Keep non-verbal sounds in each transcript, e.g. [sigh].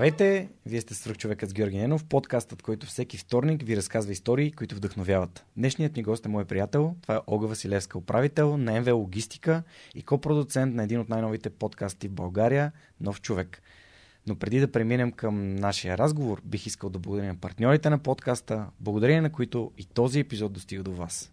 Здравейте! Вие сте свръхчовекът с Георги Ненов, подкастът, който всеки вторник ви разказва истории, които вдъхновяват. Днешният ни гост е мой приятел. Това е Ога Василевска, управител на МВ Логистика и копродуцент на един от най-новите подкасти в България Нов човек. Но преди да преминем към нашия разговор, бих искал да благодаря на партньорите на подкаста, благодарение на които и този епизод достига до вас.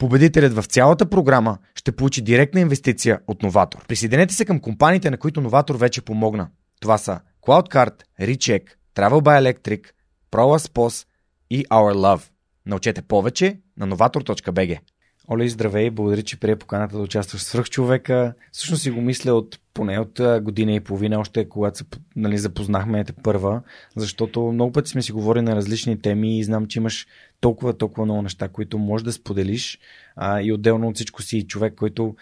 Победителят в цялата програма ще получи директна инвестиция от Новатор. Присъединете се към компаниите, на които Новатор вече помогна. Това са CloudCard, Recheck, Travel by Electric, ProLaspos и Our Love. Научете повече на novator.bg. Оли, здравей, благодаря, че прие поканата да участваш в човека. Всъщност си го мисля от поне от година и половина, още когато се нали, запознахме те първа, защото много пъти сме си говорили на различни теми и знам, че имаш толкова, толкова много неща, които можеш да споделиш а, и отделно от всичко си човек, който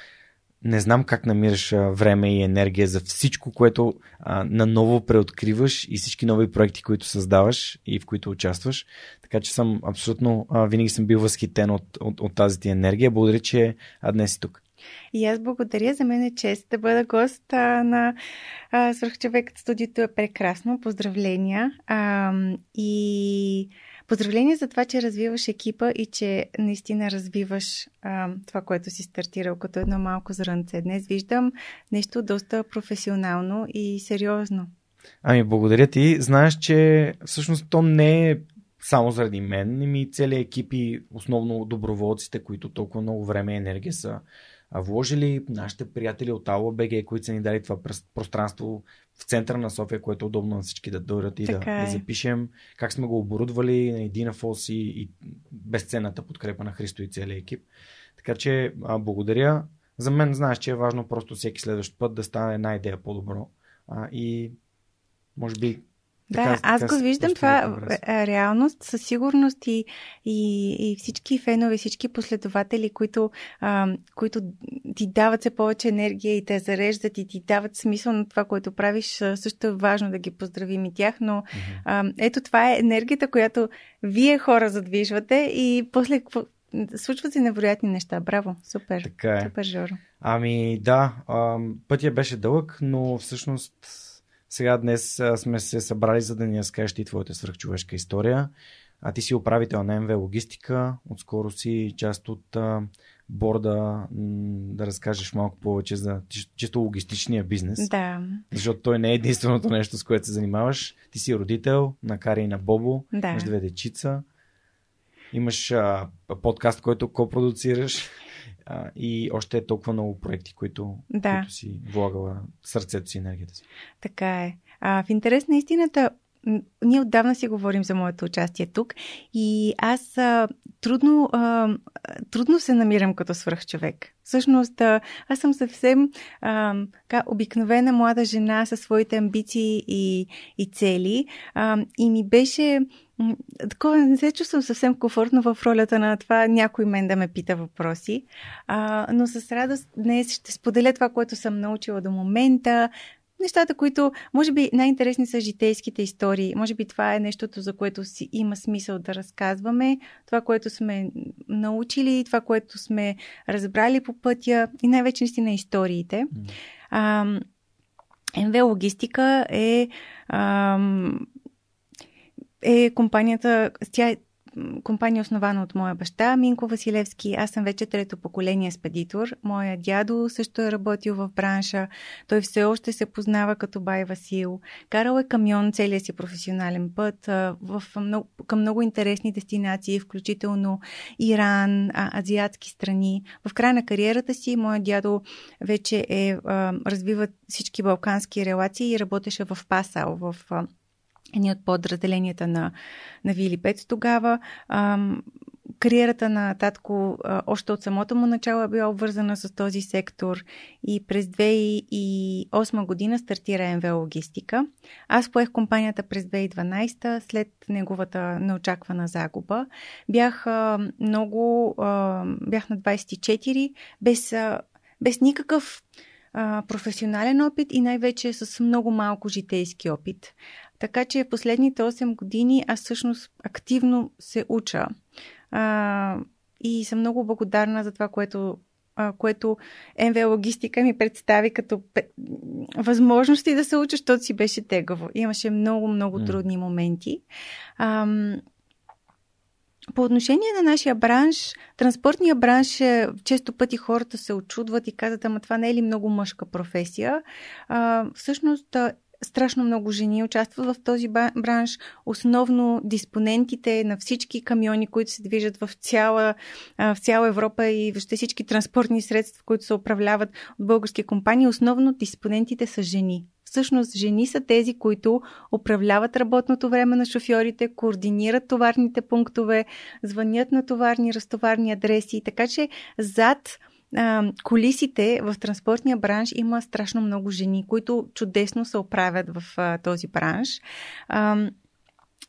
не знам как намираш време и енергия за всичко, което а, наново преоткриваш и всички нови проекти, които създаваш и в които участваш. Така че съм абсолютно, а, винаги съм бил възхитен от, от, от тази ти енергия. Благодаря, че а, днес си тук. И аз благодаря. За мен е чест да бъда гост а, на Свърхчовекът. Студиото е прекрасно. Поздравления. А, и Поздравления за това, че развиваш екипа и че наистина развиваш а, това, което си стартирал като едно малко зрънце. Днес виждам нещо доста професионално и сериозно. Ами, благодаря ти. Знаеш, че всъщност то не е само заради мен, ми целият екип и основно доброволците, които толкова много време и енергия са вложили, нашите приятели от БГ, които са ни дали това пространство в центъра на София, което е удобно на всички да дойдат и да, е. да запишем как сме го оборудвали на Едина Фос и, и безценната подкрепа на Христо и целият екип. Така че а, благодаря. За мен знаеш, че е важно просто всеки следващ път да стане една идея по-добро. А, и може би да, така, аз така, го виждам това е, реалност, със сигурност и, и, и всички фенове, всички последователи, които, а, които ти дават се повече енергия и те зареждат и ти дават смисъл на това, което правиш, също е важно да ги поздравим и тях, но а, ето това е енергията, която вие хора задвижвате и после случват се невероятни неща. Браво, супер. Така е. Супер, Жоро. Ами да, пътя беше дълъг, но всъщност сега днес сме се събрали, за да ни разкажеш ти твоята свръхчовешка история. А ти си управител на МВ Логистика. Отскоро си част от а, борда да разкажеш малко повече за чисто логистичния бизнес. Да. Защото той не е единственото нещо, с което се занимаваш. Ти си родител на Кари и на Бобо. Да. Имаш две дечица. Имаш а, подкаст, който копродуцираш а, и още е толкова много проекти, които, да. които си влагала сърцето си, енергията си. Така е. А, в интерес на истината, ние отдавна си говорим за моето участие тук и аз а, трудно, а, трудно се намирам като свръхчовек. Всъщност, а, аз съм съвсем а, ка, обикновена млада жена със своите амбиции и, и цели а, и ми беше Такова не се чувствам съвсем комфортно в ролята на това някой мен да ме пита въпроси, а, но с радост днес ще споделя това, което съм научила до момента, нещата, които може би най-интересни са житейските истории. Може би това е нещото, за което си има смисъл да разказваме, това, което сме научили, това, което сме разбрали по пътя и най-вече наистина историите. А, МВ Логистика е, а, е компанията, тя е компания основана от моя баща Минко Василевски. Аз съм вече трето поколение спедитор. Моя дядо също е работил в бранша. Той все още се познава като Бай Васил. Карал е камион целия си професионален път в много, към много интересни дестинации, включително Иран, а, азиатски страни. В края на кариерата си моя дядо вече е а, развива всички балкански релации и работеше в Пасал, в а, едни от подразделенията на, на Вили Пец тогава. Ам, кариерата на татко а, още от самото му начало е била обвързана с този сектор и през 2008 година стартира МВ Логистика. Аз поех компанията през 2012 след неговата неочаквана загуба. Бях а, много, а, бях на 24, без, а, без никакъв а, професионален опит и най-вече с много малко житейски опит. Така че последните 8 години аз всъщност активно се уча. А, и съм много благодарна за това, което, което МВ Логистика ми представи като възможности да се уча, защото си беше тегаво. Имаше много, много трудни моменти. А, по отношение на нашия бранш, транспортния бранш, е, често пъти хората се очудват и казват, ама това не е ли много мъжка професия? А, всъщност страшно много жени участват в този бранш. Основно диспонентите на всички камиони, които се движат в цяла, в цяла Европа и въобще всички транспортни средства, които се управляват от български компании, основно диспонентите са жени. Всъщност, жени са тези, които управляват работното време на шофьорите, координират товарните пунктове, звънят на товарни, разтоварни адреси. Така че зад а, колисите в транспортния бранш има страшно много жени, които чудесно се оправят в а, този бранш. А,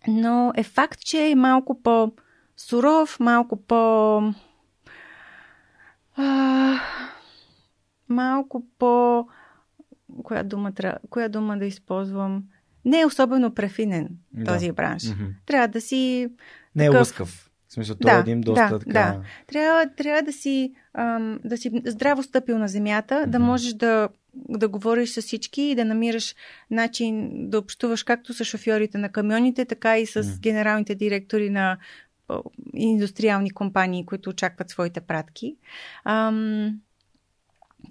но е факт, че е малко по-суров, малко по... А, малко по... Коя дума, коя дума да използвам? Не е особено префинен да. този бранш. Mm-hmm. Трябва да си... Не е лъскав. В смисъл, това да, е един доста да, така... Да. Трябва, трябва да, си, ам, да си здраво стъпил на земята, mm-hmm. да можеш да, да говориш с всички и да намираш начин да общуваш както с шофьорите на камионите, така и с mm-hmm. генералните директори на индустриални компании, които очакват своите пратки. Ам,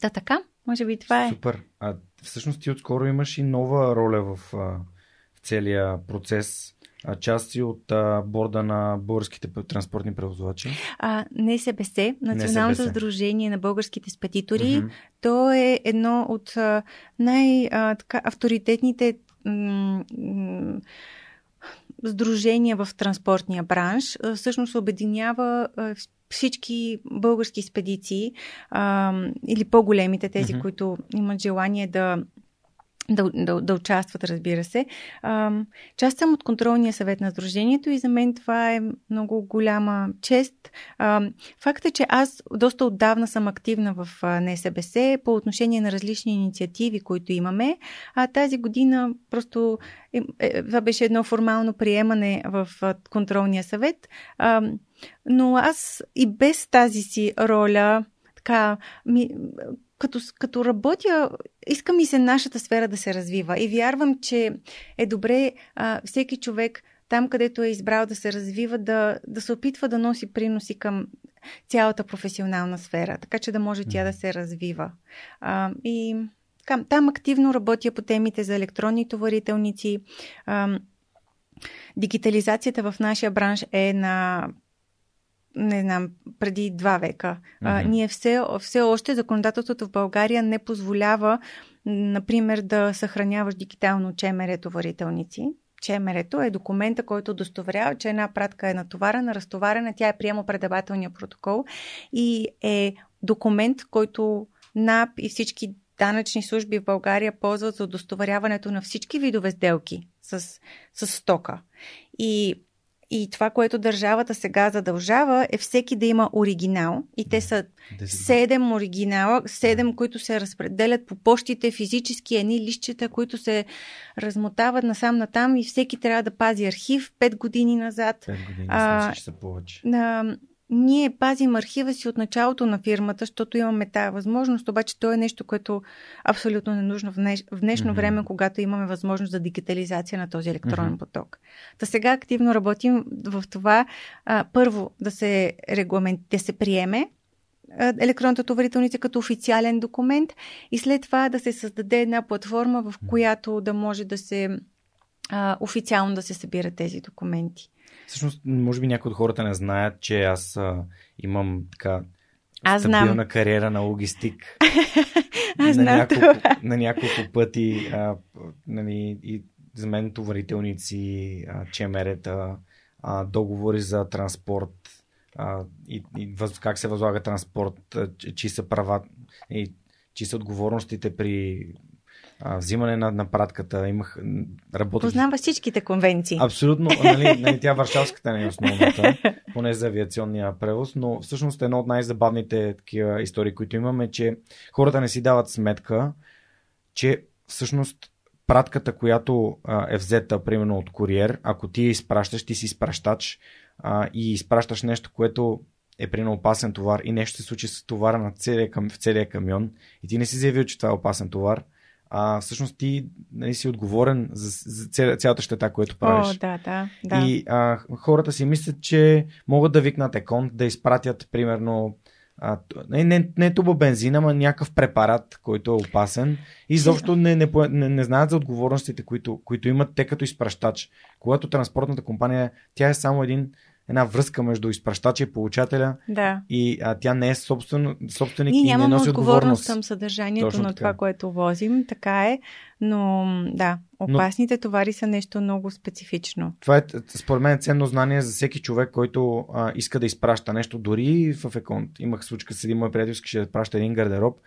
да, така. Може би това е. Супер. А всъщност ти отскоро имаш и нова роля в, в целия процес части от а, борда на българските транспортни превозвачи? А, НСБС, Националното НСБС. сдружение на българските спедитори. Mm-hmm. То е едно от най-авторитетните сдружения в транспортния бранш. Всъщност обединява всички български спедиции а, или по-големите, тези, mm-hmm. които имат желание да да, да, да участват, разбира се. А, част съм от контролния съвет на Сдружението и за мен това е много голяма чест. А, факт е, че аз доста отдавна съм активна в НСБС по отношение на различни инициативи, които имаме. А тази година просто е, е, това беше едно формално приемане в контролния съвет. А, но аз и без тази си роля така, ми, като, като работя, иска ми се нашата сфера да се развива и вярвам, че е добре а, всеки човек там, където е избрал да се развива, да, да се опитва да носи приноси към цялата професионална сфера, така че да може тя да се развива. А, и така, там активно работя по темите за електронни товарителници. А, дигитализацията в нашия бранш е на не знам, преди два века. Mm-hmm. А, ние все, все още законодателството в България не позволява, например, да съхраняваш дигитално чемере товарителници. Чемерето е документа, който удостоверява, че една пратка е натоварена, разтоварена, тя е приема предавателния протокол и е документ, който НАП и всички данъчни служби в България ползват за удостоверяването на всички видове сделки с, с стока. И и това, което държавата сега задължава, е всеки да има оригинал. И те са седем оригинала, седем, които се разпределят по почтите физически, едни лищета, които се размотават насам натам и всеки трябва да пази архив пет години назад. Пет години, а, че са повече. Ние пазим архива си от началото на фирмата, защото имаме тази възможност, обаче то е нещо, което абсолютно не е нужно в, днеш, в днешно mm-hmm. време, когато имаме възможност за дигитализация на този електронен mm-hmm. поток. Та сега активно работим в това а, първо да се регламент, да се приеме електронната товарителница като официален документ и след това да се създаде една платформа, в която да може да се а, официално да се събират тези документи. Всъщност, може би някои от хората не знаят, че аз а, имам така аз стабилна знам. кариера на логистик. [laughs] аз на, знам няколко, това. на няколко пъти а, нали, и за мен товарителници, а, чемерета, а, договори за транспорт а, и, и въз, как се възлага транспорт, а, чи са права и чи са отговорностите при а, взимане на, на пратката. Имах работих... Познава всичките конвенции. Абсолютно. Нали, [laughs] нали, тя Варшавската не е основната, поне за авиационния превоз, но всъщност едно от най-забавните такива истории, които имаме, че хората не си дават сметка, че всъщност пратката, която а, е взета, примерно от куриер, ако ти я изпращаш, ти си изпращач а, и изпращаш нещо, което е примерно опасен товар и нещо се случи с товара на целия, в целия камион и ти не си заявил, че това е опасен товар, а всъщност ти нали, си отговорен за, за ця, цялата щета, която правиш. О, да, да, да. И а, хората си мислят, че могат да викнат еконт, да изпратят примерно а, не, не, не туба бензин, ама някакъв препарат, който е опасен. И изобщо не, не, не, не знаят за отговорностите, които, които имат те като изпращач. Когато транспортната компания, тя е само един една връзка между изпращача и получателя да. и а, тя не е собствен, собственик Ние и не носи отговорност към съдържанието Точно на така. това, което возим, така е, но да, опасните но... товари са нещо много специфично. Това е, според мен, ценно знание за всеки човек, който а, иска да изпраща нещо, дори в еконт. Имах случка с един мой приятел, искаше да праща един гардероб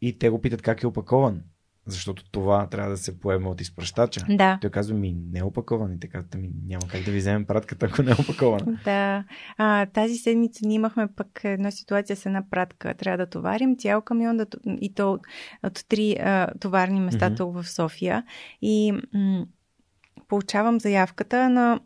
и те го питат как е опакован. Защото това трябва да се поеме от изпращача. Да. Той казва ми не е опакован и казват ми няма как да ви вземем пратката, ако не е опакована. Да. А, тази седмица ние имахме пък една ситуация с една пратка. Трябва да товарим цял камион да, и то от три а, товарни места Мгм. тук в София. И м- получавам заявката на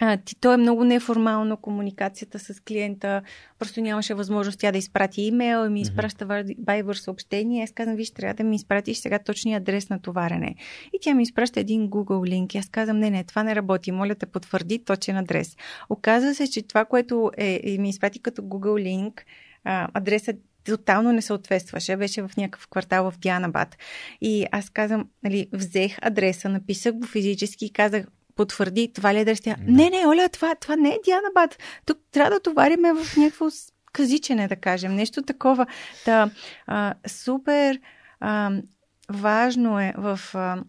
а, ти, то е много неформално комуникацията с клиента. Просто нямаше възможност тя да изпрати имейл и ми изпраща Viber съобщение. Аз казвам, виж, трябва да ми изпратиш сега точния адрес на товарене. И тя ми изпраща един Google линк. И аз казвам, не, не, това не работи. Моля те, потвърди точен адрес. Оказва се, че това, което е, е ми изпрати като Google линк, а, адресът тотално не съответстваше. Беше в някакъв квартал в Дианабад. И аз казвам, нали, взех адреса, написах го физически и казах, потвърди, това ли е Да. Не, не, Оля, това, това не е Дианабад. Тук трябва да товариме в някакво казичене, да кажем. Нещо такова. Та, а, супер а, важно е в а,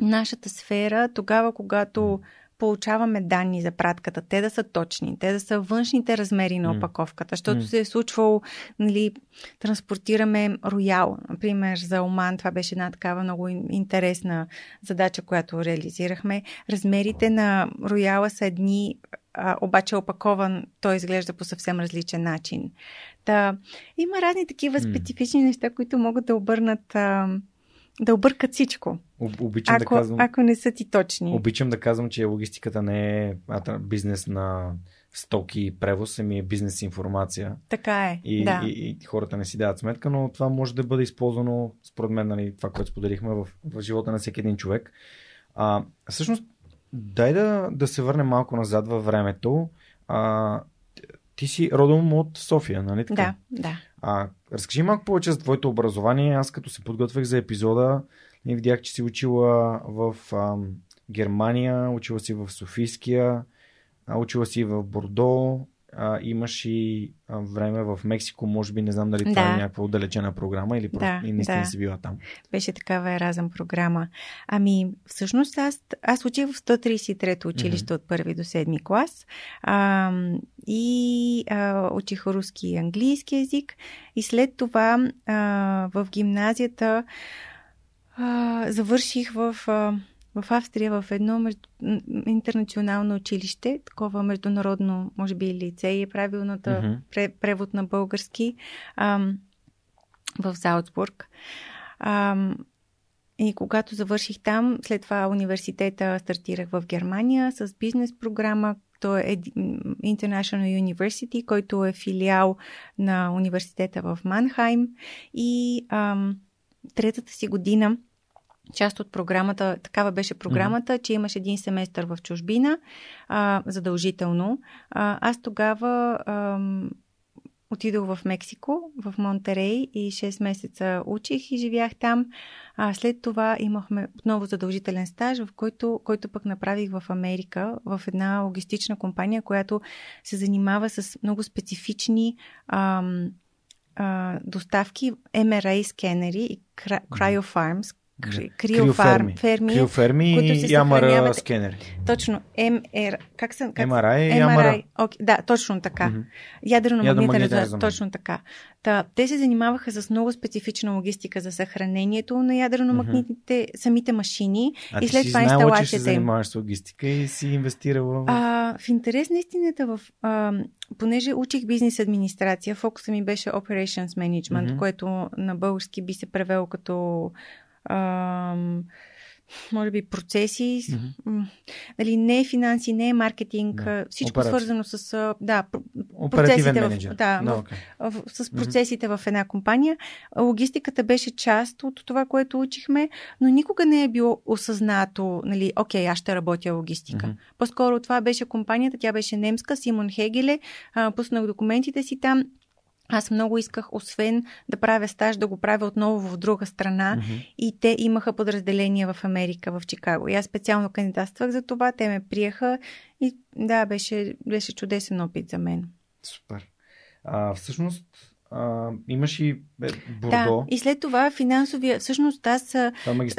нашата сфера, тогава, когато получаваме данни за пратката, те да са точни, те да са външните размери на опаковката, защото се е случвало, нали, транспортираме роял, например, за Оман, това беше една такава много ин- интересна задача, която реализирахме. Размерите на рояла са едни, а, обаче опакован, той изглежда по съвсем различен начин. Та, има разни такива специфични неща, които могат да обърнат, а, да объркат всичко, Об- Обичам ако, да казвам. ако не са ти точни. Обичам да казвам, че логистиката не е бизнес на стоки и превоз, ами е бизнес информация. Така е, И, да. и, и хората не си дават сметка, но това може да бъде използвано, според мен, нали, това, което споделихме в, в живота на всеки един човек. А, всъщност, дай да, да се върнем малко назад във времето. А, ти си родом от София, нали така? Да, да. А, разкажи малко повече за твоето образование. Аз като се подготвях за епизода, и видях, че си учила в ам, Германия, учила си в Софийския, учила си в Бордо, а, имаш и а, време в Мексико, може би не знам дали това Да. е някаква отдалечена програма или просто Да, и наистина да. си била там. Беше такава еразъм програма. Ами, всъщност аз, аз учих в 133-то училище от първи до седми клас а, и а, учих руски и английски язик и след това а, в гимназията а, завърших в, а, в Австрия в едно между, интернационално училище, такова международно, може би лицей е правилната Мгм. пре, превод на български ам, в Заутсбург. Ам, и когато завърших там, след това университета стартирах в Германия с бизнес програма. то е International University, който е филиал на университета в Манхайм. И ам, третата си година част от програмата, такава беше програмата, mm-hmm. че имаш един семестър в чужбина, а, задължително. А, аз тогава ам, отидох в Мексико, в Монтерей и 6 месеца учих и живях там. А след това имахме отново задължителен стаж, в който, който пък направих в Америка, в една логистична компания, която се занимава с много специфични ам, а, доставки, MRI скенери и Cryofarms, криоферми, ферми, криоферми които се и амара скенери. Точно. МР, как съм? Как... MRI и MRI. Okay, да, точно така. Mm-hmm. Ядрено-магнитен резонанс. Точно така. Та, те се занимаваха с много специфична логистика за съхранението на ядрено-магнитните mm-hmm. самите машини а и след това инсталацията. че се занимаваш с логистика и си инвестирала в... А, в интерес на истината, в, а, понеже учих бизнес администрация, фокуса ми беше Operations Management, mm-hmm. което на български би се превело като а, може би процеси, mm-hmm. нали, не е финанси, не е маркетинг, no. всичко Операция. свързано с да, процесите, в, да, no, okay. в, в, с процесите mm-hmm. в една компания. Логистиката беше част от това, което учихме, но никога не е било осъзнато, нали, окей, аз ще работя логистика. Mm-hmm. По-скоро това беше компанията, тя беше немска, Симон Хегеле, пуснах документите си там аз много исках, освен да правя стаж, да го правя отново в друга страна. Mm-hmm. И те имаха подразделения в Америка, в Чикаго. И аз специално кандидатствах за това. Те ме приеха и да, беше, беше чудесен опит за мен. Супер. А, всъщност, а, имаш и Бордо. Да, и след това финансовия, всъщност аз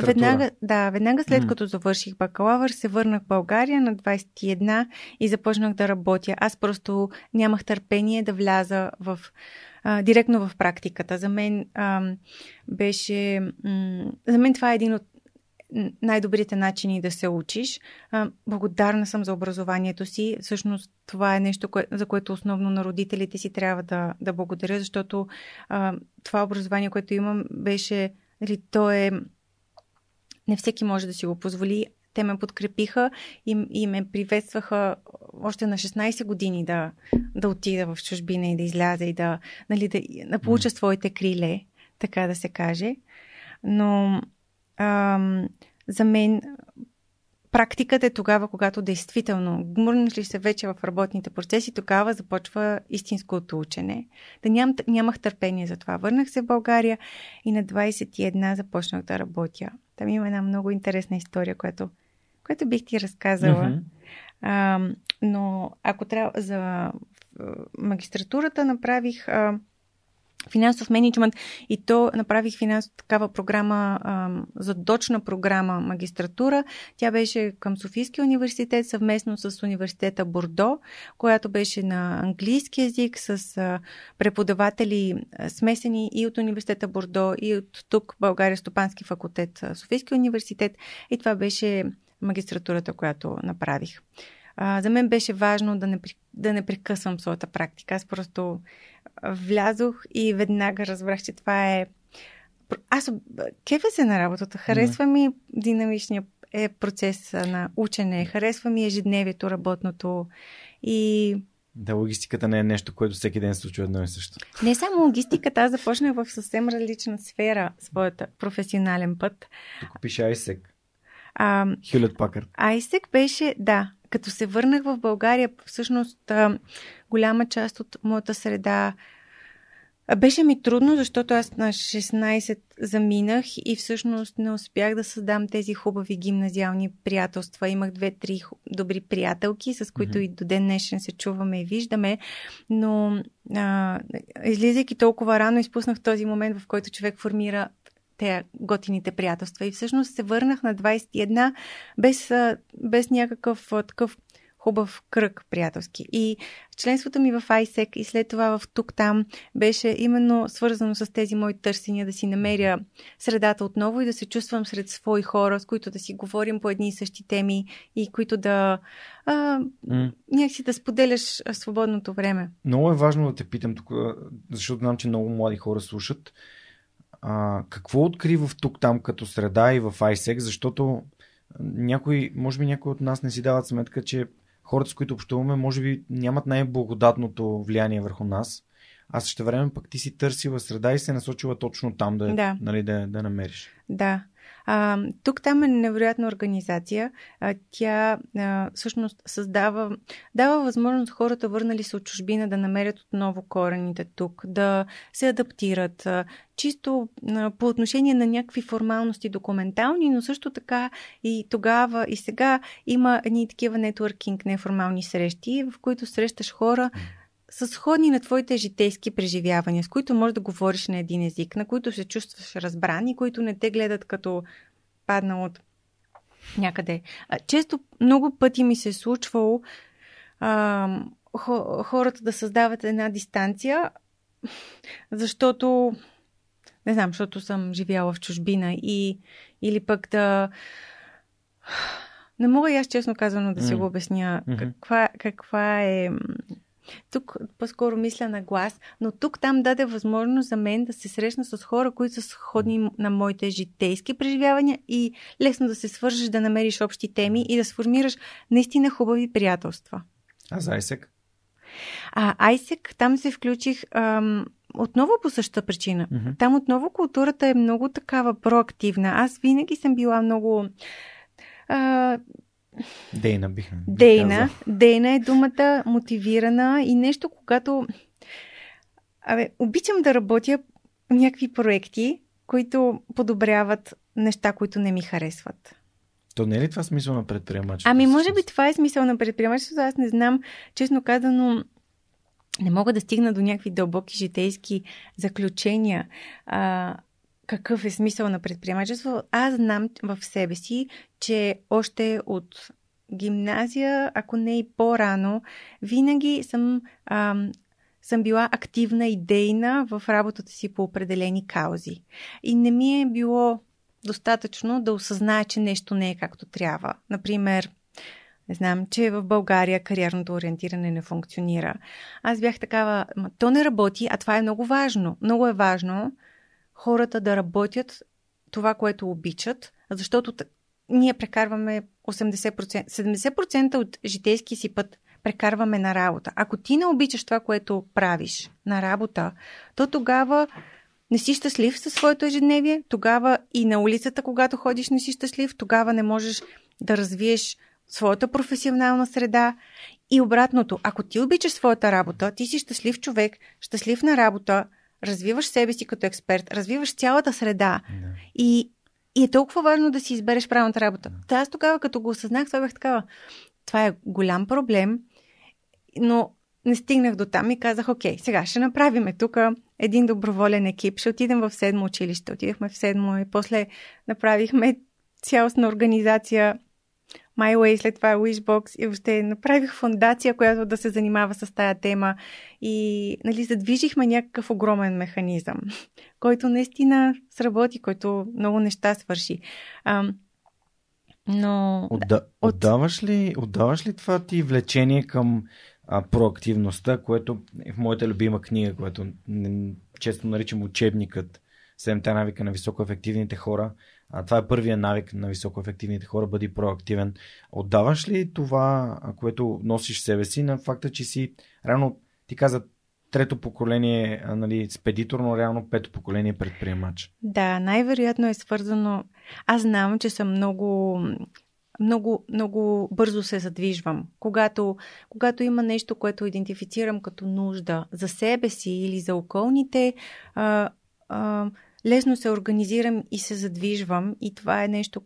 веднага, да, веднага след mm. като завърших бакалавър, се върнах в България на 21 и започнах да работя. Аз просто нямах търпение да вляза в а, директно в практиката. За мен а, беше. М- за мен това е един от най-добрите начини да се учиш. Благодарна съм за образованието си. Всъщност това е нещо, за което основно на родителите си трябва да, да благодаря, защото а, това образование, което имам, беше, нали, то е не всеки може да си го позволи. Те ме подкрепиха и, и ме приветстваха още на 16 години да, да отида в чужбина и да изляза и да, нали, да, да получа своите криле, така да се каже. Но ам, за мен практиката е тогава, когато действително гмурнеш ли се вече в работните процеси, тогава започва истинското учене. Да ням, нямах търпение за това. Върнах се в България и на 21 започнах да работя. Там има една много интересна история, която, която бих ти разказала. Mm-hmm. А, но ако трябва за магистратурата направих а, финансов менеджмент и то направих финансов такава програма, задочна програма магистратура. Тя беше към Софийския университет съвместно с университета Бордо, която беше на английски язик с преподаватели смесени и от университета Бордо и от тук България Стопански факултет Софийския университет и това беше магистратурата, която направих. За мен беше важно да не, да не прекъсвам своята практика. Аз просто влязох и веднага разбрах, че това е. Аз кефа се на работата. Харесва ми динамичния е процес на учене. Харесва ми ежедневието, работното. И да, логистиката не е нещо, което всеки ден се случва едно и също. Не само логистиката, аз започнах в съвсем различна сфера своята професионален път. Тук пише ISEC. Хюлет Пакър. ISEC беше, да, като се върнах в България, всъщност голяма част от моята среда беше ми трудно, защото аз на 16 заминах и всъщност не успях да създам тези хубави гимназиални приятелства. Имах две-три добри приятелки, с които mm-hmm. и до ден днешен се чуваме и виждаме, но а, излизайки толкова рано, изпуснах този момент, в който човек формира те готините приятелства. И всъщност се върнах на 21 без, без някакъв такъв хубав кръг приятелски. И членството ми в ISEC и след това в тук-там беше именно свързано с тези мои търсения да си намеря средата отново и да се чувствам сред свои хора, с които да си говорим по едни и същи теми и които да а, mm. някакси да споделяш свободното време. Много е важно да те питам тук, защото знам, че много млади хора слушат. А, какво откри в тук-там като среда и в ISEC, защото някой, може би някой от нас не си дават сметка, че хората, с които общуваме, може би нямат най-благодатното влияние върху нас. А също време пък ти си търсила среда и се насочила точно там да, Да. Нали, да, да намериш. Да. А, тук там е невероятна организация. А, тя а, всъщност създава, дава възможност хората, върнали се от чужбина, да намерят отново корените тук, да се адаптират. А, чисто а, по отношение на някакви формалности документални, но също така и тогава и сега има едни такива нетворкинг, неформални срещи, в които срещаш хора, са сходни на твоите житейски преживявания, с които можеш да говориш на един език, на които се чувстваш разбран и които не те гледат като паднал от някъде. Често, много пъти ми се е случвало а, хо- хората да създават една дистанция, защото не знам, защото съм живяла в чужбина и или пък да не мога и аз честно казано да си М. го обясня Мгм. каква, каква е тук по-скоро мисля на глас, но тук там даде възможност за мен да се срещна с хора, които са сходни на моите житейски преживявания и лесно да се свържеш, да намериш общи теми и да сформираш наистина хубави приятелства. А за Айсек? А Айсек, там се включих ам, отново по същата причина. Мгм. Там отново културата е много такава проактивна. Аз винаги съм била много а, Дейна бих. бих Дейна. казал. Дейна е думата мотивирана и нещо, когато... Абе, обичам да работя някакви проекти, които подобряват неща, които не ми харесват. То не е ли това смисъл на предприемачеството? Ами, може би това е смисъл на предприемачеството. Аз не знам, честно казано, не мога да стигна до някакви дълбоки житейски заключения. А, какъв е смисъл на предприемачество? Аз знам в себе си, че още от гимназия, ако не и по-рано, винаги съм, ам, съм била активна, идейна в работата си по определени каузи. И не ми е било достатъчно да осъзная, че нещо не е както трябва. Например, не знам, че в България кариерното ориентиране не функционира. Аз бях такава, «Ма то не работи, а това е много важно. Много е важно хората да работят това, което обичат, защото ние прекарваме 80%, 70% от житейски си път прекарваме на работа. Ако ти не обичаш това, което правиш на работа, то тогава не си щастлив със своето ежедневие, тогава и на улицата, когато ходиш, не си щастлив, тогава не можеш да развиеш своята професионална среда. И обратното, ако ти обичаш своята работа, ти си щастлив човек, щастлив на работа, развиваш себе си като експерт, развиваш цялата среда. Да. И, и е толкова важно да си избереш правилната работа. Та аз тогава, като го осъзнах, това бях такава. Това е голям проблем, но не стигнах до там и казах, окей, сега ще направиме тук един доброволен екип, ще отидем в седмо училище. Отидахме в седмо и после направихме цялостна организация My Way, след това Wishbox и въобще направих фундация, която да се занимава с тая тема и нали, задвижихме някакъв огромен механизъм, [laughs] който наистина сработи, който много неща свърши. А, но... Отда... от- Отдаваш, ли, отдаваш ли това ти влечение към а, проактивността, което е в моята любима книга, която често наричам учебникът Седемте навика на високоефективните хора. А, това е първия навик на високоефективните хора, бъди проактивен. Отдаваш ли това, което носиш себе си, на факта, че си рано, ти каза, трето поколение, нали, спедитор, но реално пето поколение предприемач. Да, най-вероятно е свързано. Аз знам, че съм много. Много, много бързо се задвижвам. Когато, когато има нещо, което идентифицирам като нужда за себе си или за околните, а, а, лесно се организирам и се задвижвам. И това е нещо,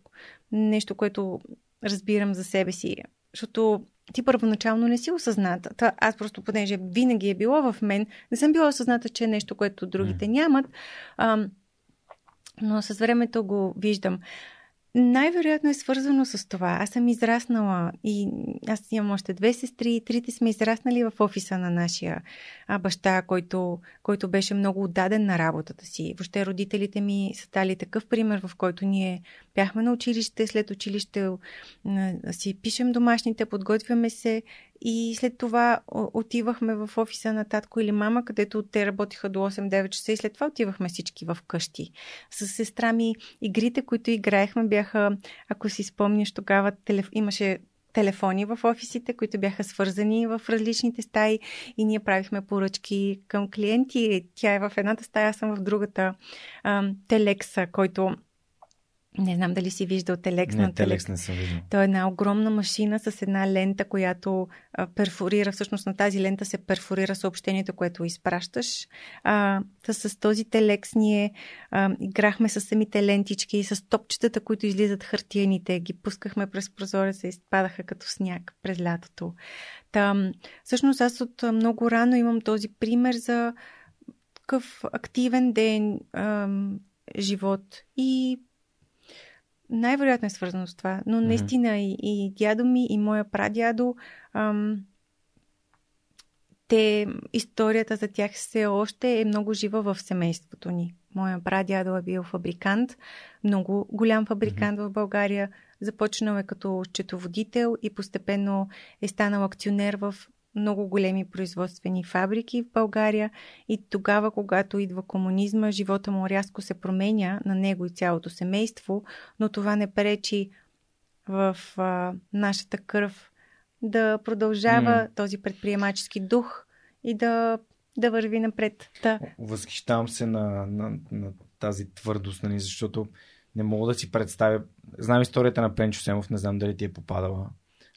нещо, което разбирам за себе си. Защото ти първоначално не си осъзната. Та, аз просто, понеже винаги е било в мен, не съм била осъзната, че е нещо, което другите нямат. А, но с времето го виждам. Най-вероятно е свързано с това. Аз съм израснала и аз имам още две сестри. Трите сме израснали в офиса на нашия баща, който, който беше много отдаден на работата си. Въобще родителите ми са дали такъв пример, в който ние бяхме на училище, след училище си пишем домашните, подготвяме се и след това отивахме в офиса на татко или мама, където те работиха до 8-9 часа и след това отивахме всички в къщи. С сестра ми игрите, които играехме, бяха, ако си спомняш, тогава телеф... имаше телефони в офисите, които бяха свързани в различните стаи и ние правихме поръчки към клиенти. Тя е в едната стая, аз съм в другата. Телекса, който не знам дали си виждал Телекс не, на Телекс. не съм виждал. То е една огромна машина с една лента, която а, перфорира, всъщност на тази лента се перфорира съобщението, което изпращаш. А, с този Телекс ние а, играхме с самите лентички, с топчетата, които излизат хартияните, ги пускахме през прозореца и спадаха като сняг през лятото. Та, всъщност аз от много рано имам този пример за такъв активен ден, а, живот и най-вероятно е свързано с това. Но наистина mm-hmm. и, и дядо ми, и моя прадядо, ам, те, историята за тях все още е много жива в семейството ни. Моя прадядо е бил фабрикант, много голям фабрикант mm-hmm. в България. Започнал е като счетоводител и постепенно е станал акционер в много големи производствени фабрики в България и тогава, когато идва комунизма, живота му рязко се променя на него и цялото семейство, но това не пречи в а, нашата кръв да продължава mm. този предприемачески дух и да, да върви напред. Да. Възхищавам се на, на, на тази твърдост, нали, защото не мога да си представя. Знам историята на Пенчо Семов, не знам дали ти е попадала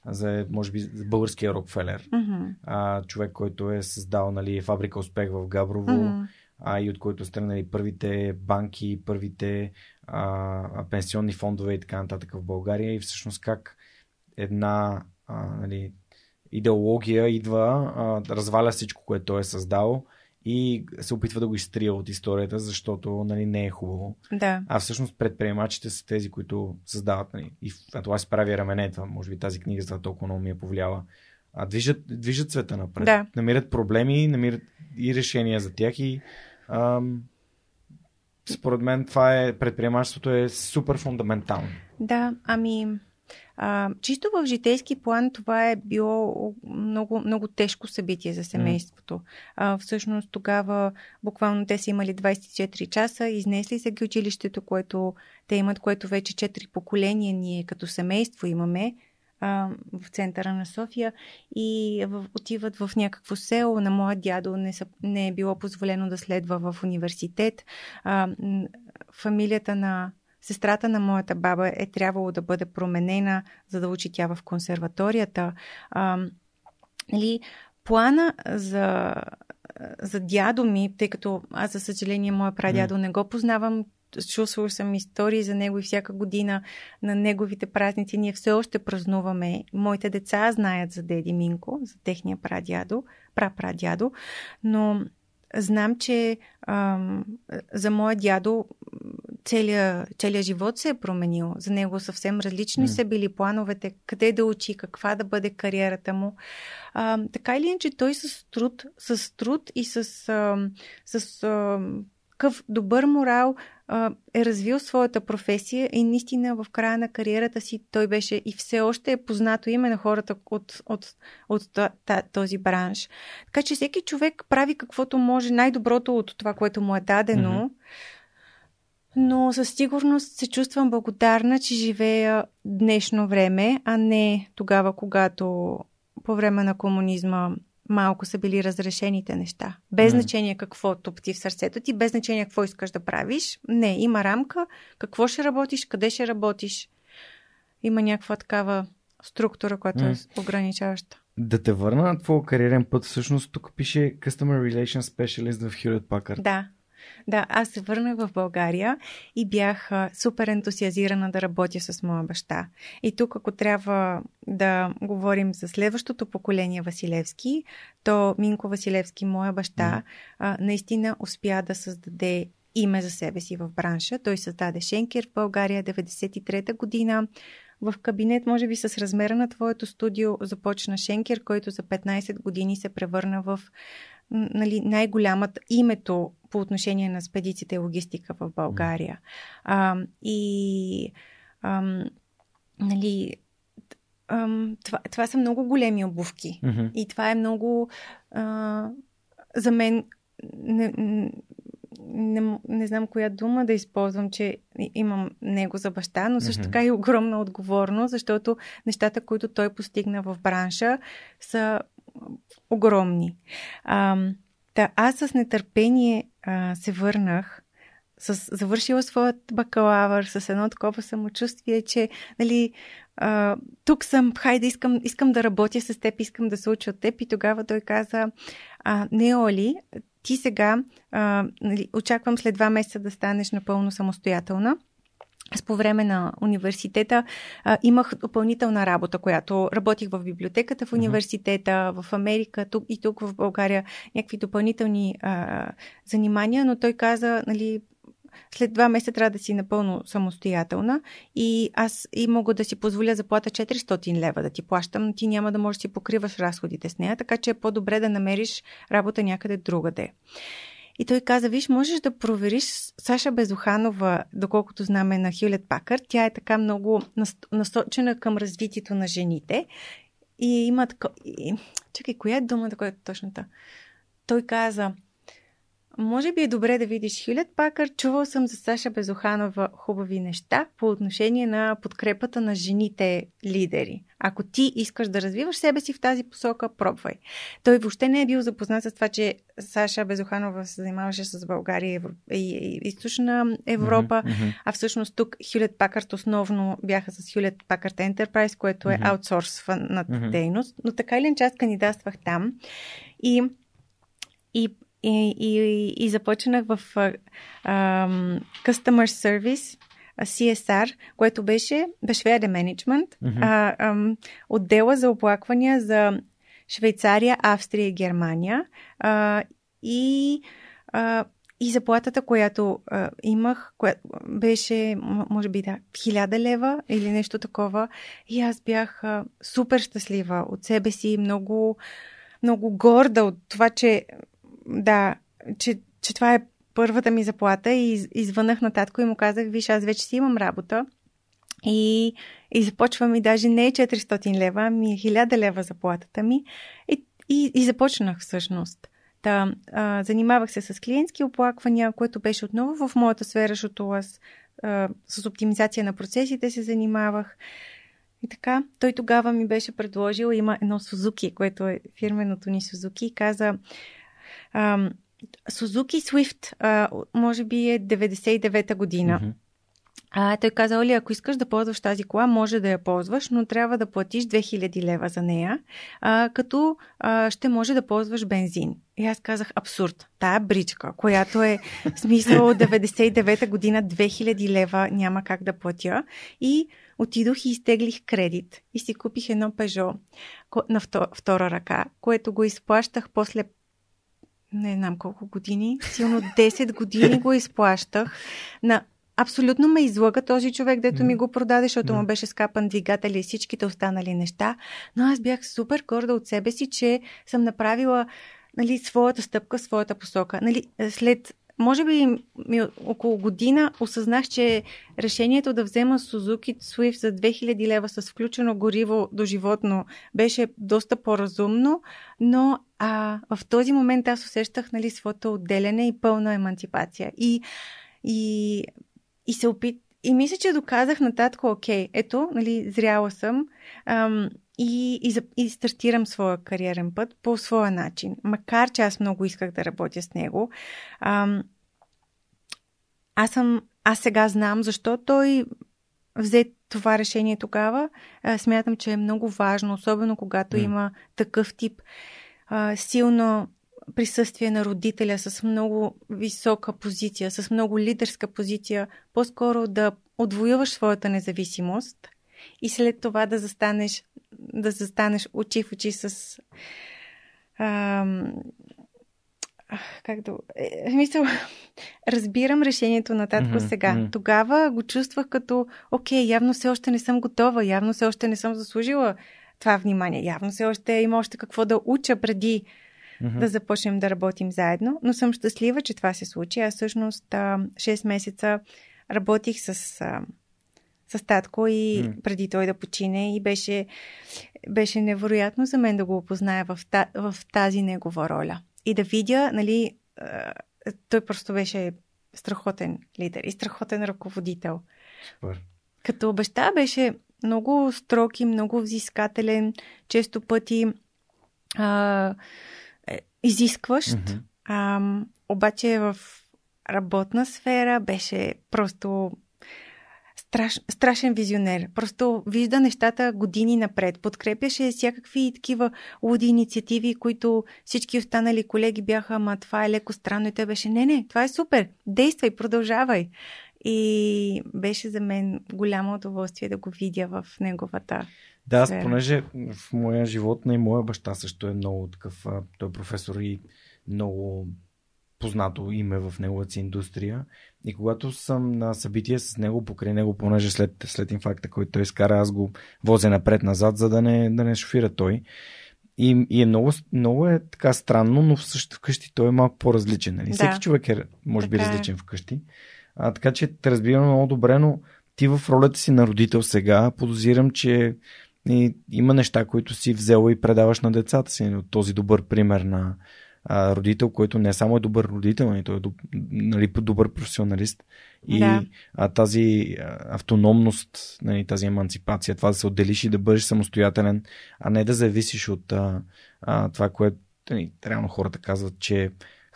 за, може би, за българския Рокфелер. Mm-hmm. А, човек, който е създал нали, фабрика Успех в Габрово, mm-hmm. а, и от който стръгнали първите банки, първите а, пенсионни фондове и така нататък в България. И всъщност как една а, нали, идеология идва, а, разваля всичко, което той е създал и се опитва да го изтрия от историята, защото нали, не е хубаво. Да. А всъщност предприемачите са тези, които създават. Нали, и а това си прави раменета. Може би тази книга за толкова много ми е повлияла. А движат, движат света напред. Да. Намират проблеми, намират и решения за тях и ам, според мен това е предприемачеството е супер фундаментално. Да, ами а, чисто в житейски план това е било много, много тежко събитие за семейството. А, всъщност тогава буквално те са имали 24 часа, изнесли се ги училището, което те имат, което вече 4 поколения ние като семейство имаме а, в центъра на София и в, отиват в някакво село. На моя дядо не, са, не е било позволено да следва в университет. А, фамилията на Сестрата на моята баба е трябвало да бъде променена, за да учи тя в консерваторията. А, нали, плана за, за дядо ми, тъй като аз, за съжаление, моя прадядо mm. не го познавам, чувствал съм истории за него и всяка година на неговите празници ние все още празнуваме. Моите деца знаят за деди Минко, за техния прадядо, прапрадядо, но знам, че ам, за моя дядо целият, целият живот се е променил. За него съвсем различни mm. са били плановете, къде да учи, каква да бъде кариерата му. А, така или иначе, той с труд, с труд и с, а, с а, какъв добър морал а, е развил своята професия и наистина в края на кариерата си той беше и все още е познато име на хората от, от, от, от този бранш. Така че всеки човек прави каквото може, най-доброто от това, което му е дадено. Mm-hmm но със сигурност се чувствам благодарна, че живея днешно време, а не тогава, когато по време на комунизма малко са били разрешените неща. Без mm. значение какво топти в сърцето ти, без значение какво искаш да правиш. Не, има рамка, какво ще работиш, къде ще работиш. Има някаква такава структура, която mm. е ограничаваща. Да те върна на твоя кариерен път, всъщност тук пише Customer Relations Specialist в Hewlett Packard. Да. Да, аз се върнах в България и бях супер ентусиазирана да работя с моя баща. И тук, ако трябва да говорим за следващото поколение Василевски, то Минко Василевски, моя баща, mm. наистина успя да създаде име за себе си в бранша. Той създаде Шенкер в България 93-та година. В кабинет, може би с размера на твоето студио, започна Шенкер, който за 15 години се превърна в нали, най-голямата името по отношение на спедиците и логистика в България. А, и ам, нали, ам, това, това са много големи обувки. Mm-hmm. И това е много а, за мен не, не, не знам коя дума да използвам, че имам него за баща, но също така и огромна отговорност, защото нещата, които той постигна в бранша, са огромни. А, да, аз с нетърпение а, се върнах с, завършила своят бакалавър с едно такова самочувствие, че нали, а, тук съм, хайде, искам, искам да работя с теб, искам да се уча от теб. И тогава той каза, а, не, Оли, ти сега, а, нали, очаквам след два месеца да станеш напълно самостоятелна. Аз по време на университета а, имах допълнителна работа, която работих в библиотеката в университета, в Америка тук и тук в България, някакви допълнителни а, занимания, но той каза, нали, след два месеца трябва да си напълно самостоятелна и аз и мога да си позволя заплата 400 лева да ти плащам, но ти няма да можеш да си покриваш разходите с нея, така че е по-добре да намериш работа някъде другаде. И той каза, виж, можеш да провериш Саша Безуханова, доколкото знаме на Хюлет Пакър. Тя е така много насочена към развитието на жените. И има тако... Чакай, коя е думата, която е точната? Той каза, може би е добре да видиш Хюлет Пакър. Чувал съм за Саша Безоханова хубави неща по отношение на подкрепата на жените лидери. Ако ти искаш да развиваш себе си в тази посока, пробвай. Той въобще не е бил запознат с това, че Саша Безоханова се занимаваше с България и Източна Европа, mm-hmm. а всъщност тук Хюлет Пакърт основно бяха с Хюлет Пакърт Enterprise, което е аутсорсвана mm-hmm. дейност, но така или част кандидатствах там и и и, и, и започнах в um, Customer Service, CSR, което беше Beschwerde Management, mm-hmm. отдела за оплаквания за Швейцария, Австрия и Германия. Uh, и uh, и заплатата, която а, имах, която беше, може би, да, хиляда лева или нещо такова. И аз бях а, супер щастлива от себе си, много, много горда от това, че да, че, че това е първата ми заплата и извънах на татко и му казах, виж, аз вече си имам работа и, и започвам и даже не 400 лева, ами 1000 лева заплатата ми и, и, и започнах всъщност. Да, а, занимавах се с клиентски оплаквания, което беше отново в моята сфера, защото аз а, с оптимизация на процесите се занимавах. И така, той тогава ми беше предложил, има едно Сузуки, което е фирменото ни Сузуки, и каза, Сузуки Swift, а, може би е 99-та година. Mm-hmm. А, той казал ли, ако искаш да ползваш тази кола, може да я ползваш, но трябва да платиш 2000 лева за нея, а, като а, ще може да ползваш бензин. И аз казах абсурд. Тая бричка, която е смисъл от 99-та година 2000 лева няма как да платя. И отидох и изтеглих кредит и си купих едно Пежо на втора ръка, което го изплащах после не знам колко години, силно 10 години го изплащах на Абсолютно ме излъга този човек, дето ми го продаде, защото му беше скапан двигател и всичките останали неща. Но аз бях супер горда от себе си, че съм направила нали, своята стъпка, своята посока. Нали, след може би ми, около година осъзнах, че решението да взема Suzuki Swift за 2000 лева с включено гориво до животно беше доста по-разумно, но а, в този момент аз усещах нали, своето отделяне и пълна емансипация. И, и, и се опит... И мисля, че доказах нататък, окей, ето, нали, зряла съм. Ам, и, и, и стартирам своя кариерен път по своя начин. Макар, че аз много исках да работя с него, ам, аз съм, аз сега знам защо той взе това решение тогава. А, смятам, че е много важно, особено когато mm. има такъв тип а, силно присъствие на родителя с много висока позиция, с много лидерска позиция, по-скоро да отвоюваш своята независимост и след това да застанеш да застанеш очи в очи с ам, как да... Е, мисъл, [laughs] разбирам решението на татко mm-hmm, сега. Mm-hmm. Тогава го чувствах като, окей, явно все още не съм готова, явно все още не съм заслужила това внимание, явно все още има още какво да уча преди mm-hmm. да започнем да работим заедно, но съм щастлива, че това се случи. Аз всъщност 6 месеца работих с с татко и mm. преди той да почине и беше, беше невероятно за мен да го опозная в, та, в тази негова роля. И да видя, нали, той просто беше страхотен лидер и страхотен ръководител. Супер. Като баща беше много строг и много взискателен, често пъти а, е, изискващ, mm-hmm. а, обаче в работна сфера беше просто страш, страшен визионер. Просто вижда нещата години напред. Подкрепяше всякакви такива луди инициативи, които всички останали колеги бяха, ама това е леко странно и той беше, не, не, това е супер, действай, продължавай. И беше за мен голямо удоволствие да го видя в неговата да, аз понеже в моя живот и моя баща също е много такъв, той е професор и много познато име в неговата индустрия. И когато съм на събитие с него, покрай него, понеже след, след инфакта, който той изкара, аз го возя напред-назад, за да не, да не шофира той. И, и е много, много е така странно, но всъщност вкъщи той е малко по-различен. Нали? Да. Всеки човек е, може така би, е. различен е. А, така че те разбирам много добре, но ти в ролята си на родител сега подозирам, че и, има неща, които си взела и предаваш на децата си. От този добър пример на, а, родител, който не само е добър родител, но нали, той е нали, добър професионалист. И да. а, тази автономност, нали, тази емансипация, това да се отделиш и да бъдеш самостоятелен, а не да зависиш от а, а, това, което нали, реално хората казват, че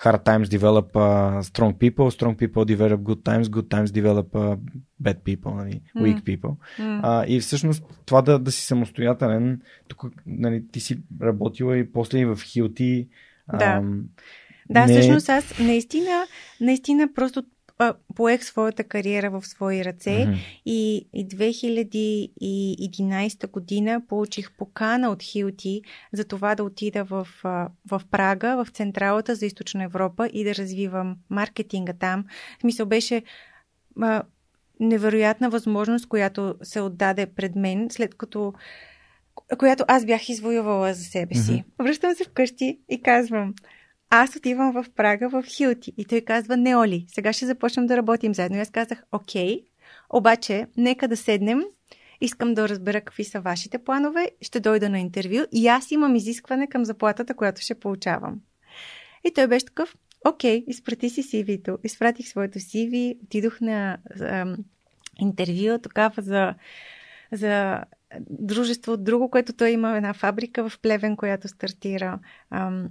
hard times develop uh, strong people, strong people develop good times, good times develop uh, bad people, нали, weak people. Mm. Uh, и всъщност това да, да си самостоятелен, тук нали, ти си работила и после и в Хилти, да. Ам, да, не... всъщност аз наистина, наистина просто поех своята кариера в свои ръце mm-hmm. и, и 2011 година получих покана от Хилти за това да отида в, в Прага, в Централата за Източна Европа и да развивам маркетинга там. В смисъл беше а, невероятна възможност, която се отдаде пред мен, след като която аз бях извоювала за себе си. Mm-hmm. Връщам се вкъщи и казвам, аз отивам в Прага в Хилти. И той казва, не, Оли, сега ще започнем да работим заедно. И аз казах, окей, обаче, нека да седнем. Искам да разбера какви са вашите планове. Ще дойда на интервю и аз имам изискване към заплатата, която ще получавам. И той беше такъв, окей, изпрати си CV-то. Изпратих своето CV, отидох на ам, интервю тогава за, за дружество, друго, което той има една фабрика в Плевен, която стартира. Ам,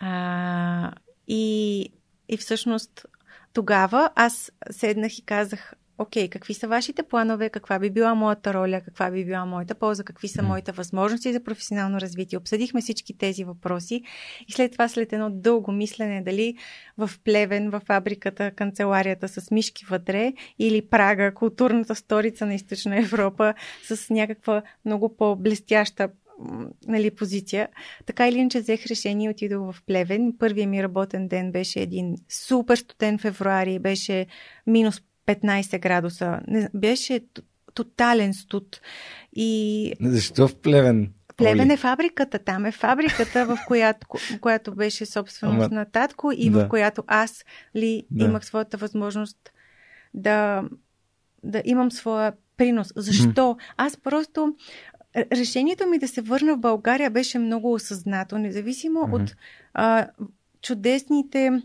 а, и, и всъщност тогава аз седнах и казах, окей, какви са вашите планове, каква би била моята роля, каква би била моята полза, какви са моите възможности за професионално развитие. Обсъдихме всички тези въпроси и след това, след едно дълго мислене, дали в Плевен, в фабриката, канцеларията с мишки вътре или Прага, културната сторица на Източна Европа с някаква много по-блестяща нали, позиция. Така или иначе взех решение и отидох в Плевен. Първият ми работен ден беше един супер студен февруари, беше минус 15 градуса. Не, беше тотален студ. И... Защо в Плевен? Плевен е фабриката. Там е фабриката, в която, която беше собственост Ама... на татко и да. в която аз ли да. имах своята възможност да, да имам своя принос. Защо? Аз просто решението ми да се върна в България беше много осъзнато, независимо mm-hmm. от а, чудесните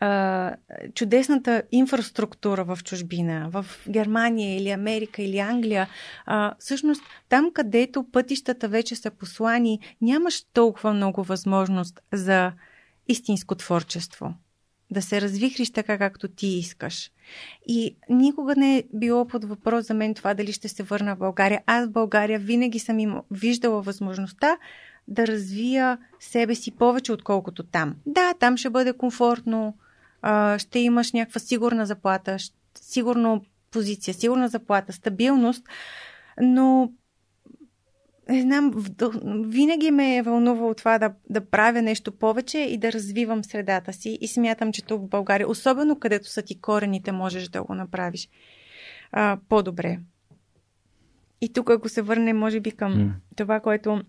а, чудесната инфраструктура в чужбина, в Германия или Америка или Англия. А, всъщност, там където пътищата вече са послани, нямаш толкова много възможност за истинско творчество да се развихриш така, както ти искаш. И никога не е било под въпрос за мен това дали ще се върна в България. Аз в България винаги съм им виждала възможността да развия себе си повече, отколкото там. Да, там ще бъде комфортно, ще имаш някаква сигурна заплата, сигурно позиция, сигурна заплата, стабилност, но не знам, винаги ме е вълнувало това да, да правя нещо повече и да развивам средата си и смятам, че тук в България, особено където са ти корените, можеш да го направиш а, по-добре. И тук, ако се върнем, може би, към mm. това, което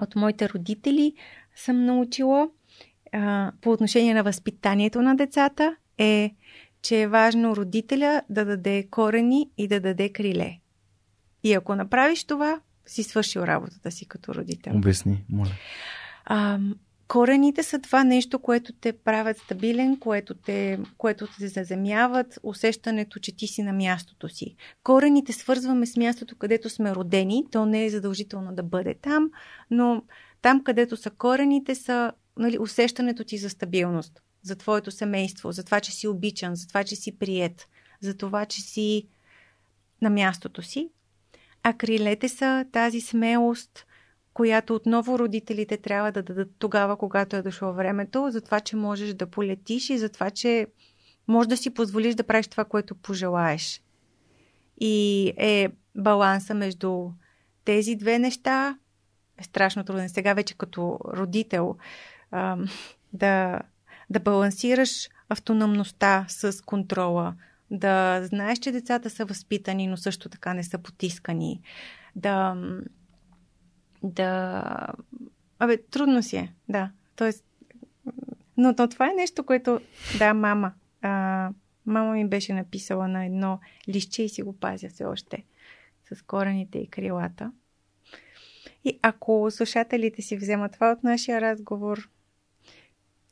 от моите родители съм научила а, по отношение на възпитанието на децата, е, че е важно родителя да даде корени и да даде криле. И ако направиш това, си свършил работата си като родител. Обясни, моля. А, Корените са това нещо, което те правят стабилен, което те, което те заземяват, усещането, че ти си на мястото си. Корените свързваме с мястото, където сме родени. То не е задължително да бъде там, но там, където са корените, са нали, усещането ти за стабилност, за твоето семейство, за това, че си обичан, за това, че си прият, за това, че си на мястото си. А крилете са тази смелост, която отново родителите трябва да дадат тогава, когато е дошло времето, за това, че можеш да полетиш и за това, че можеш да си позволиш да правиш това, което пожелаеш. И е баланса между тези две неща е страшно труден. Сега вече като родител [laughs] да, да балансираш автономността с контрола, да знаеш, че децата са възпитани, но също така не са потискани, да да... Абе, трудно си е, да. Тоест, но, но това е нещо, което... Да, мама. А, мама ми беше написала на едно лище и си го пазя все още. С корените и крилата. И ако слушателите си вземат това от нашия разговор,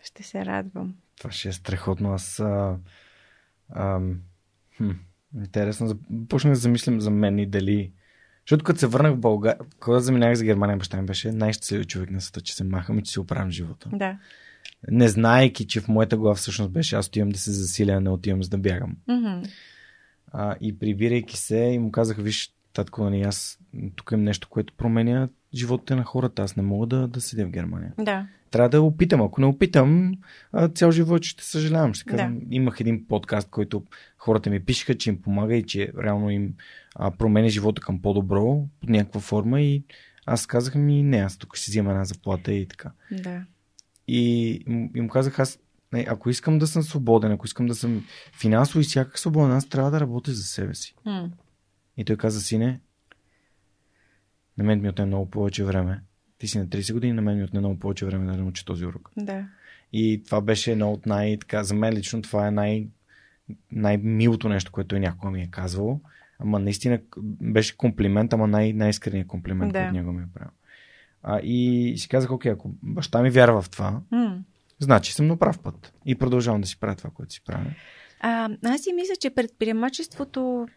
ще се радвам. Това ще е страхотно. Аз... А, а, хм, интересно. Почнах да замислям за мен и дали защото като се върнах в България, когато заминах за Германия, баща ми беше най-щастливият човек на света, че се махам и че си оправям живота. Да. Не знаейки, че в моята глава всъщност беше аз отивам да се засиля, а не отивам за да бягам. Mm-hmm. А, и прибирайки се, и му казах, виж, татко, нали, аз тук имам нещо, което променя живота на хората. Аз не мога да, да седя в Германия. Да. Трябва да опитам. Ако не опитам, цял живот ще съжалявам. Ще казвам, да. Имах един подкаст, който хората ми пишеха, че им помага и че реално им а, промени живота към по-добро под някаква форма и аз казах ми не, аз тук ще взема една заплата и така. Да. И им казах аз, не, ако искам да съм свободен, ако искам да съм финансово и всякак свободен, аз трябва да работя за себе си. Mm. И той каза, сине, на мен ми отне много повече време. Ти си на 30 години, на мен ми отне много повече време да науча този урок. Да. И това беше едно от най- така, за мен лично това е най- най-милото нещо, което някога ми е казвало. Ама наистина беше комплимент, ама най- най-искреният комплимент, да. който него ми е правил. А, и си казах, окей, ако баща ми вярва в това, mm. значи съм на прав път. И продължавам да си правя това, което си правя. А, аз си мисля, че предприемачеството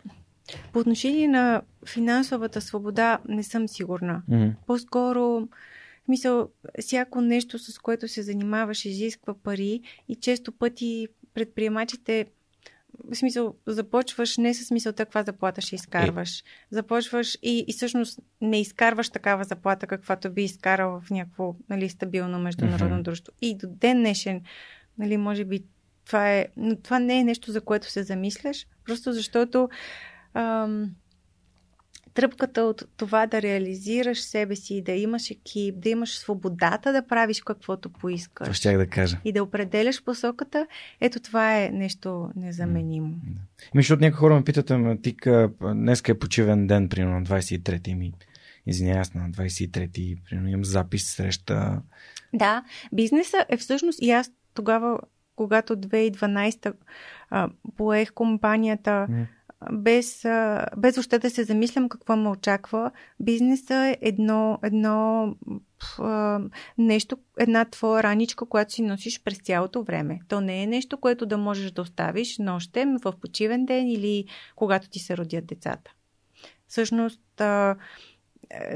по отношение на финансовата свобода не съм сигурна. Mm-hmm. По-скоро, мисъл, всяко нещо, с което се занимаваш, изисква пари и често пъти предприемачите в смисъл, започваш не с мисълта каква заплата ще изкарваш. Е. Започваш и, и всъщност не изкарваш такава заплата, каквато би изкарал в някакво нали, стабилно международно mm-hmm. дружество. И до ден днешен, нали, може би това е. Но това не е нещо, за което се замисляш, просто защото ам, тръпката от това да реализираш себе си, да имаш екип, да имаш свободата да правиш каквото поискаш. Това щях да кажа. И да определяш посоката, ето това е нещо незаменимо. Да. Ми, защото някои хора ме питат, ама ти днес е почивен ден, примерно на 23-ти ми. Извинявай, аз на 23-ти, примерно имам запис, среща. Да, бизнеса е всъщност и аз тогава, когато 2012 а, поех компанията, mm без, без въобще да се замислям какво ме очаква. Бизнеса е едно, едно нещо, една твоя раничка, която си носиш през цялото време. То не е нещо, което да можеш да оставиш нощем в почивен ден или когато ти се родят децата. Всъщност,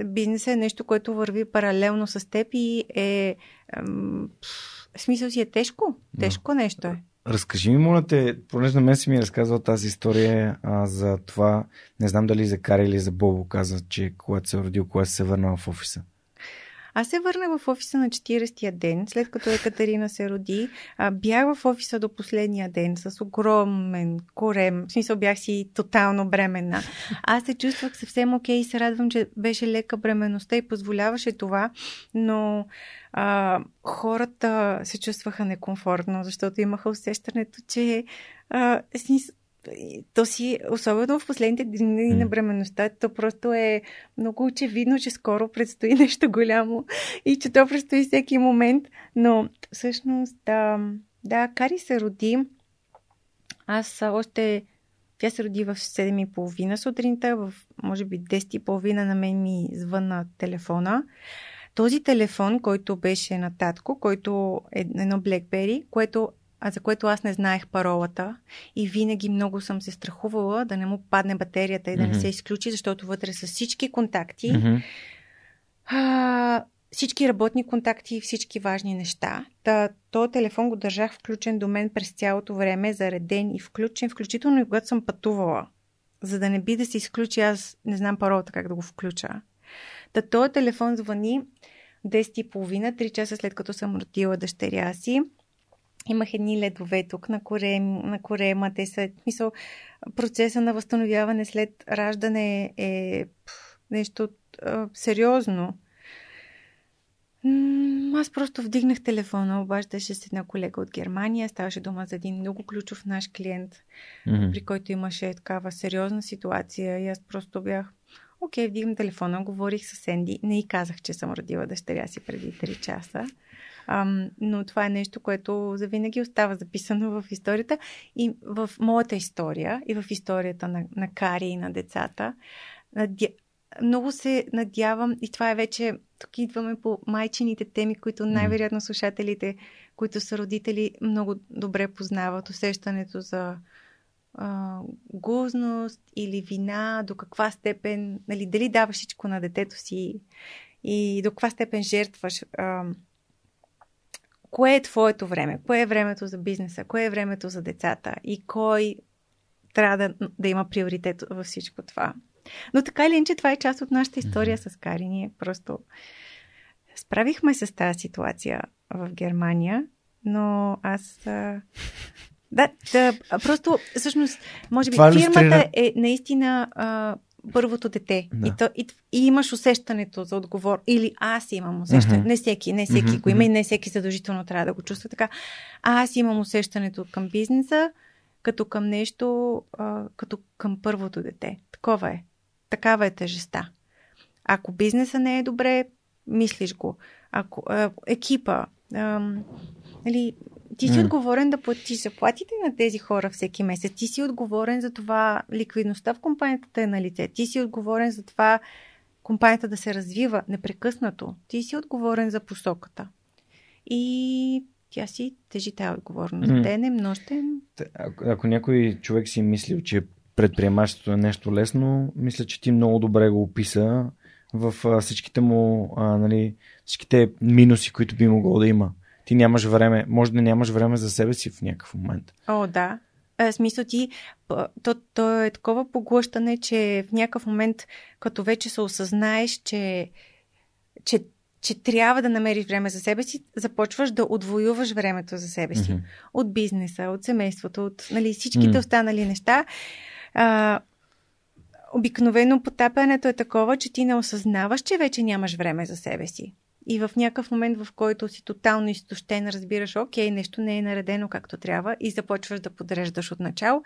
бизнесът е нещо, което върви паралелно с теб и е. В смисъл си е тежко. Тежко нещо е. Разкажи ми, моля те, понеже на мен си ми е разказал тази история а, за това, не знам дали за Кари или за Бобо каза, че когато се е родил, когато се е върнал в офиса. Аз се върнах в офиса на 40-я ден, след като Екатерина се роди. Бях в офиса до последния ден с огромен корем. В смисъл бях си тотално бременна. Аз се чувствах съвсем окей и се радвам, че беше лека бременността и позволяваше това, но а, хората се чувстваха некомфортно, защото имаха усещането, че а, то си, особено в последните дни на бременността, то просто е много очевидно, че скоро предстои [laughs] нещо голямо и че то предстои всеки момент. Но всъщност, да, да Кари се роди. Аз още тя се роди в 7.30 сутринта, в може би 10.30 на мен ми звънна телефона. Този телефон, който беше на татко, който е едно BlackBerry, което а за което аз не знаех паролата и винаги много съм се страхувала да не му падне батерията и да mm-hmm. не се изключи, защото вътре са всички контакти, mm-hmm. а, всички работни контакти и всички важни неща. Та, този телефон го държах включен до мен през цялото време, зареден и включен, включително и когато съм пътувала. За да не би да се изключи, аз не знам паролата как да го включа. Та този телефон звъни 10.30, 3 часа след като съм родила дъщеря си Имах едни ледове тук на, корем, на корема. Те са, мисъл, процеса на възстановяване след раждане е пъл, нещо а, сериозно. Аз просто вдигнах телефона, обаждаше се една колега от Германия. Ставаше дума за един много ключов наш клиент, mm-hmm. при който имаше такава сериозна ситуация. И аз просто бях, окей, вдигнах телефона, говорих с Енди. Не и казах, че съм родила дъщеря си преди 3 часа. Ам, но това е нещо, което завинаги остава записано в историята и в моята история и в историята на, на Кари и на децата. Надя... Много се надявам, и това е вече, тук идваме по майчините теми, които най-вероятно слушателите, които са родители, много добре познават усещането за а, гузност или вина, до каква степен, нали, дали даваш всичко на детето си и до каква степен жертваш а, кое е твоето време, кое е времето за бизнеса, кое е времето за децата и кой трябва да, да има приоритет във всичко това. Но така или иначе, това е част от нашата история mm-hmm. с Кари. Ние просто справихме се с тази ситуация в Германия, но аз. Да, да просто, всъщност, може би, това фирмата е наистина а, първото дете. Да. И, то, и, и имаш усещането за отговор. Или аз имам усещане. Mm-hmm. Не всеки, не всеки mm-hmm. го има и не всеки задължително трябва да го чувства така. А аз имам усещането към бизнеса, като към нещо, а, като към първото дете. Такова е. Такава е тежеста. Ако бизнеса не е добре, мислиш го. Ако а, екипа, а, нали, ти си mm. отговорен да платиш заплатите на тези хора всеки месец. Ти си отговорен за това ликвидността в компанията е на лице. Ти си отговорен за това компанията да се развива непрекъснато. Ти си отговорен за посоката. И тя си тежи тази отговорност. Mm. Денем, нощем. Ако, ако някой човек си мислил, че предприемачеството е нещо лесно, мисля, че ти много добре го описа в а, всичките му, а, нали, всичките минуси, които би могло да има ти нямаш време, може да нямаш време за себе си в някакъв момент. О, да. В смисъл ти, то, то е такова поглъщане, че в някакъв момент, като вече се осъзнаеш, че, че, че трябва да намериш време за себе си, започваш да отвоюваш времето за себе си. Mm-hmm. От бизнеса, от семейството, от нали, всичките mm-hmm. останали неща. А, обикновено потапянето е такова, че ти не осъзнаваш, че вече нямаш време за себе си. И в някакъв момент, в който си тотално изтощен, разбираш, окей, нещо не е наредено както трябва и започваш да подреждаш от начало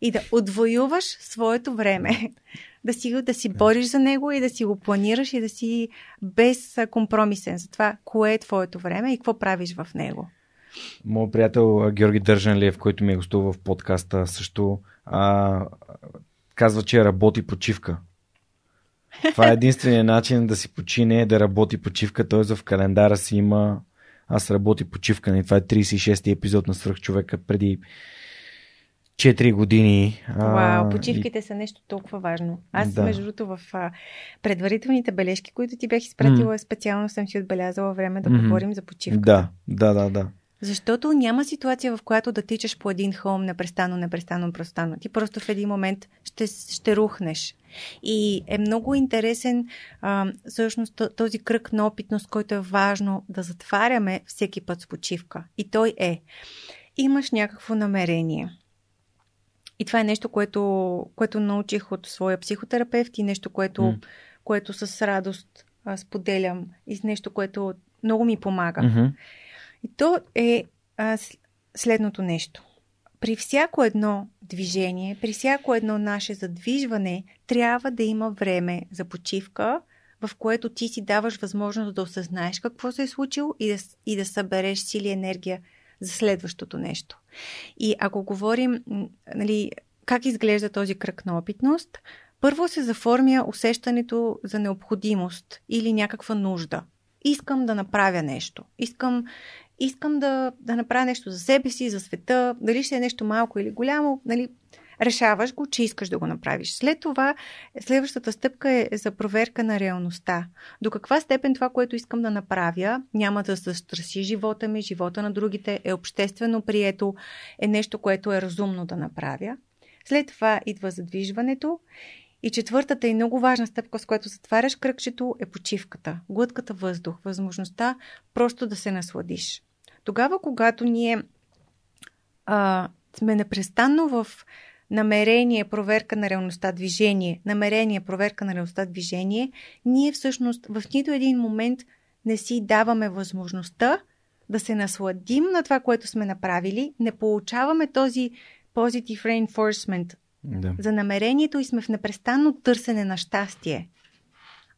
и да отвоюваш своето време. [laughs] Да си, да си бориш за него и да си го планираш и да си без компромисен за това, кое е твоето време и какво правиш в него. Моят приятел Георги Държанлиев, който ми е гостувал в подкаста, също а, казва, че работи почивка. Това е единствения начин да си почине, да работи почивка, т.е. в календара си има аз работи почивка. И нали? това е 36-ти епизод на Свръхчовека преди 4 години. Вау, почивките и... са нещо толкова важно. Аз, да. между другото, в а, предварителните бележки, които ти бях изпратила, mm. специално съм си отбелязала време да mm-hmm. говорим за почивка. Да, да, да, да. Защото няма ситуация, в която да тичаш по един холм непрестанно, непрестанно, непрестанно. Ти просто в един момент ще, ще рухнеш. И е много интересен а, всъщност този кръг на опитност, който е важно да затваряме всеки път с почивка. И той е, имаш някакво намерение. И това е нещо, което, което научих от своя психотерапевт и нещо, което, mm. което с радост а, споделям и нещо, което много ми помага. Mm-hmm. И то е а, следното нещо. При всяко едно движение, при всяко едно наше задвижване, трябва да има време за почивка, в което ти си даваш възможност да осъзнаеш какво се е случило и да, и да събереш сили и енергия за следващото нещо. И ако говорим нали, как изглежда този кръг на опитност, първо се заформя усещането за необходимост или някаква нужда – искам да направя нещо. Искам, искам да, да направя нещо за себе си, за света, дали ще е нещо малко или голямо, нали, решаваш го, че искаш да го направиш. След това, следващата стъпка е за проверка на реалността. До каква степен това, което искам да направя, няма да застраши живота ми, живота на другите, е обществено прието, е нещо, което е разумно да направя. След това идва задвижването и четвъртата и много важна стъпка, с която затваряш кръгчето, е почивката. Глътката въздух, възможността просто да се насладиш. Тогава, когато ние а, сме непрестанно в намерение, проверка на реалността, движение, намерение, проверка на реалността, движение, ние всъщност в нито един момент не си даваме възможността да се насладим на това, което сме направили, не получаваме този positive reinforcement да. за намерението и сме в непрестанно търсене на щастие.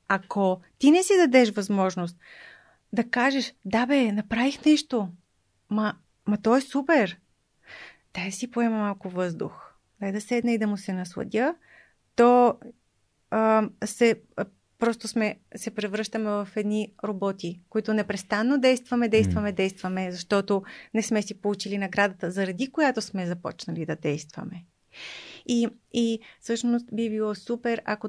Ако ти не си дадеш възможност да кажеш, да бе, направих нещо, ма, ма то е супер, дай си поема малко въздух. Дай да седна и да му се насладя, то а, се, просто сме, се превръщаме в едни роботи, които непрестанно действаме, действаме, действаме, защото не сме си получили наградата, заради която сме започнали да действаме. И, и всъщност би било супер, ако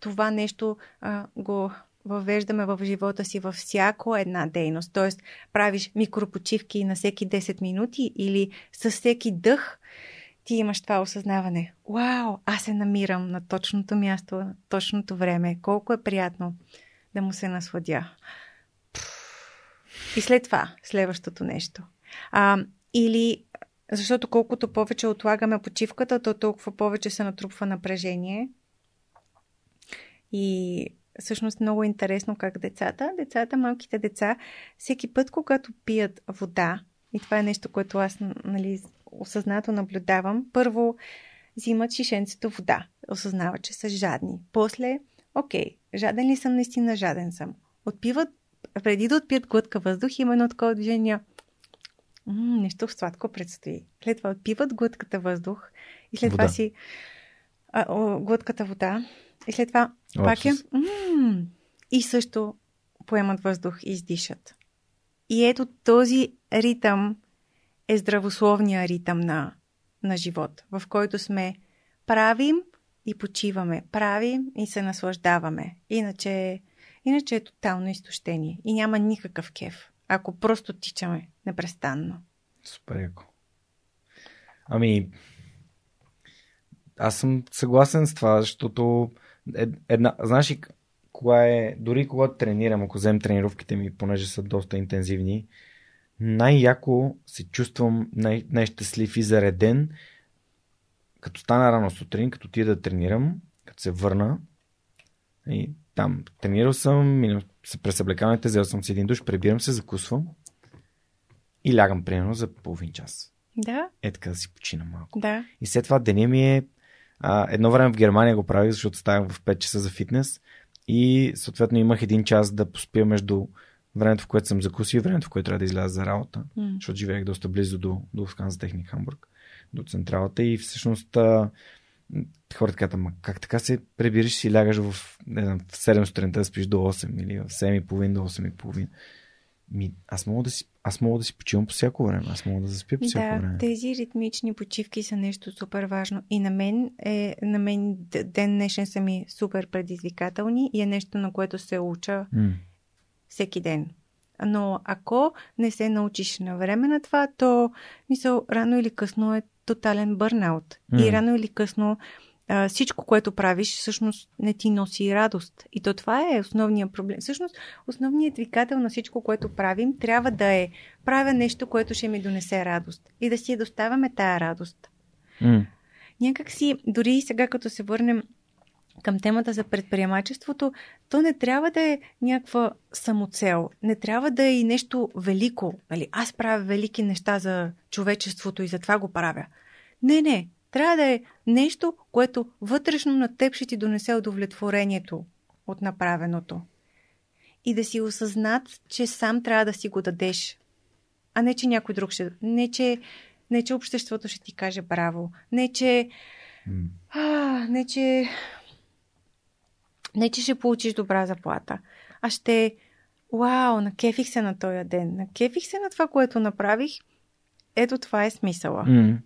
това нещо а, го въвеждаме в живота си във всяко една дейност. Тоест, правиш микропочивки на всеки 10 минути или със всеки дъх ти имаш това осъзнаване. Вау, аз се намирам на точното място, на точното време. Колко е приятно да му се насладя. И след това, следващото нещо. А, или, защото колкото повече отлагаме почивката, то толкова повече се натрупва напрежение. И всъщност много интересно как децата, децата, малките деца, всеки път, когато пият вода, и това е нещо, което аз нали, осъзнато наблюдавам. Първо, взимат шишенцето вода. Осъзнават, че са жадни. После, окей, жаден ли съм? Наистина жаден съм. Отпиват, преди да отпият глътка въздух, има едно такова движение. М- нещо сладко предстои. След това отпиват глътката въздух и след вода. това си а, о, глътката вода. И след това пак е... И също поемат въздух и издишат. И ето този ритъм е здравословния ритъм на, на живот, в който сме правим и почиваме, правим и се наслаждаваме. Иначе, иначе е тотално изтощение и няма никакъв кеф, ако просто тичаме непрестанно. Супер яко. Ами, аз съм съгласен с това, защото една, знаеш ли, кога е, дори когато тренирам, ако вземем тренировките ми, понеже са доста интензивни, най-яко се чувствам най- най-щастлив и зареден, като стана рано сутрин, като тия да тренирам, като се върна и там тренирал съм, минал се през съблекалните, взел съм си един душ, прибирам се, закусвам и лягам примерно за половин час. Да. Е така да си почина малко. Да. И след това деня ми е а, едно време в Германия го правих, защото ставам в 5 часа за фитнес и съответно имах един час да поспя между времето, в което съм закусил, времето, в което трябва да изляза за работа, mm. защото живеех доста близо до, до Сканс Техник Хамбург, до централата и всъщност а, хората казват, ама как така се прибираш си лягаш в, не знам, в 7 сутринта да спиш до 8 или в 7.30 до 8.30. Ми, аз мога да си, аз мога да си почивам по всяко време. Аз мога да заспя по всяко да, време. тези ритмични почивки са нещо супер важно. И на мен, е, на мен ден днешен са ми супер предизвикателни и е нещо, на което се уча mm всеки ден. Но ако не се научиш на време на това, то мисъл, рано или късно е тотален бърнаут. Mm. И рано или късно а, всичко, което правиш, всъщност не ти носи радост. И то това е основният проблем. Всъщност, основният двигател на всичко, което правим, трябва да е правя нещо, което ще ми донесе радост. И да си я доставяме тая радост. Mm. Някак си, дори и сега, като се върнем към темата за предприемачеството, то не трябва да е някаква самоцел. Не трябва да е и нещо велико. Нали? Аз правя велики неща за човечеството и затова го правя. Не, не. Трябва да е нещо, което вътрешно на теб ще ти донесе удовлетворението от направеното. И да си осъзнат, че сам трябва да си го дадеш. А не, че някой друг ще... Не, че, не, че обществото ще ти каже браво. Не, че... А, не, че не, че ще получиш добра заплата, а ще, вау, накефих се на този ден, накефих се на това, което направих. Ето това е смисъла. Mm.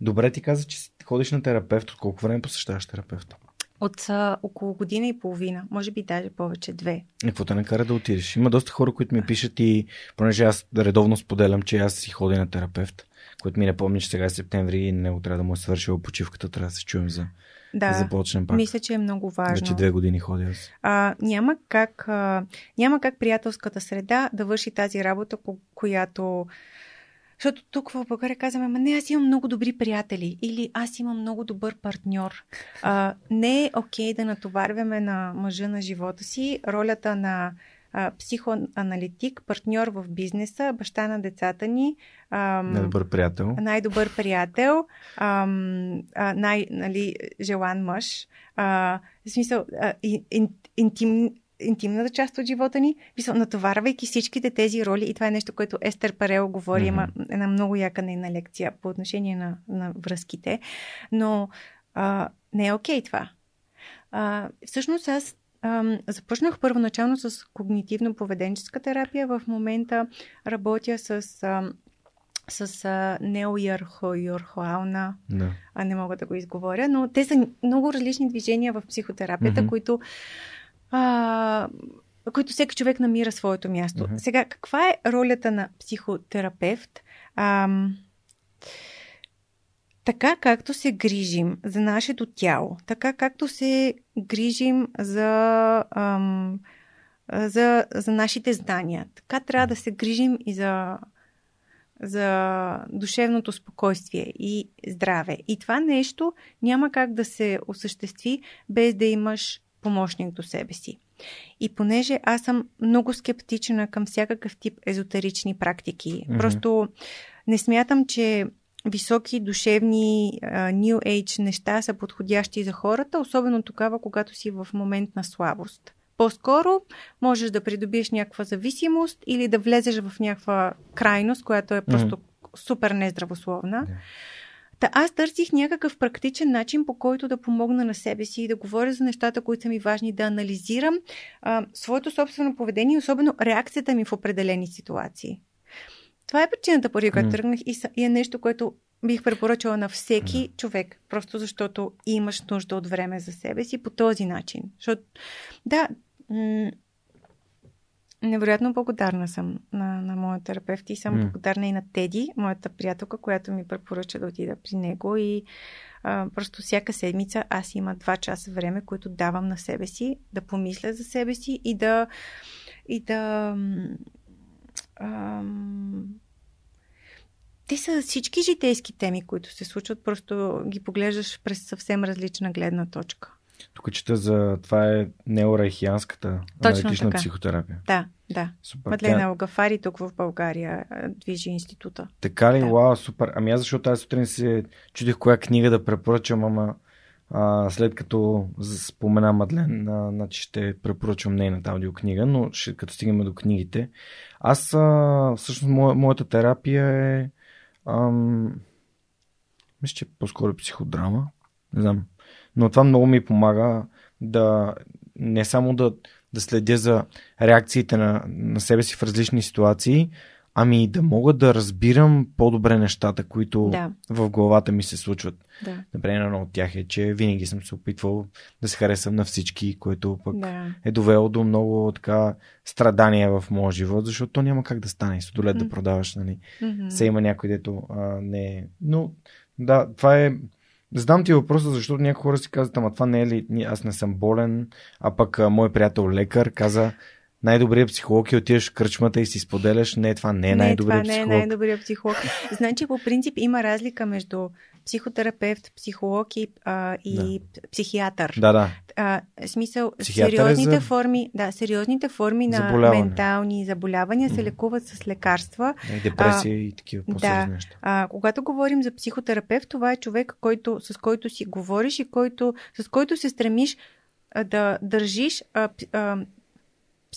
Добре ти каза, че ходиш на терапевт. От колко време посещаваш терапевта? От а, около година и половина, може би даже повече, две. И какво те накара да отидеш? Има доста хора, които ми пишат и, понеже аз редовно споделям, че аз си ходя на терапевт, който ми не помни, че сега е септември и не трябва да му е свършила почивката, трябва да се чуем за да, да започнем пак. Мисля, че е много важно. Вече две години ходя аз. А, няма, как, а, няма как приятелската среда да върши тази работа, която защото тук в България казваме, ма не, аз имам много добри приятели или аз имам много добър партньор. А, не е окей okay да натоварваме на мъжа на живота си ролята на а, психоаналитик, партньор в бизнеса, баща на децата ни. Ам, най-добър приятел. Най-добър приятел, ам, а, най, нали, желан мъж. А, в смисъл, а, ин, интим, интимната част от живота ни, натоварвайки всичките тези роли. И това е нещо, което Естер Парел говори, mm-hmm. има една много яка нейна лекция по отношение на, на връзките. Но а, не е окей okay това. А, всъщност аз а, започнах първоначално с когнитивно-поведенческа терапия. В момента работя с а, с а, да. а не мога да го изговоря, но те са много различни движения в психотерапията, mm-hmm. които а, които всеки човек намира своето място. Mm-hmm. Сега, каква е ролята на психотерапевт? А, така както се грижим за нашето тяло, така както се грижим за, ам, за, за нашите знания, така трябва да се грижим и за, за душевното спокойствие и здраве. И това нещо няма как да се осъществи без да имаш помощник до себе си. И понеже аз съм много скептична към всякакъв тип езотерични практики, mm-hmm. просто не смятам, че високи душевни uh, New Age неща са подходящи за хората, особено тогава, когато си в момент на слабост. По-скоро можеш да придобиеш някаква зависимост или да влезеш в някаква крайност, която е просто mm-hmm. супер нездравословна. Yeah. Та аз търсих някакъв практичен начин, по който да помогна на себе си и да говоря за нещата, които са ми важни, да анализирам а, своето собствено поведение и особено реакцията ми в определени ситуации. Това е причината, поради която mm. тръгнах и, и е нещо, което бих препоръчала на всеки mm. човек, просто защото имаш нужда от време за себе си по този начин. Защото, да, Невероятно благодарна съм на, на моя терапевт и съм mm. благодарна и на Теди, моята приятелка, която ми препоръча да отида при него и а, просто всяка седмица аз има два часа време, които давам на себе си, да помисля за себе си и да и да ам, те са всички житейски теми, които се случват, просто ги поглеждаш през съвсем различна гледна точка. Тук чета за това е неорайхианската аналитична психотерапия. Да, да. Супер. Мадлена Тя... Алгафари тук в България движи института. Така ли? Да. Вау, супер. Ами аз защото тази сутрин се чудих коя книга да препоръчам, ама а, след като спомена Мадлен, а, значи ще препоръчвам нейната аудиокнига, но ще, като стигнем до книгите. Аз а, всъщност моя, моята терапия е ам, мисля, че по-скоро е психодрама. Не знам. Но това много ми помага да не само да, да следя за реакциите на, на себе си в различни ситуации, ами да мога да разбирам по-добре нещата, които да. в главата ми се случват. Да. Например, едно от тях е, че винаги съм се опитвал да се харесам на всички, което пък да. е довело до много така страдания в моя живот, защото то няма как да стане. Судолет mm. да продаваш, нали? Mm-hmm. Се има някой, дето а, не е. Но да, това е Задам ти въпроса, защото някои хора си казват, ама това не е ли, аз не съм болен, а пък а, мой приятел лекар каза, най-добрият психолог е отиваш в кръчмата и си споделяш. Не, това не е най-добрият психолог. Не, е най-добрият психолог. Значи, по принцип има разлика между психотерапевт, психолог и, а, и да. психиатър. Да, да. А, смисъл, психиатър сериозните е за... форми, да, сериозните форми на ментални заболявания се лекуват с лекарства. И депресия а, и такива да, неща. А, когато говорим за психотерапевт, това е човек, който, с който си говориш и който, с който се стремиш да държиш а, а,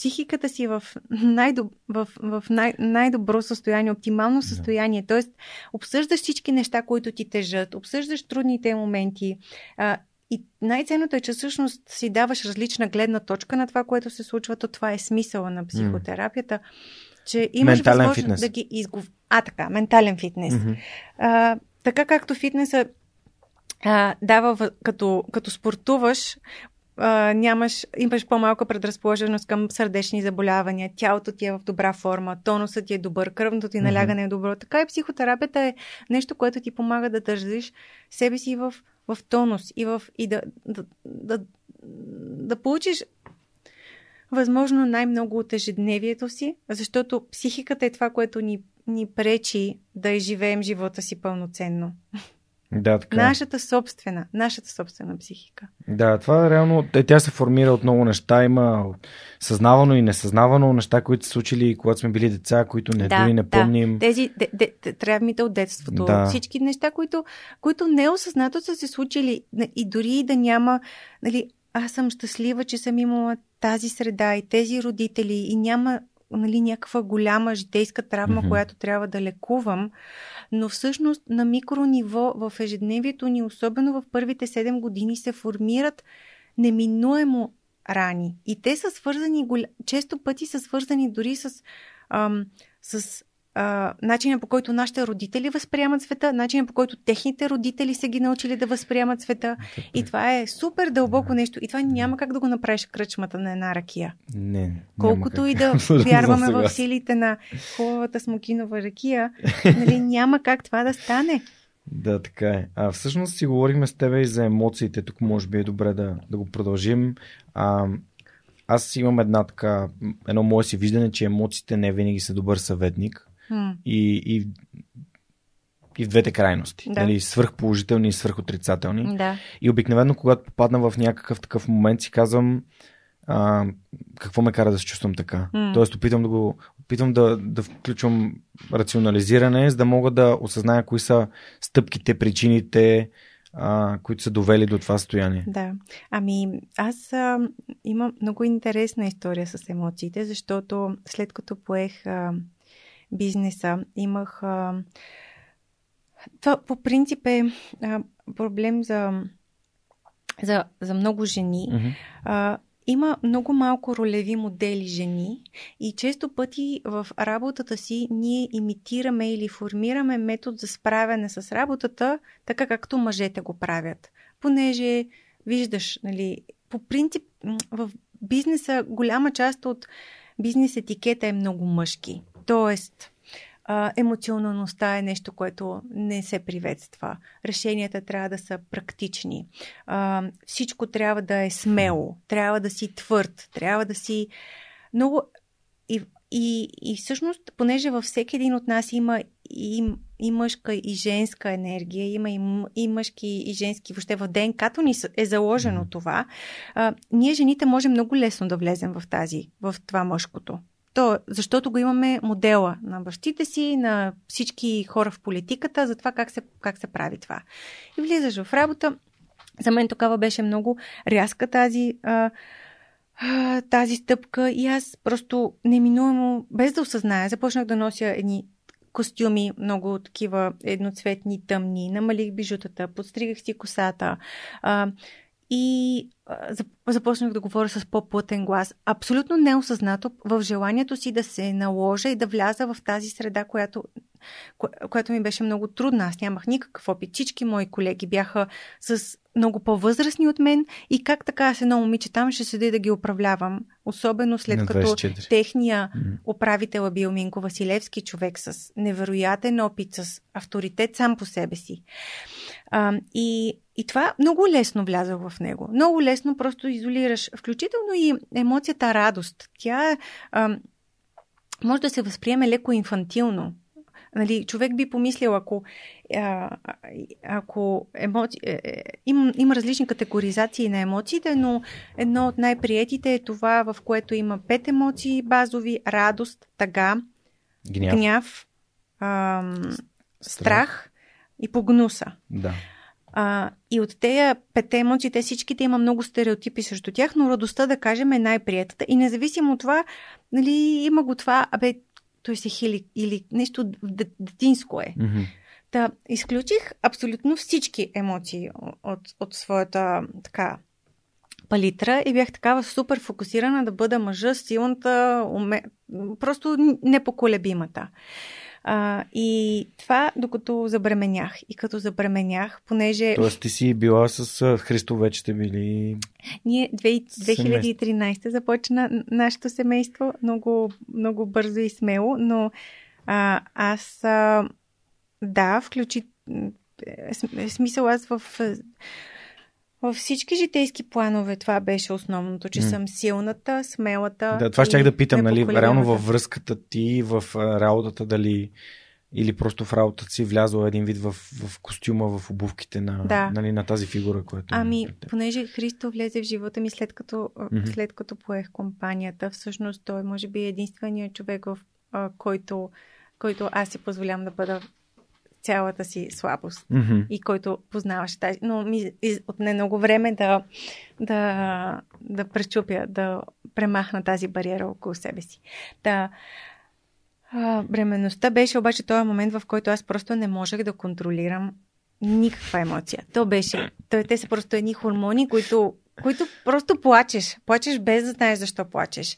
психиката си в, най-доб... в, в най- най-добро състояние, оптимално състояние. Тоест, обсъждаш всички неща, които ти тежат, обсъждаш трудните моменти а, И най-ценното е, че всъщност си даваш различна гледна точка на това, което се случва. То това е смисъла на психотерапията. Че имаш Ментален възможност фитнес. да ги изгов... А, така, ментален фитнес. Мгм. А, така както фитнеса а, дава, като, като спортуваш, а, нямаш, имаш по-малка предразположеност към сърдечни заболявания, тялото ти е в добра форма, тонусът ти е добър, кръвното ти налягане е добро. Така и психотерапията е нещо, което ти помага да държиш себе си в, в тонус и, в, и да, да, да, да получиш възможно най-много от ежедневието си, защото психиката е това, което ни, ни пречи да изживеем живота си пълноценно. Да, така. Нашата собствена, нашата собствена психика. Да, това е реално, тя се формира от много неща, има съзнавано и несъзнавано неща, които са случили, когато сме били деца, които не, дори не помним. Да. Тези де, де, травмите от детството, Да. всички неща, които, които неосъзнато са се случили и дори да няма, нали, аз съм щастлива, че съм имала тази среда и тези родители и няма нали, някаква голяма житейска травма, Мгм. която трябва да лекувам, но всъщност на микрониво в ежедневието ни, особено в първите 7 години, се формират неминуемо рани. И те са свързани, често пъти са свързани дори с, ам, с а, начина по който нашите родители възприемат света, начина по който техните родители са ги научили да възприемат света. И това е супер дълбоко нещо. И това няма как да го направиш кръчмата на една ракия. Не, Колкото и да [laughs] вярваме в силите на хубавата смокинова ракия, [laughs] нали, няма как това да стане. Да, така е. А всъщност си говорихме с тебе и за емоциите. Тук може би е добре да, да го продължим. А, аз имам една така, едно мое си виждане, че емоциите не винаги са добър съветник. И, и, и в двете крайности. Да. Нали, свръхположителни и свръхотрицателни. Да. И обикновено, когато попадна в някакъв такъв момент, си казвам а, какво ме кара да се чувствам така. М. Тоест, опитвам да го опитвам да, да включвам рационализиране, за да мога да осъзная кои са стъпките, причините, а, които са довели до това състояние. Да. Ами, аз а, имам много интересна история с емоциите, защото след като поех а, бизнеса, имах. А, това по принцип е а, проблем за, за, за много жени. Мгм. А, има много малко ролеви модели жени и често пъти в работата си ние имитираме или формираме метод за справяне с работата, така както мъжете го правят. Понеже виждаш, нали, по принцип в бизнеса голяма част от бизнес етикета е много мъжки. Тоест, а, емоционалността е нещо, което не се приветства. Решенията трябва да са практични. А, всичко трябва да е смело, трябва да си твърд, трябва да си много. И, и, и всъщност, понеже във всеки един от нас има и, и мъжка и женска енергия, има и, и мъжки и женски, въобще в ДНК-то ни е заложено това, а, ние жените можем много лесно да влезем в тази, в това мъжкото. То, защото го имаме модела на бащите си, на всички хора в политиката, за това как се, как се прави това. И влизаш в работа. За мен тогава беше много рязка тази, а, а, тази стъпка и аз просто неминуемо, без да осъзная, започнах да нося едни костюми, много такива едноцветни, тъмни, намалих бижутата, подстригах си косата а, и започнах да говоря с по-плътен глас. Абсолютно неосъзнато в желанието си да се наложа и да вляза в тази среда, която, ко- която ми беше много трудна. Аз нямах никакъв опит. Всички мои колеги бяха с много по-възрастни от мен и как така с едно момиче там ще седи да ги управлявам. Особено след като 24. техния управител е бил Минко Василевски, човек с невероятен опит, с авторитет сам по себе си. А, и, и това много лесно влязах в него. Много лесно просто изолираш. Включително и емоцията радост. Тя а, може да се възприеме леко инфантилно. Нали, човек би помислил, ако, а, ако емоци... е, е, има, има различни категоризации на емоциите, но едно от най-приетите е това, в което има пет емоции базови радост, тъга, Гняв. гняв, ам, страх и погнуса. Да. А, и от тези пете емоции, те всичките има много стереотипи срещу тях, но радостта, да кажем, е най-приятата. И независимо от това, нали, има го това, абе, той се хили или нещо детинско е. Да изключих абсолютно всички емоции от, от своята така палитра и бях такава супер фокусирана да бъда мъжа, силната, уме... просто непоколебимата. А, и това докато забременях. И като забременях, понеже... Тоест ти си била с Христо, вече сте били... Ние 2013 започна нашето семейство много, много бързо и смело, но а, аз а, да, включи е, смисъл аз в във всички житейски планове това беше основното, че mm. съм силната, смелата. Да, това ще да питам, нали, реално във връзката ти, в работата, дали или просто в работата си влязла един вид в, в костюма, в обувките на, да. нали, на тази фигура, която. Ами, понеже Христо влезе в живота ми след като, mm-hmm. след като поех компанията, всъщност той може би е единственият човек, в а, който, който аз си позволявам да бъда цялата си слабост mm-hmm. и който познаваше тази. Но ми отне много време да, да, да пречупя, да премахна тази бариера около себе си. Да, а, бременността беше обаче този момент, в който аз просто не можех да контролирам никаква емоция. То беше. То, те са просто едни хормони, които които просто плачеш. Плачеш без да знаеш защо плачеш.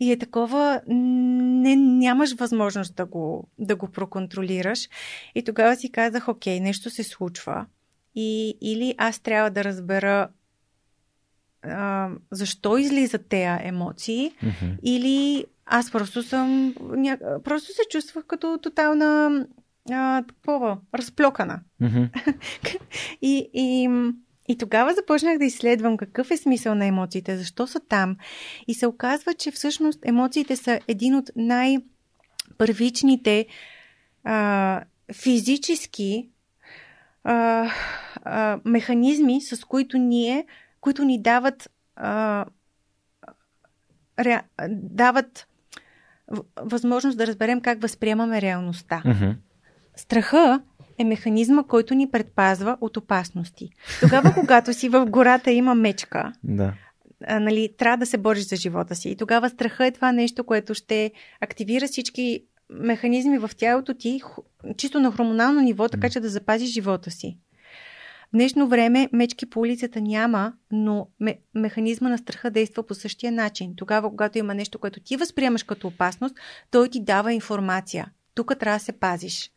И е такова, не, нямаш възможност да го, да го проконтролираш. И тогава си казах, окей, нещо се случва. И, или аз трябва да разбера а, защо излизат тези емоции, mm-hmm. или аз просто съм. Ня... Просто се чувствах като тотална. А, такова, разплокана. Mm-hmm. [laughs] и, и и тогава започнах да изследвам какъв е смисъл на емоциите, защо са там. И се оказва, че всъщност емоциите са един от най-първичните а, физически а, а, механизми, с които ние, които ни дават, а, ре, дават възможност да разберем как възприемаме реалността. Mm-hmm. Страха е механизма, който ни предпазва от опасности. Тогава, [laughs] когато си в гората има мечка, да. а, нали, трябва да се бориш за живота си. И тогава страха е това нещо, което ще активира всички механизми в тялото ти, чисто на хормонално ниво, така че да запазиш живота си. В днешно време мечки по улицата няма, но ме- механизма на страха действа по същия начин. Тогава, когато има нещо, което ти възприемаш като опасност, той ти дава информация. Тук трябва да се пазиш.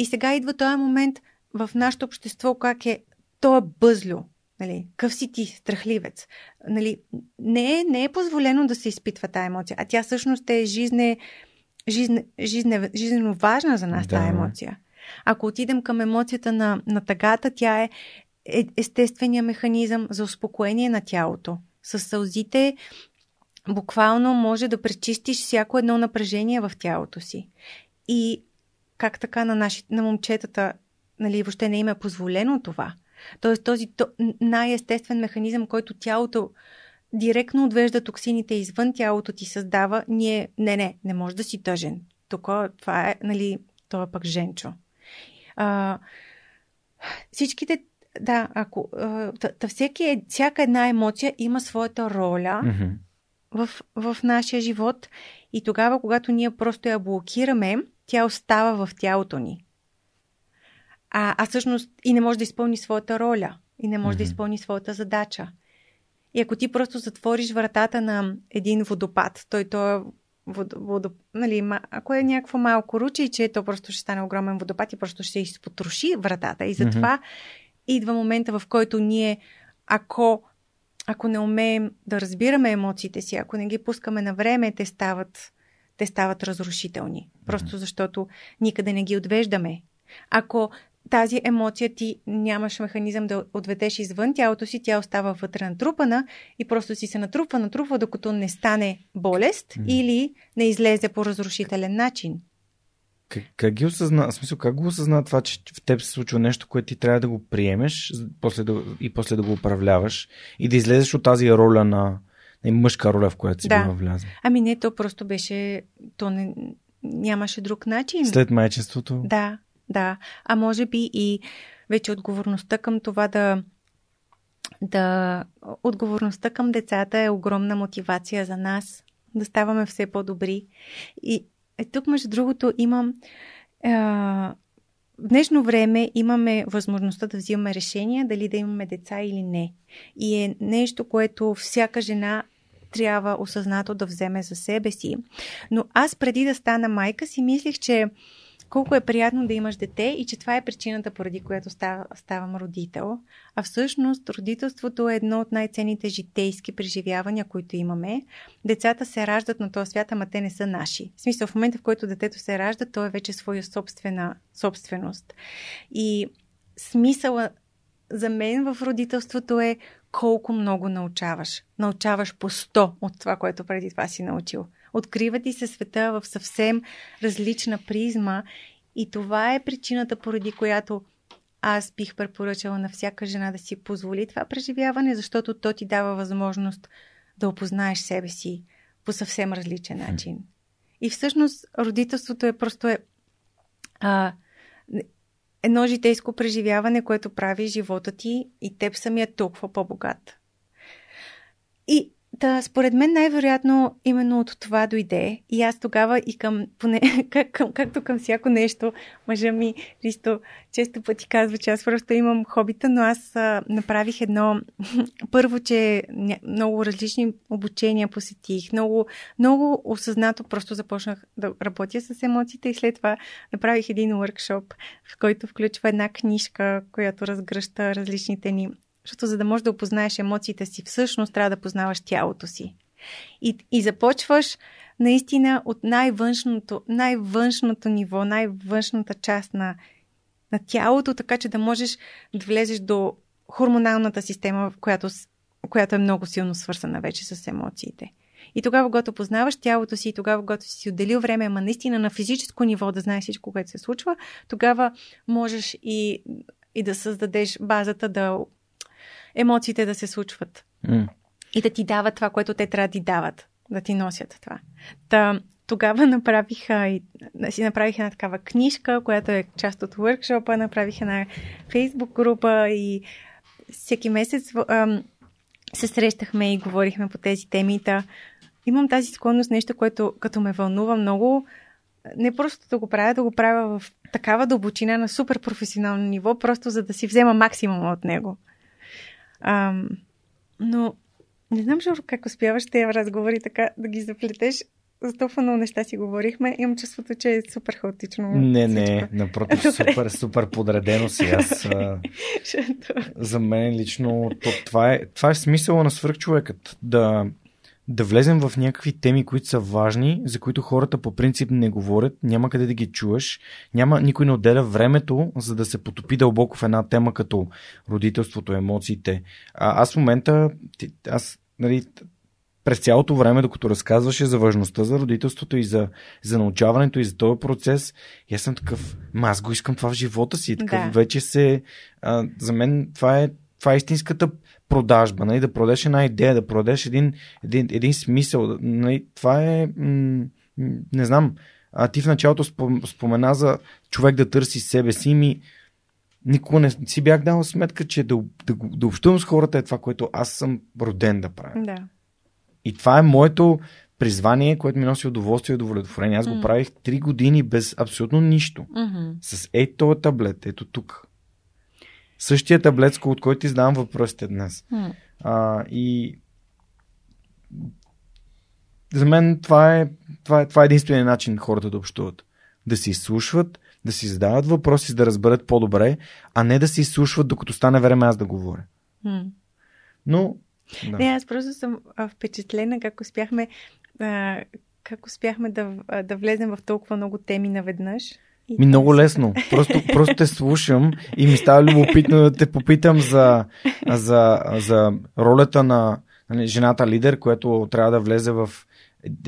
И сега идва този момент в нашето общество, как е то е бъзлю. Нали, къв си ти, страхливец. Нали, не, е, не е позволено да се изпитва тази емоция, а тя всъщност е жизне, жизне, жизне, жизненно важна за нас, да. тази емоция. Ако отидем към емоцията на, на тъгата, тя е, е естествения механизъм за успокоение на тялото. С сълзите буквално може да пречистиш всяко едно напрежение в тялото си. И как така на, наши, на момчетата нали, въобще не им е позволено това. Тоест този то, най-естествен механизъм, който тялото директно отвежда токсините извън тялото ти създава, ние, не, не, не може да си тъжен. Тук това е, нали, това е пък женчо. А, всичките, да, ако, а, та, всеки, е, всяка една емоция има своята роля mm-hmm. в, в нашия живот и тогава, когато ние просто я блокираме, тя остава в тялото ни. А, а всъщност и не може да изпълни своята роля, и не може mm-hmm. да изпълни своята задача. И ако ти просто затвориш вратата на един водопад, той то е вод, водоп... нали, ако е някакво малко ручейче, то просто ще стане огромен водопад и просто ще изпотроши вратата. И затова mm-hmm. идва момента, в който ние, ако, ако не умеем да разбираме емоциите си, ако не ги пускаме на време, те стават те стават разрушителни. Просто защото никъде не ги отвеждаме. Ако тази емоция ти нямаш механизъм да отведеш извън тялото си, тя остава вътре натрупана и просто си се натрупва, натрупва, докато не стане болест mm. или не излезе по разрушителен начин. Как, как ги осъзна, в смисъл, как го осъзна това, че в теб се случва нещо, което ти трябва да го приемеш после да, и после да го управляваш и да излезеш от тази роля на мъжка роля, в която си да. била вляза. Ами не, то просто беше, то не, нямаше друг начин. След майчеството? Да, да. А може би и вече отговорността към това да да отговорността към децата е огромна мотивация за нас да ставаме все по-добри. И е, тук, между другото, имам е, в днешно време имаме възможността да взимаме решения дали да имаме деца или не. И е нещо, което всяка жена трябва осъзнато да вземе за себе си. Но аз преди да стана майка си мислих, че колко е приятно да имаш дете и че това е причината, поради която став, ставам родител. А всъщност родителството е едно от най-ценните житейски преживявания, които имаме. Децата се раждат на този свят, ама те не са наши. В смисъл, в момента, в който детето се ражда, то е вече своя собствена собственост. И смисъла за мен в родителството е колко много научаваш. Научаваш по 100 от това, което преди това си научил. Открива ти се света в съвсем различна призма и това е причината, поради която аз бих препоръчала на всяка жена да си позволи това преживяване, защото то ти дава възможност да опознаеш себе си по съвсем различен начин. И всъщност родителството е просто е а, едно житейско преживяване, което прави живота ти и теб самия толкова по-богат. И да, според мен най-вероятно именно от това дойде. И аз тогава и към, поне, [laughs] как, към, както към всяко нещо, мъжа ми, Ристо, често пъти казва, че аз просто имам хобита, но аз а, направих едно, [laughs] първо, че много различни обучения посетих, много, много осъзнато просто започнах да работя с емоциите и след това направих един workshop, в който включва една книжка, която разгръща различните ни защото за да можеш да опознаеш емоциите си, всъщност трябва да познаваш тялото си. И, и започваш наистина от най-външното, най-външното ниво, най-външната част на, на тялото, така че да можеш да влезеш до хормоналната система, която, която е много силно свързана вече с емоциите. И тогава, когато познаваш тялото си, и тогава, когато си отделил време, ама наистина на физическо ниво да знаеш всичко, което се случва, тогава можеш и, и да създадеш базата да емоциите да се случват. Mm. И да ти дават това, което те трябва да ти дават. Да ти носят това. Та, тогава направих, си направих една такава книжка, която е част от workshop направих една фейсбук група и всеки месец ам, се срещахме и говорихме по тези теми. Та, имам тази склонност, нещо, което като ме вълнува много, не просто да го правя, да го правя в такава дълбочина на супер професионално ниво, просто за да си взема максимум от него. А, но не знам, Жоро, как успяваш тези разговори така да ги заплетеш. За толкова много неща си говорихме. Имам чувството, че е супер хаотично. Не, не, напротив, [laughs] супер, супер подредено си. Аз, [laughs] за мен лично това е, това е смисъла на свърхчовекът. Да, да влезем в някакви теми, които са важни, за които хората по принцип не говорят, няма къде да ги чуеш, няма, никой не отделя времето, за да се потопи дълбоко в една тема като родителството, емоциите. А, аз в момента, аз, нали, през цялото време, докато разказваше за важността за родителството и за, за научаването и за този процес, и аз съм такъв, ма аз го искам това в живота си. Такъв да. вече се, а, за мен това е, това е истинската продажба, нали, да продадеш една идея, да продадеш един, един, един смисъл. Нали, това е, м- не знам, а ти в началото спомена за човек да търси себе си, ми никога не си бях дал сметка, че да, да, да общувам с хората е това, което аз съм роден да правя. Да. И това е моето призвание, което ми носи удоволствие и удовлетворение. Аз mm. го правих 3 години без абсолютно нищо. Mm-hmm. С ей този таблет, ето тук. Същия таблет, от който ти задавам въпросите днес. Mm. А, и за мен това е, това е, това е единствения начин хората да общуват. Да се изслушват, да си задават въпроси, за да разберат по-добре, а не да се изслушват, докато стане време аз да говоря. Mm. Но. Да. Не, аз просто съм впечатлена как успяхме, а, как успяхме да, да влезем в толкова много теми наведнъж. Ми много лесно. Просто, просто те слушам и ми става любопитно да те попитам за, за, за ролята на нали, жената лидер, която трябва да влезе в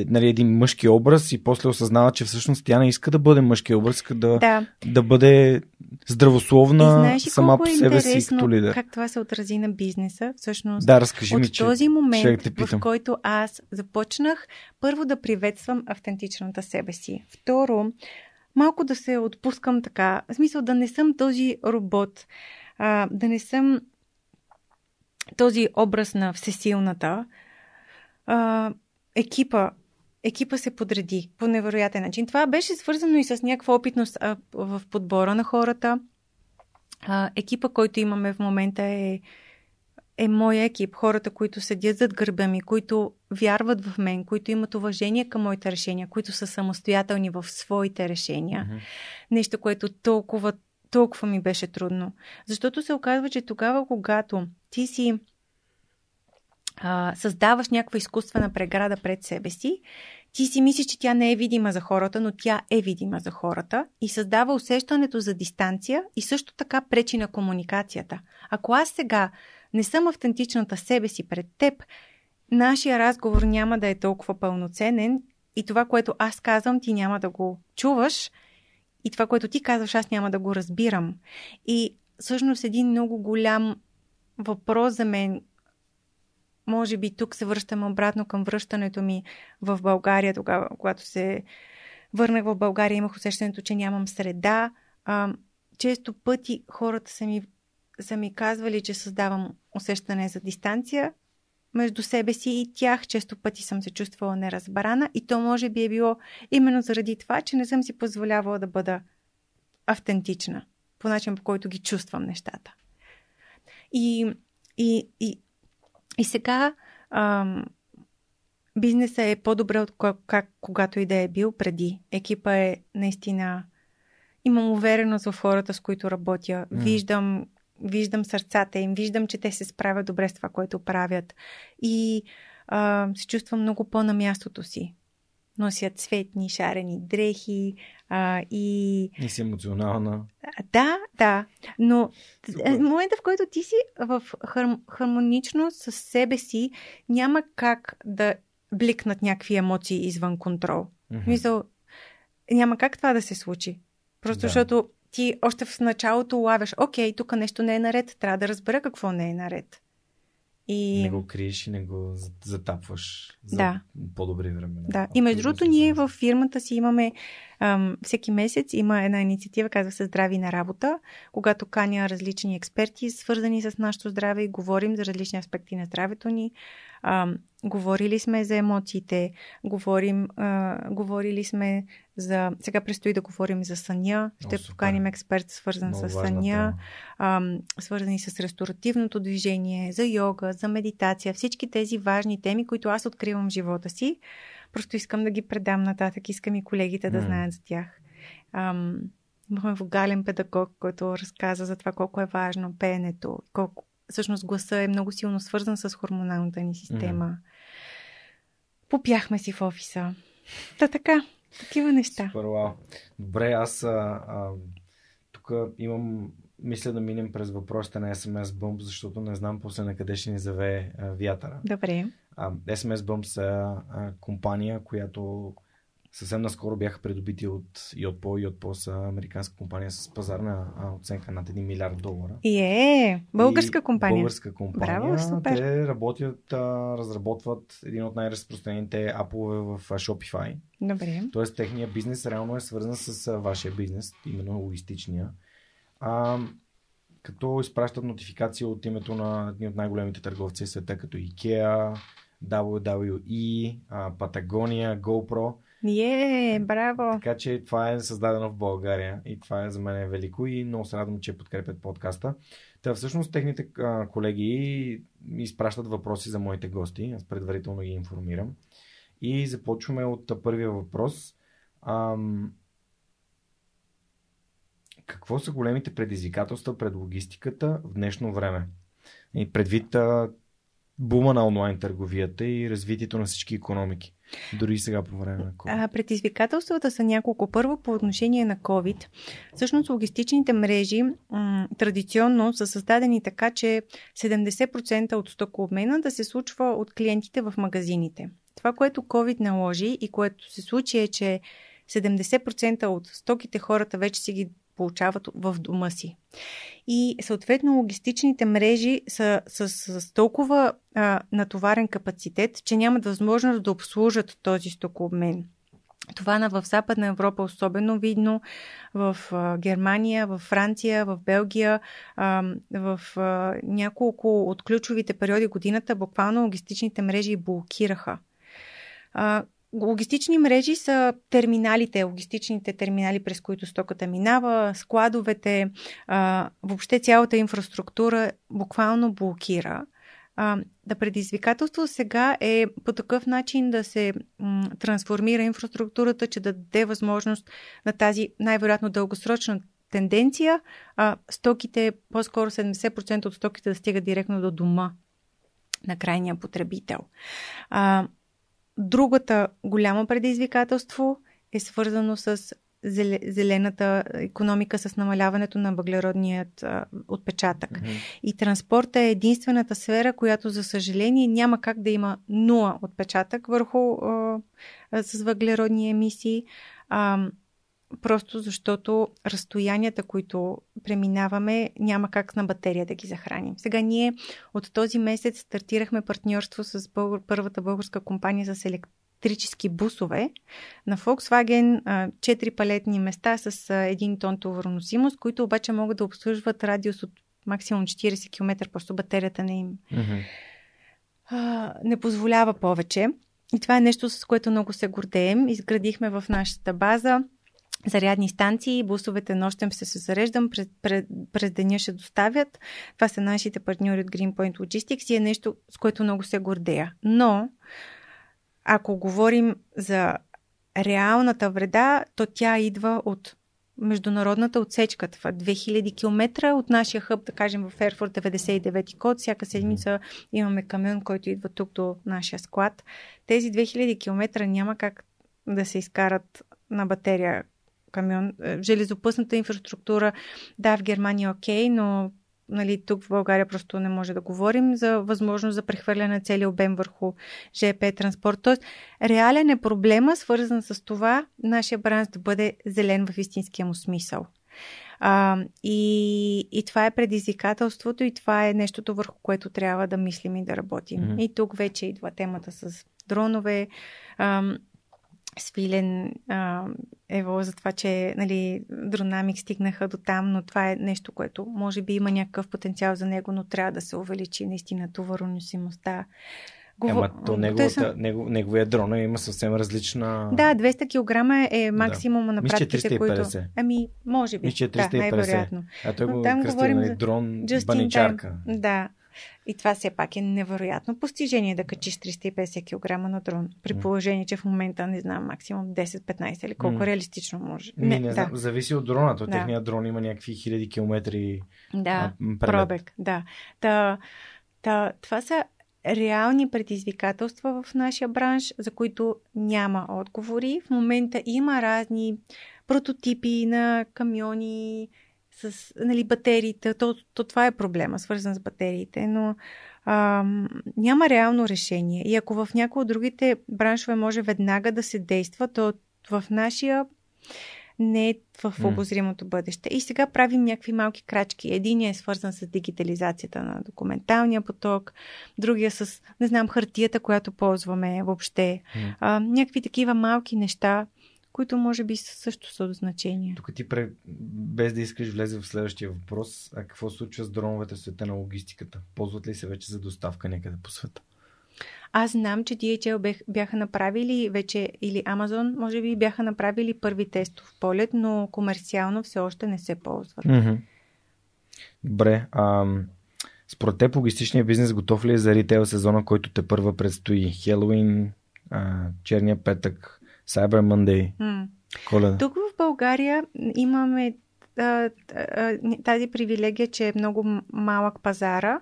нали, един мъжки образ и после осъзнава, че всъщност тя не иска да бъде мъжки образ, иска да, да. да бъде здравословна знаеш сама по себе си като лидер. Как това се отрази на бизнеса? Всъщност, да, разкажи от ми, че този момент, в който аз започнах първо да приветствам автентичната себе си. Второ, малко да се отпускам така. В смисъл да не съм този робот, а, да не съм този образ на всесилната. А, екипа екипа се подреди по невероятен начин. Това беше свързано и с някаква опитност а, в подбора на хората. А, екипа, който имаме в момента е, е моя екип. Хората, които седят зад гърба ми, които вярват в мен, които имат уважение към моите решения, които са самостоятелни в своите решения. Mm-hmm. Нещо, което толкова, толкова ми беше трудно. Защото се оказва, че тогава, когато ти си а, създаваш някаква изкуствена преграда пред себе си, ти си мислиш, че тя не е видима за хората, но тя е видима за хората и създава усещането за дистанция и също така пречи на комуникацията. Ако аз сега не съм автентичната себе си пред теб, нашия разговор няма да е толкова пълноценен и това, което аз казвам, ти няма да го чуваш и това, което ти казваш, аз няма да го разбирам. И всъщност един много голям въпрос за мен, може би тук се връщам обратно към връщането ми в България, тогава, когато се върнах в България, имах усещането, че нямам среда. А, често пъти хората са ми, са ми казвали, че създавам усещане за дистанция между себе си и тях. Често пъти съм се чувствала неразбрана и то може би е било именно заради това, че не съм си позволявала да бъда автентична по начин, по който ги чувствам нещата. И, и, и и сега ам, бизнесът е по-добре от как, как, когато и да е бил преди. Екипа е наистина... Имам увереност в хората, с които работя. Mm. Виждам, виждам сърцата им, виждам, че те се справят добре с това, което правят. И а, се чувствам много по-на мястото си носят цветни, шарени дрехи а, и... И си емоционална. Да, да. Но Супер. момента, в който ти си в хар... хармоничност с себе си, няма как да бликнат някакви емоции извън контрол. Mm-hmm. Мисъл, няма как това да се случи. Просто да. защото ти още в началото лавяш, окей, тук нещо не е наред, трябва да разбера какво не е наред. И... Не го криеш и не го затапваш за да. по-добри времена. Да. И между другото, ние в фирмата си имаме ам, всеки месец има една инициатива, казва се Здрави на работа, когато каня различни експерти, свързани с нашето здраве и говорим за различни аспекти на здравето ни. Ам, говорили сме за емоциите, говорим, а, говорили сме за... Сега предстои да говорим за съня. Ще О, поканим експерт, свързан Много с съня, а, свързани с ресторативното движение, за йога, за медитация. Всички тези важни теми, които аз откривам в живота си. Просто искам да ги предам нататък. Искам и колегите да знаят за тях. Ам, имахме вогален педагог, който разказа за това колко е важно пеенето, колко всъщност гласа е много силно свързан с хормоналната ни система. Попяхме си в офиса. Та така, такива неща. Супер, вау. Добре, аз а, а, тук имам, мисля да минем през въпросите на SMS Bump, защото не знам после на къде ще ни завее а, вятъра. Добре. А, SMS Bump са а, компания, която съвсем наскоро бяха придобити от Йотпо. Йотпо са американска компания с пазарна оценка над 1 милиард долара. Е, българска и компания. Българска компания. Браво, супер. Те работят, разработват един от най-разпространените апове в Shopify. Добре. Тоест, техният бизнес реално е свързан с вашия бизнес, именно логистичния. А, като изпращат нотификации от името на едни от най-големите търговци в света, като IKEA, WWE, Patagonia, GoPro. Е, браво! Така че това е създадено в България и това е за мен е велико и много се радвам, че подкрепят подкаста. Та всъщност техните а, колеги изпращат въпроси за моите гости. Аз предварително ги информирам. И започваме от първия въпрос. Ам... Какво са големите предизвикателства пред логистиката в днешно време? И предвид а, бума на онлайн търговията и развитието на всички економики. Дори сега по време на COVID. А, предизвикателствата са няколко. Първо по отношение на COVID. Всъщност логистичните мрежи м- традиционно са създадени така, че 70% от стокообмена да се случва от клиентите в магазините. Това, което COVID наложи и което се случи е, че 70% от стоките хората вече си ги получават в дома си. И съответно логистичните мрежи са с, с, с толкова а, натоварен капацитет, че нямат възможност да обслужат този стокообмен. Това на в Западна Европа особено видно, в Германия, в Франция, в Белгия, в няколко от ключовите периоди годината буквално логистичните мрежи блокираха. Логистични мрежи са терминалите, логистичните терминали, през които стоката минава, складовете, а, въобще цялата инфраструктура буквално блокира. А, да предизвикателство сега е по такъв начин да се м, трансформира инфраструктурата, че да даде възможност на тази най-вероятно дългосрочна тенденция, а стоките, по-скоро 70% от стоките да стигат директно до дома на крайния потребител. А, другата голямо предизвикателство е свързано с зелената економика с намаляването на въглеродният отпечатък. Mm-hmm. И транспорта е единствената сфера, която, за съжаление, няма как да има нула отпечатък върху а, с въглеродни емисии. А, просто защото разстоянията, които преминаваме, няма как на батерия да ги захраним. Сега ние от този месец стартирахме партньорство с българ, първата българска компания с електрически бусове. На Volkswagen 4 палетни места с 1 тон товароносимост, които обаче могат да обслужват радиус от максимум 40 км, просто батерията не им mm-hmm. а, не позволява повече. И това е нещо, с което много се гордеем. Изградихме в нашата база зарядни станции, бусовете нощем ще се зареждам, през, през, през деня ще доставят. Това са нашите партньори от Greenpoint Logistics и е нещо, с което много се гордея. Но, ако говорим за реалната вреда, то тя идва от международната отсечка. Това 2000 км от нашия хъб, да кажем в Ерфорд 99 код. Всяка седмица имаме камион, който идва тук до нашия склад. Тези 2000 км няма как да се изкарат на батерия камион. Е, железопътната инфраструктура, да, в Германия е окей, но нали, тук в България просто не може да говорим за възможност за прехвърляне на целия обем върху ЖП транспорт. Тоест, реален е проблема, свързан с това нашия бранш да бъде зелен в истинския му смисъл. А, и, и това е предизвикателството и това е нещото върху което трябва да мислим и да работим. Mm-hmm. И тук вече идва темата с дронове. А, Свилен а, Ево за това, че нали, Дронамик стигнаха до там, но това е нещо, което може би има някакъв потенциал за него, но трябва да се увеличи наистина товароносимостта. Говор... Ама то неговата, съм... него, неговия дрон има съвсем различна... Да, 200 кг е максимума да. на пратките, които... Ами, може би. Мисля, 350. Да, най-вероятно. А той го там говорим нали, дрон баничарка. Да, и това все пак е невероятно постижение да качиш 350 кг на дрон. При положение, че в момента не знам, максимум 10-15 или колко mm. реалистично може. Не, не, не да. зависи от дрона. То да. техният дрон има някакви хиляди километри. Да, пробег, да. Та, та, това са реални предизвикателства в нашия бранш, за които няма отговори. В момента има разни прототипи на камиони, с нали, батериите. То, то това е проблема, свързан с батериите, но а, няма реално решение. И ако в някои от другите браншове може веднага да се действа, то в нашия не е в обозримото бъдеще. И сега правим някакви малки крачки. Единият е свързан с дигитализацията на документалния поток, другия с, не знам, хартията, която ползваме въобще. А, някакви такива малки неща, които може би също са от значение. Тук ти, без да искаш влезе в следващия въпрос, а какво случва с дроновете в света на логистиката? Ползват ли се вече за доставка някъде по света? Аз знам, че DHL бяха направили вече, или Amazon, може би бяха направили първи тестов полет, но комерциално все още не се ползват. Mm-hmm. Добре. А, според теб логистичният бизнес готов ли е за ритейл сезона, който те първа предстои? Хелоуин, а, черния петък, Cyber Monday. Mm. Коледа. Тук в България имаме а, а, тази привилегия, че е много малък пазара.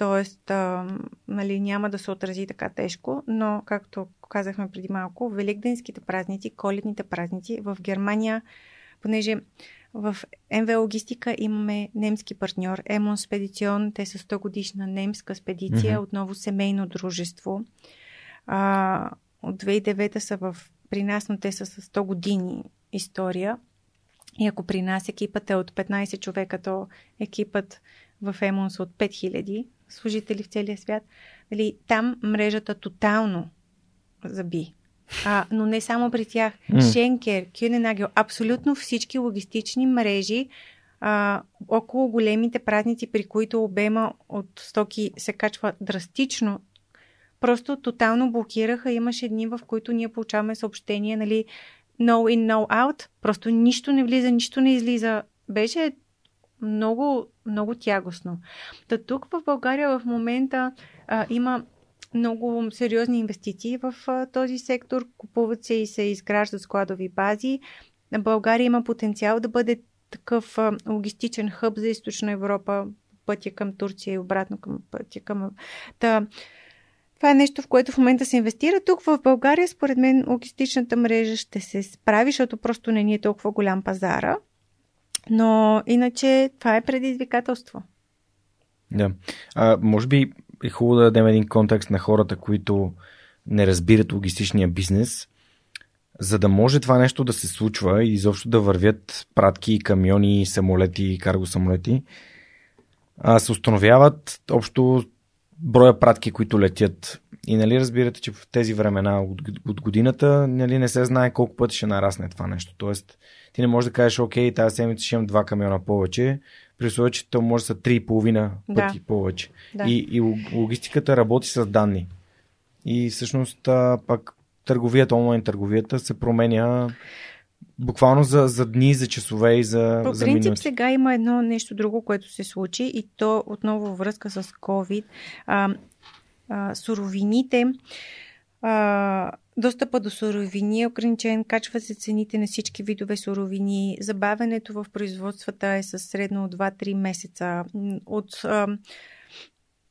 А, нали, няма да се отрази така тежко, но, както казахме преди малко, великденските празници, коледните празници в Германия, понеже в МВ Логистика имаме немски партньор, Емон Спедицион, те са 100 годишна немска спедиция, mm-hmm. отново семейно дружество. А, от 2009 са в, при нас, но те са с 100 години история. И ако при нас екипът е от 15 човека, то екипът в Емонс от 5000 служители в целия свят, нали, там мрежата тотално заби. А, но не само при тях. Mm. Шенкер, Кюненагел, абсолютно всички логистични мрежи а, около големите празници, при които обема от стоки се качва драстично просто тотално блокираха. Имаше дни, в които ние получаваме съобщения, нали, no in, no out. Просто нищо не влиза, нищо не излиза. Беше много, много тягостно. Та тук в България в момента а, има много сериозни инвестиции в а, този сектор. Купуват се и се изграждат складови бази. България има потенциал да бъде такъв а, логистичен хъб за източна Европа, пътя към Турция и обратно към пътя към... Та, това е нещо, в което в момента се инвестира. Тук в България, според мен, логистичната мрежа ще се справи, защото просто не ни е толкова голям пазара. Но иначе това е предизвикателство. Да. А, може би е хубаво да дадем един контекст на хората, които не разбират логистичния бизнес, за да може това нещо да се случва и изобщо да вървят пратки, камиони, самолети, карго самолети, а, се установяват общо броя пратки, които летят. И нали разбирате, че в тези времена от, от годината нали, не се знае колко пъти ще нарасне това нещо. Тоест, ти не можеш да кажеш, окей, тази седмица ще имам два камиона повече, при условие, че то може да са 3,5 пъти да. повече. Да. И, и логистиката работи с данни. И всъщност пак търговията, онлайн търговията се променя буквално за, за дни, за часове и за По за принцип минути. сега има едно нещо друго, което се случи и то отново във връзка с COVID. А, а, суровините а, достъпа до суровини е ограничен, качва се цените на всички видове суровини, забавянето в производствата е със средно от 2-3 месеца. От а,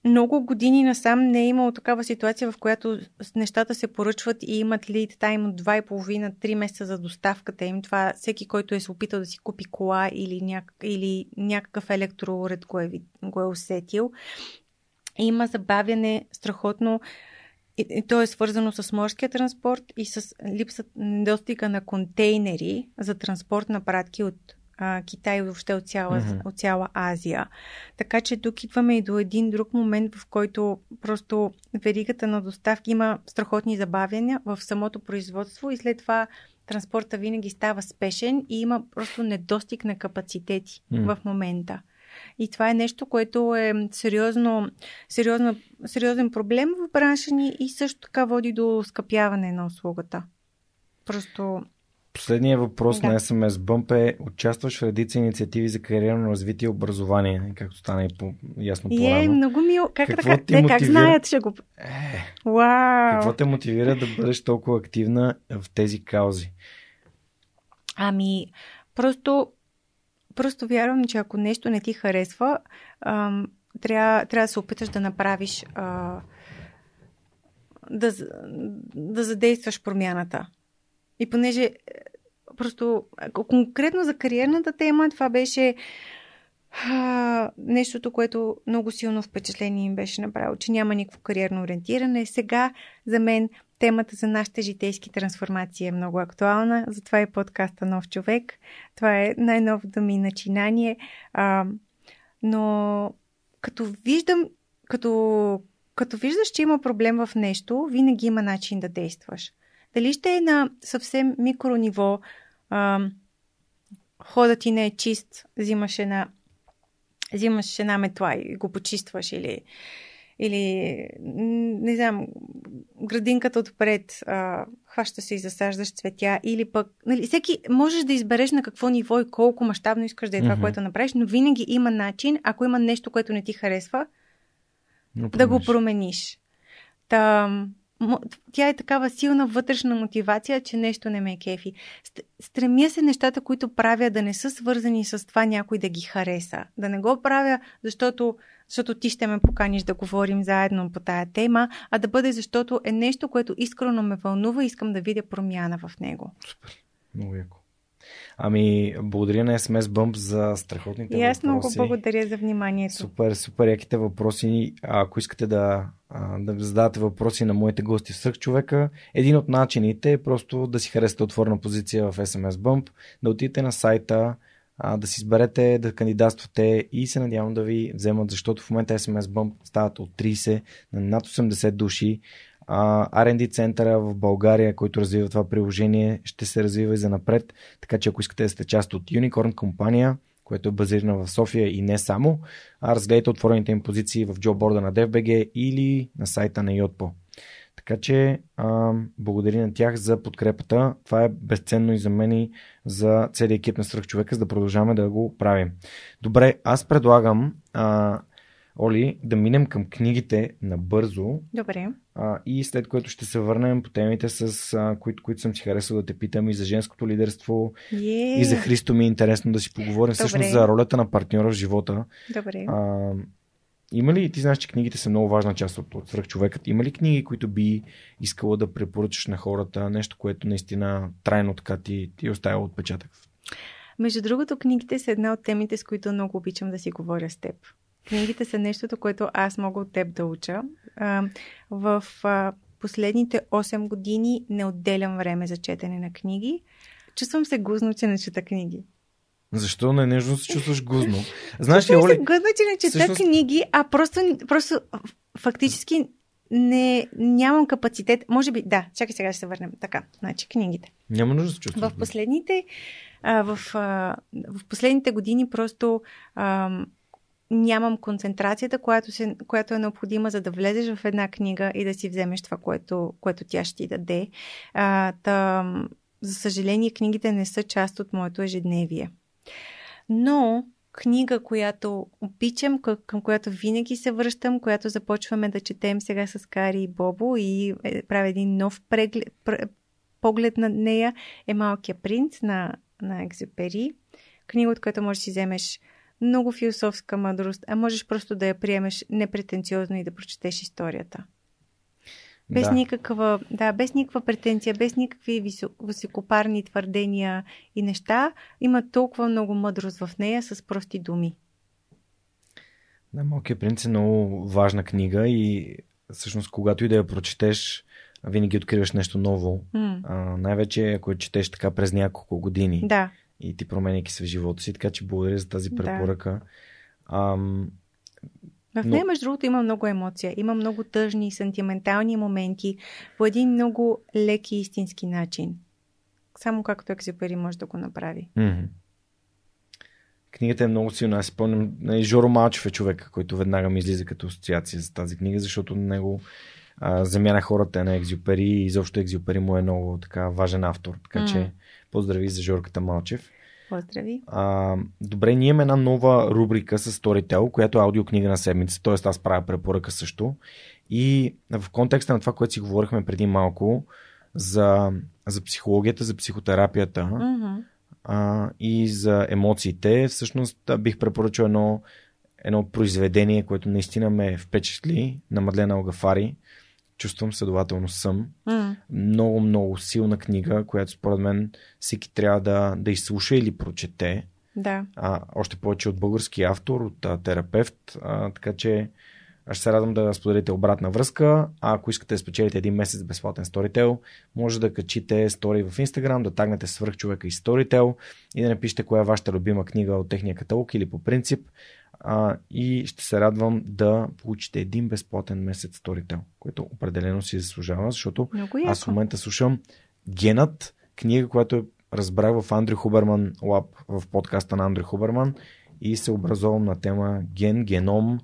много години насам не е имало такава ситуация, в която нещата се поръчват и имат лид тайм от 2,5-3 месеца за доставката им. Това всеки, който е се опитал да си купи кола или, няк... или някакъв електроуред го е, го е усетил. Има забавяне страхотно и, и то е свързано с морския транспорт и с липсата, недостига на контейнери за транспорт на пратки от а, Китай и въобще от цяла, mm-hmm. от цяла Азия. Така че тук идваме и до един друг момент, в който просто веригата на доставки има страхотни забавяния в самото производство и след това транспорта винаги става спешен и има просто недостиг на капацитети mm. в момента. И това е нещо, което е сериозно, сериозно, сериозен проблем в бранша ни и също така води до скъпяване на услугата. Просто Последният въпрос да. на SMS Bump е участваш в редица инициативи за кариерно развитие и образование, както стана и по, ясно по Е, много мило. Как, какво така, те мотивира... как знаят, ще го... Е, Вау! Какво те мотивира да бъдеш толкова активна в тези каузи? Ами, просто, просто вярвам, че ако нещо не ти харесва, ам, трябва, трябва да се опиташ да направиш а, да, да задействаш промяната. И понеже е, просто конкретно за кариерната тема, това беше а, нещото, което много силно впечатление им беше направило, че няма никакво кариерно ориентиране. Сега за мен темата за нашите житейски трансформации е много актуална, затова е подкаста Нов човек. Това е най-новото ми начинание. А, но като виждам, като, като виждаш, че има проблем в нещо, винаги има начин да действаш. Дали ще е на съвсем микро ниво, а, ходът ти не е чист, взимаш една, взимаш една метла и го почистваш или, или не знам, градинката отпред, а, хваща се и засаждаш цветя, или пък, нали, всеки можеш да избереш на какво ниво и колко мащабно искаш да е това, mm-hmm. което направиш, но винаги има начин, ако има нещо, което не ти харесва, да го промениш. Та, тя е такава силна вътрешна мотивация, че нещо не ме е кефи. Стремя се нещата, които правя, да не са свързани с това някой да ги хареса. Да не го правя, защото, защото ти ще ме поканиш да говорим заедно по тая тема, а да бъде защото е нещо, което искрено ме вълнува и искам да видя промяна в него. Супер. Много яко. Ами, благодаря на SMS Bump за страхотните и аз въпроси. много благодаря за вниманието. Супер, супер яките въпроси. Ако искате да, да задавате въпроси на моите гости в Съх човека, един от начините е просто да си харесате отворена позиция в SMS Bump, да отидете на сайта, да си изберете да кандидатствате и се надявам да ви вземат, защото в момента SMS Bump стават от 30 на над 80 души R&D центъра в България, който развива това приложение, ще се развива и за напред. Така че ако искате да сте част от Unicorn компания, което е базирана в София и не само, а разгледайте отворените им позиции в джоборда на DFBG или на сайта на Yotpo. Така че а, благодаря на тях за подкрепата. Това е безценно и за мен и за целият екип на Свръхчовека, за да продължаваме да го правим. Добре, аз предлагам а, Оли, да минем към книгите набързо. Добре. А, и след което ще се върнем по темите, с а, които, които съм си харесал да те питам и за женското лидерство. Yeah. И за Христо ми е интересно да си поговорим Добре. всъщност за ролята на партньора в живота. Добре. А, има ли, ти знаеш, че книгите са много важна част от, от свръхчовекът. Има ли книги, които би искала да препоръчаш на хората? Нещо, което наистина трайно така ти, ти е оставя отпечатък? Между другото, книгите са една от темите, с които много обичам да си говоря с теб. Книгите са нещото, което аз мога от теб да уча. В последните 8 години не отделям време за четене на книги. Чувствам се гузно, че не чета книги. Защо не нежно се чувстваш гузно? [laughs] Знаеш ли, Чувствам се Оли, гузно, че не чета всъщност- книги, а просто, просто фактически не, нямам капацитет. Може би, да, чакай сега ще се върнем. Така, значи книгите. няма нужда да се чувстваш В последните, а, в, а, в последните години просто а, нямам концентрацията, която, се, която е необходима за да влезеш в една книга и да си вземеш това, което, което тя ще ти даде. А, та, за съжаление, книгите не са част от моето ежедневие. Но книга, която обичам, към, която винаги се връщам, която започваме да четем сега с Кари и Бобо и е, правя един нов преглед, пр- поглед на нея, е Малкия принц на, на Екзюпери. Книга, от която можеш да си вземеш много философска мъдрост, а можеш просто да я приемеш непретенциозно и да прочетеш историята. Без, да. никаква, да, без никаква претенция, без никакви висо- високопарни твърдения и неща, има толкова много мъдрост в нея с прости думи. Да, Малкият принц е много важна книга и всъщност когато и да я прочетеш, винаги откриваш нещо ново. М. А, най-вече ако я четеш така през няколко години Да, и ти променяйки се в живота си. Така че благодаря за тази Да. препоръка. Ам, В нея, между другото, има много емоция. Има много тъжни, сантиментални моменти по един много лек и истински начин. Само както Екзюпери може да го направи. мгм. Книгата е много силна. Аз си спомням, нали, Жоро Малчев е човека, който веднага ми излиза като асоциация за тази книга, защото на него а, Земя на хората е на Екзюпери и изобщо Екзюпери му е много така важен автор. Така М. че поздрави за Жорката Малчев. Поздрави! А, добре, ние имаме една нова рубрика с Storytel, която е аудиокнига на седмица, т.е. аз правя препоръка също. И в контекста на това, което си говорихме преди малко, за, за психологията, за психотерапията Мгм. а, и за емоциите, всъщност бих препоръчал едно, едно произведение, което наистина ме впечатли на Мадлена Алгафари. Чувствам, следователно съм М. много, много силна книга, която според мен всеки трябва да, да изслуша или прочете. Да. А, още повече от български автор, от а, терапевт. А, така че аз ще се радвам да споделите обратна връзка. А ако искате да спечелите един месец безплатен Storytel, може да качите стори в Instagram, да тагнете свръхчовека и Storytel и да напишете коя е вашата любима книга от техния каталог или по принцип. А, и ще се радвам да получите един безплатен месец Storytel, което определено си заслужава, защото аз в момента слушам Генът, книга, която е разбрах в Андрю Хуберман Лаб, в подкаста на Андрю Хуберман и се образовам на тема ген, геном.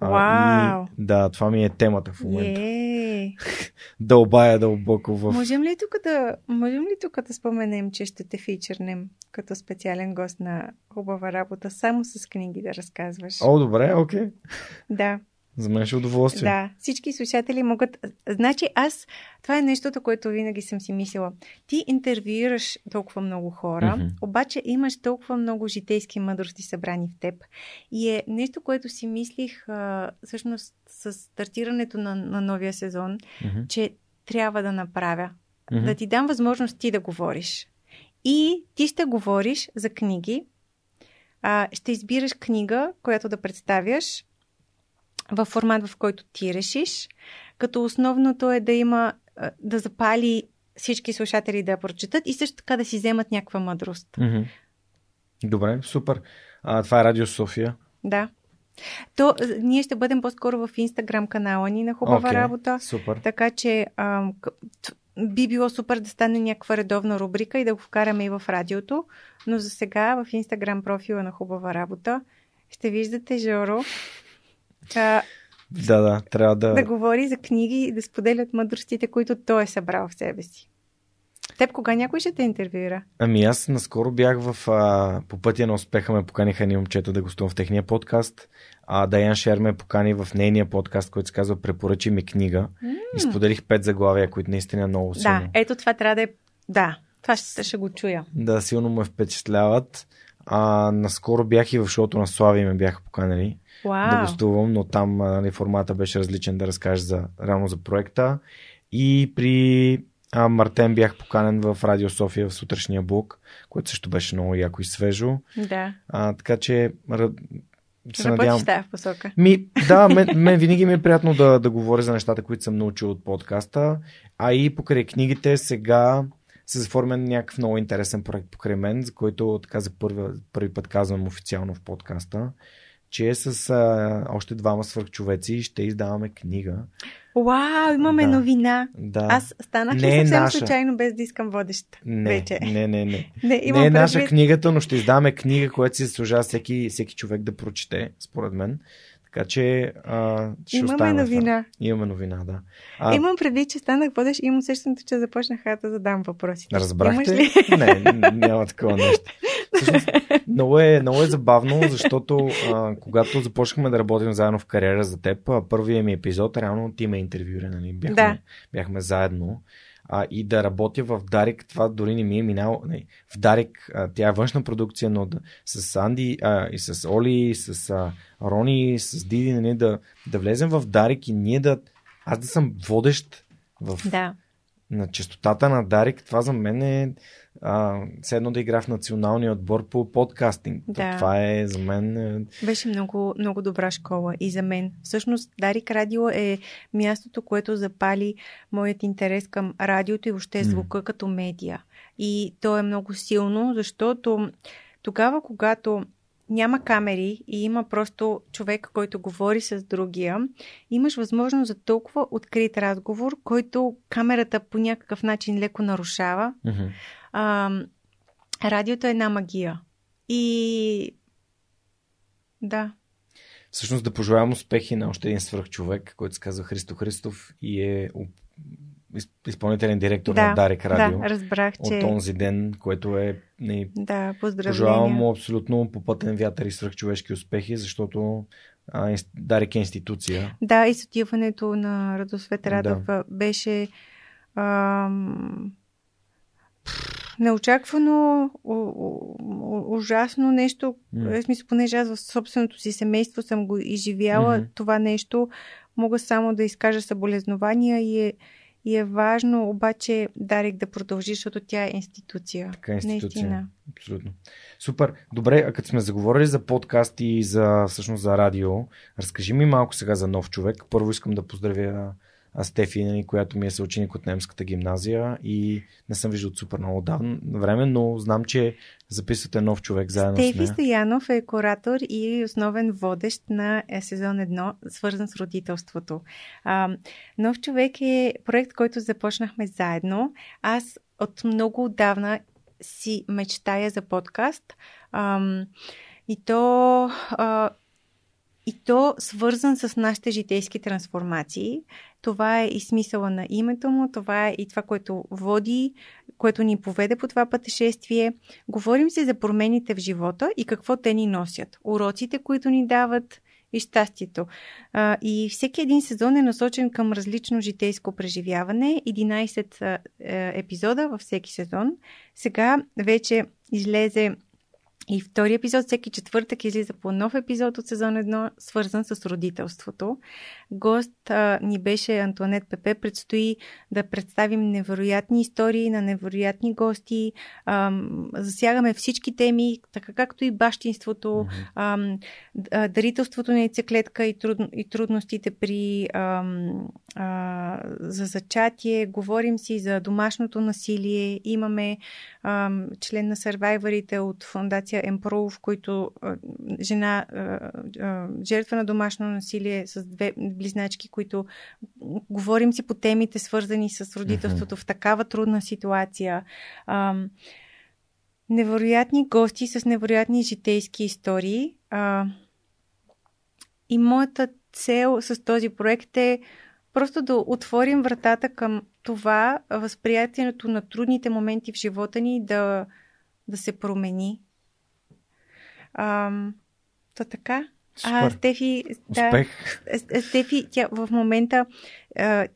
А, Вау! и, да, това ми е темата в момента. Е. [laughs] Дълбая дълбоко в... Можем ли тук да, можем ли тук да споменем, че ще те фичърнем като специален гост на хубава работа, само с книги да разказваш? О, добре, окей. Да. За мен ще е удоволствие. Да, всички слушатели могат. Значи аз, това е нещото, което винаги съм си мислила. Ти интервюираш толкова много хора, Мгм. обаче имаш толкова много житейски мъдрости събрани в теб. И е нещо, което си мислих а, всъщност с стартирането на, на новия сезон, Мгм. че трябва да направя. Мгм. Да ти дам възможност ти да говориш. И ти ще говориш за книги. А, ще избираш книга, която да представяш в формат, в който ти решиш. Като основното е да има, а, да запали всички слушатели да я прочетат и също така да си вземат някаква мъдрост. Добре, супер. А, това е Радио София. Да. То, а, ние ще бъдем по-скоро в Инстаграм канала ни на Хубава Окей, работа. Супер. Така че т- би било супер да стане някаква редовна рубрика и да го вкараме и в радиото. Но за сега в Инстаграм профила на Хубава работа ще виждате Жоро. А, Да, да, трябва да... Да говори за книги и да споделят мъдростите, които той е събрал в себе си. Теб кога някой ще те интервюира? Ами аз наскоро бях в а, по пътя на успеха ме поканиха ни момчета да гостувам в техния подкаст. А Даян Шер ме покани в нейния подкаст, който се казва Препоръчи ми книга. Mm. И споделих пет заглавия, които наистина много силно. Да, ето това трябва да е... Да, това ще, ще го чуя. Да, силно ме впечатляват. А, наскоро бях и в шоуто на Слави ме бяха поканали wow. да гостувам, но там нали, формата беше различен да разкажеш за, рано за проекта. И при а, Мартен бях поканен в Радио София в сутрешния блок, което също беше много яко и свежо. Да. А, така че се надявам. в посока. Ми, да, мен, мен винаги ми е приятно да, да говоря за нещата, които съм научил от подкаста. А и покрай книгите сега се заформя някакъв много интересен проект покрай мен, за който така за първи, първи път казвам официално в подкаста, че е с а, още двама свърхчовеци ще издаваме книга. Вау, имаме Да. новина. Да. Аз станах Не ли е съвсем наша. случайно, без да искам водеща? не, вече. не, не, не. Не, имам Не е наша предвид- книгата, но ще издаваме книга, която си заслужава всеки, всеки човек да прочете, според мен. Така че а, ще Имаме оставим на това. новина. Имаме новина, да. А, Имам предвид, че станах водещ и имам усещането, че започнах да задам въпросите. Имаш Разбрахте? ли? Не, няма такова нещо. [laughs] Всъщност, [laughs] много, е, много е забавно, защото а, когато започнахме да работим заедно в кариера за теб, първият ми епизод, реално ти ме интервюира, нали? Бяхме, Да. бяхме заедно. А, и да работя в Дарик, това дори не ми е минало. Не, в Дарик, а, тя е външна продукция, но да, с Анди а, и с Оли, и с а, Рони, с Диди, нали, да, да влезем в Дарик и ние да. Аз да съм водещ в Да. На частотата на Дарик, това за мен е а, все едно да игра в националния отбор по подкастинг. Да. Това е за мен... е, Беше много, много добра школа и за мен. Всъщност, Дарик Радио е мястото, което запали моят интерес към радиото и въобще звука като медия. И то е много силно, защото тогава, когато няма камери и има просто човек, който говори с другия, имаш възможност за толкова открит разговор, който камерата по някакъв начин леко нарушава. мгм. А, радиото е една магия. И да, Всъщност да пожелавам успехи на още един свръхчовек, който се казва Христо Христов и е изпълнителен директор да, на Дарик Радио. да, разбрах, че... от онзи ден, което е не, Да, поздравления. пожелавам му абсолютно попътен вятър и свръхчовешки успехи, защото а, Дарик е институция. Да, и с отиването на Радосвет Радов да. беше ам, неочаквано, у, у, у, ужасно нещо. М. В смисъл, понеже аз в собственото си семейство съм го изживяла Мгм. това нещо, мога само да изкажа съболезнования и е, и е важно обаче Дарик да продължи, защото тя е институция. Така е институция. Наистина. Абсолютно. Супер. Добре, а като сме заговорили за подкасти и за, всъщност за радио, разкажи ми малко сега за нов човек. Първо искам да поздравя Стефи, нали, която ми е съученик от немската гимназия и не съм виждал супер много давно време, но знам, че записвате нов човек заедно с Стефи нея. Стоянов е куратор и основен водещ на е, сезон 1, свързан с родителството. А, Нов човек е проект, който започнахме заедно. Аз от много отдавна си мечтая за подкаст. Ам, и то. А, и то свързан с нашите житейски трансформации. Това е и смисъла на името му, това е и това, което води, което ни поведе по това пътешествие. Говорим се за промените в живота и какво те ни носят. Уроците, които ни дават и щастието. И всеки един сезон е насочен към различно житейско преживяване. 11 а, е, епизода във всеки сезон. Сега вече излезе и втори епизод, всеки четвъртък излиза по нов епизод от сезон 1, свързан с родителството. Гост а, ни беше Антуанет Пепе. Предстои да представим невероятни истории на невероятни гости. Ам, засягаме всички теми, така както и бащинството, а, дарителството на яйцеклетка и, труд, и трудностите при ам, а, за зачатие. Говорим си за домашното насилие. Имаме член на сървайварите от фундация Emprove, който а, жена, а, а, жертва на домашно насилие с две близначки, които говорим си по темите, свързани с родителството в такава трудна ситуация. Невероятни гости с невероятни житейски истории. А, и моята цел с този проект е просто да отворим вратата към това възприятието на трудните моменти в живота ни да, да се промени. Ам, то така. А Стефи, Успех. да, Стефи, тя в момента а,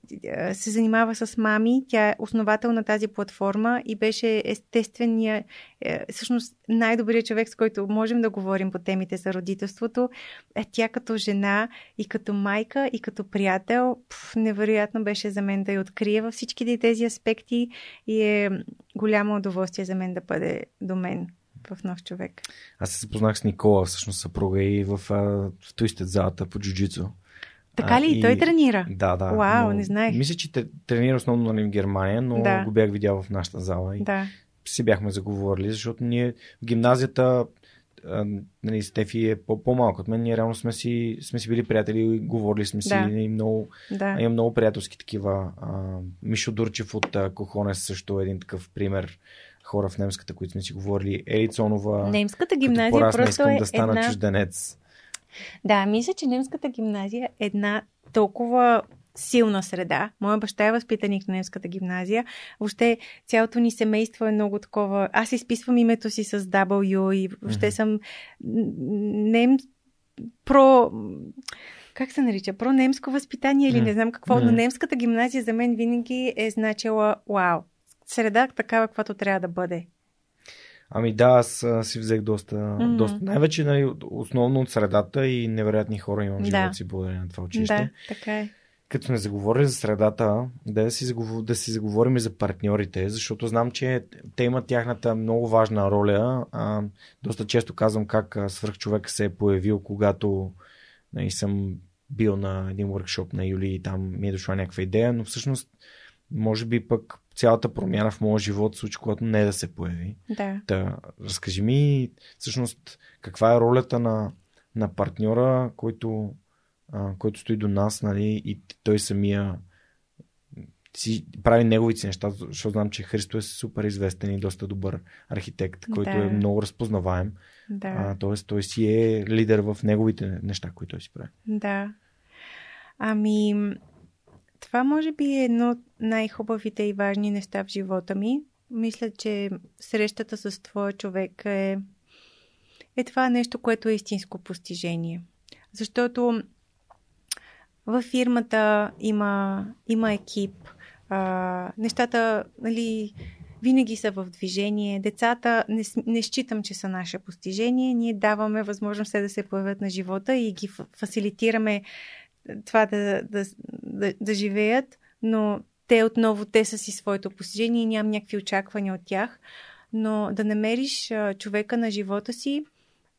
се занимава с мами. Тя е основател на тази платформа и беше естествения, е, всъщност най-добрият човек, с който можем да говорим по темите за родителството. Е, тя като жена и като майка и като приятел, пф, невероятно беше за мен да я открия във всичките тези аспекти и е голямо удоволствие за мен да бъде до мен в нов човек. Аз се запознах с Никола, всъщност съпруга и в, в Туистет залата по джуджицу. Така ли? И той тренира? Да, да. Вау, но, не знаех. Мисля, че тренира основно нали, в Германия, но да. го бях видял в нашата зала и да. си бяхме заговорили, защото ние в гимназията нали, Стефи е по-малко от мен, ние реално сме си, сме си били приятели, говорили сме си да. и много, да. и много приятелски такива. А, Мишо Дурчев от Кохонес също е един такъв пример хора в немската, които сме си говорили. Ерицонова. Немската гимназия просто искам е да стана една... чужденец. Да, мисля, че немската гимназия е една толкова силна среда. Моя баща е възпитаник на немската гимназия. Въобще цялото ни семейство е много такова. Аз изписвам името си с W и въобще mm-hmm. съм нем... про как се нарича, про-немско възпитание или mm. не знам какво, mm. но немската гимназия за мен винаги е значила вау среда такава, каквато трябва да бъде. Ами да, аз си взех доста, mm-hmm. доста. Най-вече нали, основно от средата и невероятни хора имам в живота да. си благодарение на това училище. Да, така е. Като не заговори за средата, да си, заговор, да си заговорим и за партньорите, защото знам, че те имат тяхната много важна роля. А, доста често казвам как свръхчовек се е появил, когато нали, съм бил на един workshop на Юли и там ми е дошла някаква идея, но всъщност може би пък цялата промяна в моя живот случи, когато не да се появи. Да. да разкажи ми всъщност каква е ролята на, на партньора, който, а, който стои до нас, нали, и той самия си прави неговите неща, защото знам, че Христо е супер известен и доста добър архитект, който да. е много разпознаваем. Да. А, тоест, той си е лидер в неговите неща, които той си прави. Да. Ами, това може би е едно от най-хубавите и важни неща в живота ми. Мисля, че срещата с твоя човек е, е това нещо, което е истинско постижение. Защото във фирмата има, има екип, а, нещата нали, винаги са в движение. Децата не, не считам, че са наше постижение. Ние даваме възможност да се появят на живота и ги фасилитираме това да, да, да, да живеят, но те отново, те са си своето постижение и нямам някакви очаквания от тях. Но да намериш човека на живота си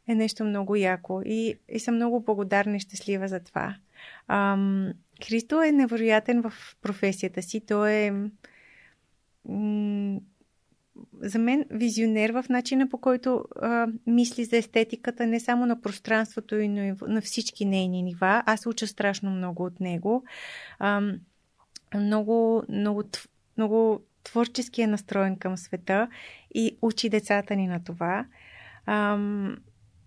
е нещо много яко и, и съм много благодарна и щастлива за това. Ам, Христо е невероятен в професията си. Той е м- за мен визионер в начина по който а, мисли за естетиката, не само на пространството, и на, на всички нейни нива. Аз уча страшно много от него. А, много, много, много творчески е настроен към света и учи децата ни на това. А,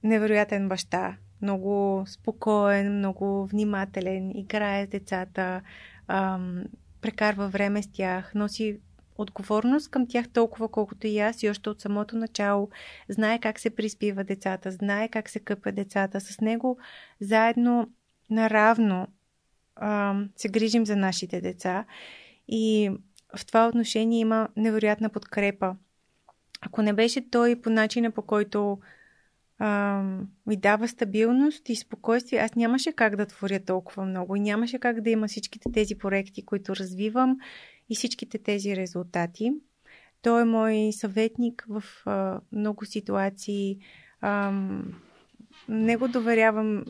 невероятен баща, много спокоен, много внимателен, играе с децата, а, прекарва време с тях, носи отговорност към тях толкова, колкото и аз и още от самото начало. Знае как се приспива децата, знае как се къпят децата. С него заедно наравно а, се грижим за нашите деца и в това отношение има невероятна подкрепа. Ако не беше той по начина по който ми дава стабилност и спокойствие, аз нямаше как да творя толкова много и нямаше как да има всичките тези проекти, които развивам и всичките тези резултати. Той е мой съветник в а, много ситуации. А, него доверявам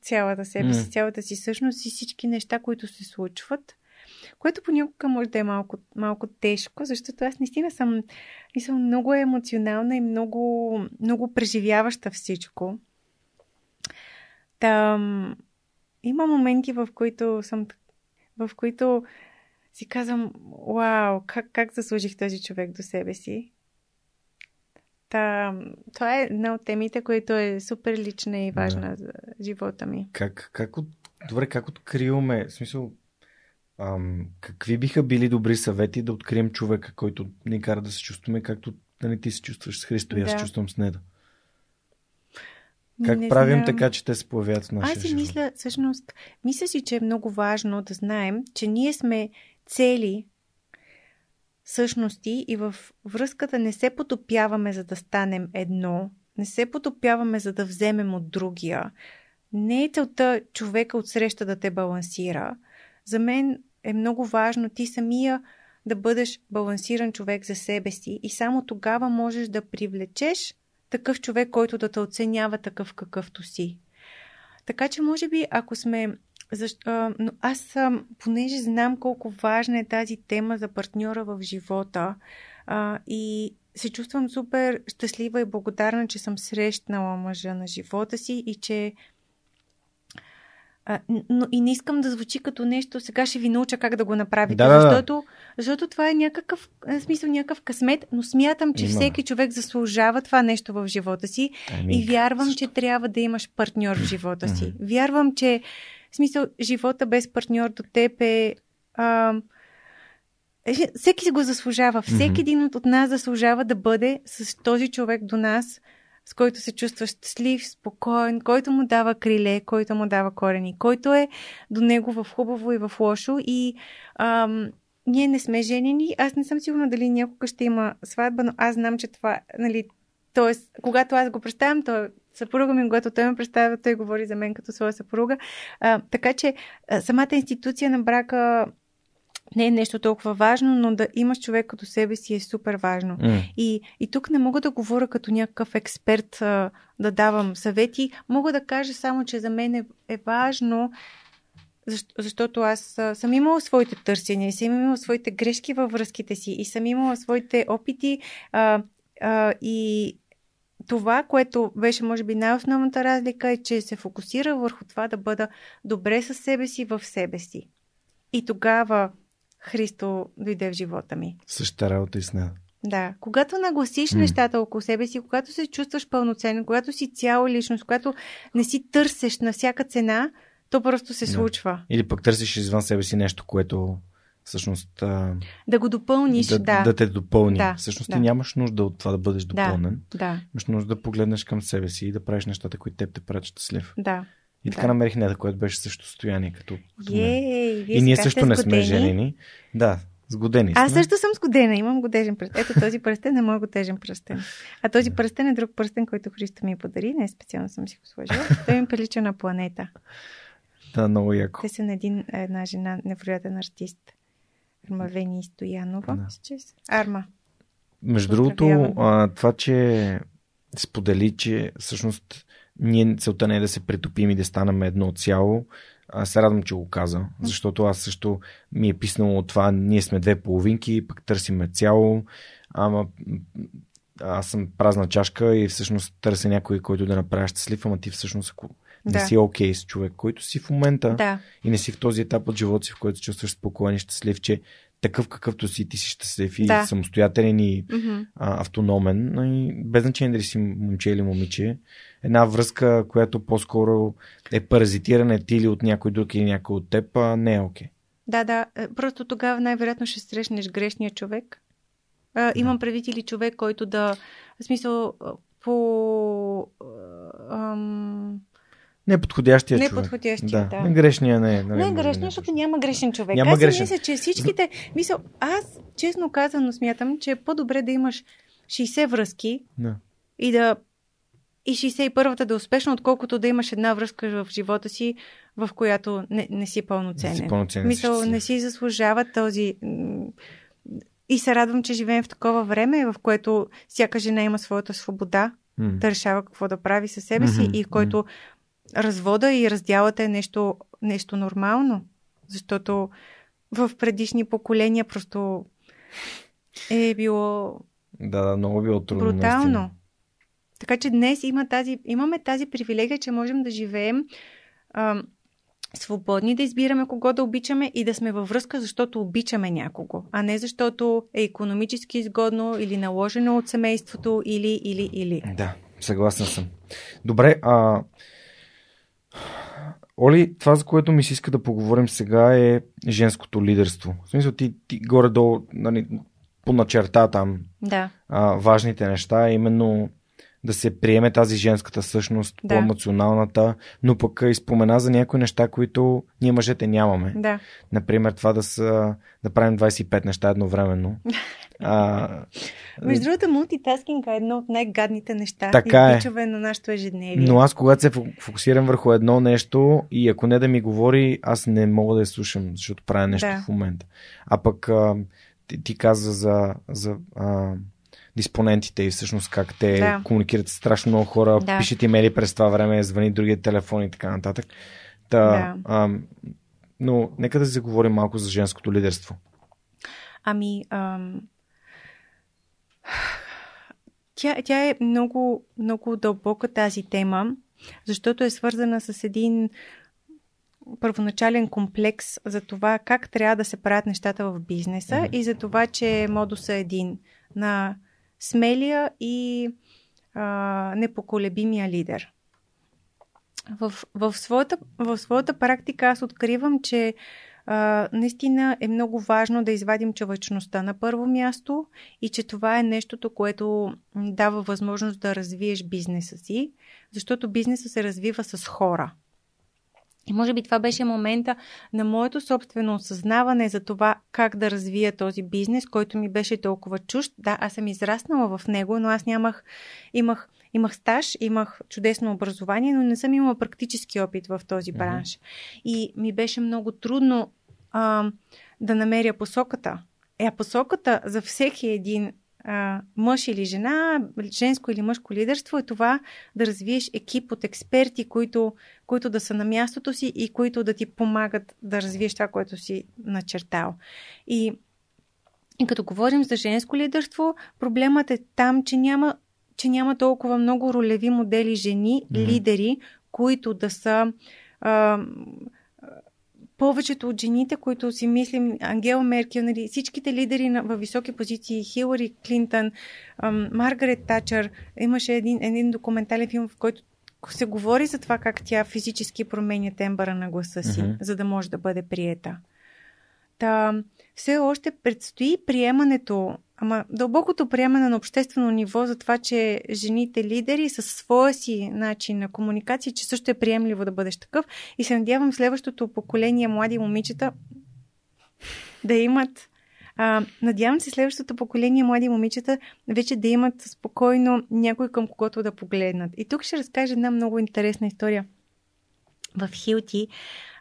цялата себе си, mm. цялата си същност и всички неща, които се случват. Което понякога може да е малко, малко тежко, защото аз наистина съм, съм много емоционална и много, много преживяваща всичко. Там, има моменти, в които съм в които си казвам, вау, как, как заслужих този човек до себе си. Та, това е една от темите, която е супер лична и важна да. за живота ми. Как, как, от, Добре, как откриваме, в смисъл, ам, какви биха били добри съвети да открием човека, който ни кара да се чувстваме както да не ти се чувстваш с Христо и аз Да. се чувствам с Неда? Как Не правим знам. така, че те се появяват в нашия Аз си живот? мисля, всъщност, мисля си, че е много важно да знаем, че ние сме цели същности и в връзката не се потопяваме, за да станем едно, не се потопяваме, за да вземем от другия. Не е целта човека от среща да те балансира. За мен е много важно ти самия да бъдеш балансиран човек за себе си и само тогава можеш да привлечеш такъв човек, който да те оценява такъв какъвто си. Така че, може би, ако сме. Защ... А, но аз понеже знам колко важна е тази тема за партньора в живота а, и се чувствам супер щастлива и благодарна, че съм срещнала мъжа на живота си и че. А, но и не искам да звучи като нещо, сега ще ви науча как да го направите, Да, защото, защото това е някакъв, в смисъл някакъв късмет, но смятам, че Има. всеки човек заслужава това нещо в живота си Ами, и вярвам, защо? че трябва да имаш партньор в живота си. Вярвам, че в смисъл, живота без партньор до теб е. А, е, всеки си го заслужава. Всеки един от, нас заслужава да бъде с този човек до нас, с който се чувства щастлив, спокоен, който му дава криле, който му дава корени, който е до него в хубаво и в лошо. И ам, ние не сме женени. Аз не съм сигурна дали някога ще има сватба, но аз знам, че това, нали, Тоест, когато аз го представям, то съпруга ми, когато той ме представя, той говори за мен като своя съпруга. А, така че а, самата институция на брака не е нещо толкова важно, но да имаш човек като себе си е супер важно. М. И, и тук не мога да говоря като някакъв експерт а, да давам съвети. Мога да кажа само, че за мен е, е важно, защо, защото аз а, съм имала своите търсения и съм имала своите грешки във връзките си и съм имала своите опити а, а, и това, което беше, може би, най-основната разлика е, че се фокусира върху това да бъда добре със себе си в себе си. И тогава Христо дойде в живота ми. Същата работа и с нея. Да, когато нагласиш М. нещата около себе си, когато се чувстваш пълноценен, когато си цяла личност, когато не си търсеш на всяка цена, то просто се Да. случва. Или пък търсиш извън себе си нещо, което всъщност Да го допълниш, да, да. да те допълни. Да, Всъщност да. ти нямаш нужда от това да бъдеш допълнен. Да, Имаш нужда да погледнеш към себе си и да правиш нещата, които теб те правят щастлив. да. И така Да. намерих неда, което беше също състояние като, като. Ей, И ние също не сме женени. Да, сгодени сме. Аз също съм сгодена, имам годежен пръстен. Ето този пръстен е моят годежен пръстен. А този пръстен е друг пръстен, който Христо ми подари. Не специално съм си го сложила. Той ми прилича на планета. Да, много яко. Те са на един, една жена, невероятен артист. Армавени Стоянова. Да. мисля, че се- Арма. Между другото, а, това, че сподели, че всъщност ние целта не е да се претопим и да станем едно цяло, аз се радвам, че го каза, защото аз също ми е писнало това, ние сме две половинки, пък търсиме цяло, ама аз съм празна чашка и всъщност търся някой, който да направя щастлив, ама ти всъщност ако не Да. си окей с човек, който си в момента Да, и не си в този етап от живота си, в който се чувстваш спокоен и щастлив, че такъв какъвто си, ти си щастлив и Да. самостоятелен и Мгм. а, автономен, но и без значение дали си момче или момиче. Една връзка, която по-скоро е паразитиране ти или от някой друг или някой от теб, а не е окей. Да, да. е, Просто тогава най-вероятно ще срещнеш грешния човек. А, имам предвид или човек, който да. В смисъл, по. Ам, Неподходящия човек. Неподходящия, да. Не грешния не е. нали, не е да защото няма грешен човек. Няма аз грешен. мисля, че всичките... Мисъл, аз честно казано смятам, че е по-добре да имаш 60 връзки Да. и да и 61-та да е успешна, отколкото да имаш една връзка в живота си, в която не, не си пълноценен. Не си пълноценен, не си Мисъл, не си заслужава този... И се радвам, че живеем в такова време, в което всяка жена има своята свобода М. да решава какво да прави със себе си Мгм, и който развода и разделата е нещо, нещо нормално. Защото в предишни поколения просто е било Да, да, много било трудно. брутално. наистина. Така че днес има тази, имаме тази привилегия, че можем да живеем ам, свободни, да избираме кого да обичаме и да сме във връзка, защото обичаме някого, а не защото е економически изгодно или наложено от семейството или, или, или. Да, съгласен съм. Добре, а Оли, това, за което ми се иска да поговорим сега е женското лидерство. В смисъл, ти, ти горе-долу нали, поначерта там Да. а, важните неща, именно да се приеме тази женската същност, Да. по-емоционалната, но пък и спомена за някои неща, които ние мъжете нямаме. Да. Например, това да, са, да правим 25 неща едновременно. [laughs] А, Между другото, мултитаскинг е едно от най-гадните неща. Така е. Бичове на нашето ежедневие. но аз, когато се фокусирам върху едно нещо и ако не да ми говори, аз не мога да я слушам, защото правя нещо Да. в момента. А пък а, ти, ти каза за, за а, диспонентите и всъщност как те Да. комуникират с страшно много хора, Да. пишат имейли през това време, звъни другия телефон и така нататък. Та, Да. а, но нека да си говорим малко за женското лидерство. Ами, ам... тя, тя е много, много дълбока тази тема, защото е свързана с един първоначален комплекс за това как трябва да се правят нещата в бизнеса Мгм. и за това, че модуса е един на смелия и а, непоколебимия лидер. В, в, своята, в своята практика аз откривам, че а, наистина е много важно да извадим човечността на първо място и че това е нещото, което дава възможност да развиеш бизнеса си, защото бизнеса се развива с хора. И може би това беше момента на моето собствено осъзнаване за това как да развия този бизнес, който ми беше толкова чужд. Да, аз съм израснала в него, но аз нямах, имах, имах стаж, имах чудесно образование, но не съм имала практически опит в този бранш. И ми беше много трудно а, да намеря посоката. Е, а посоката за всеки един а, мъж или жена, женско или мъжко лидерство е това да развиеш екип от експерти, които, които да са на мястото си и които да ти помагат да развиеш това, което си начертал. И, и като говорим за женско лидерство, проблемът е там, че няма, че няма толкова много ролеви модели жени, Мгм. лидери, които да са а, повечето от жените, които си мислим, Ангела Меркел, нали, всичките лидери на, във високи позиции, Хилари Клинтън, ам, Маргарет Тачър, имаше един, един документален филм, в който се говори за това как тя физически променя тембъра на гласа си, Мгм. за да може да бъде приета. Та, все още предстои приемането, ама дълбокото приемане на обществено ниво за това, че жените лидери със своя си начин на комуникация, че също е приемливо да бъдеш такъв. И се надявам следващото поколение млади момичета да имат. А, надявам се следващото поколение млади момичета вече да имат спокойно някой към когото да погледнат. И тук ще разкажа една много интересна история. В Хилти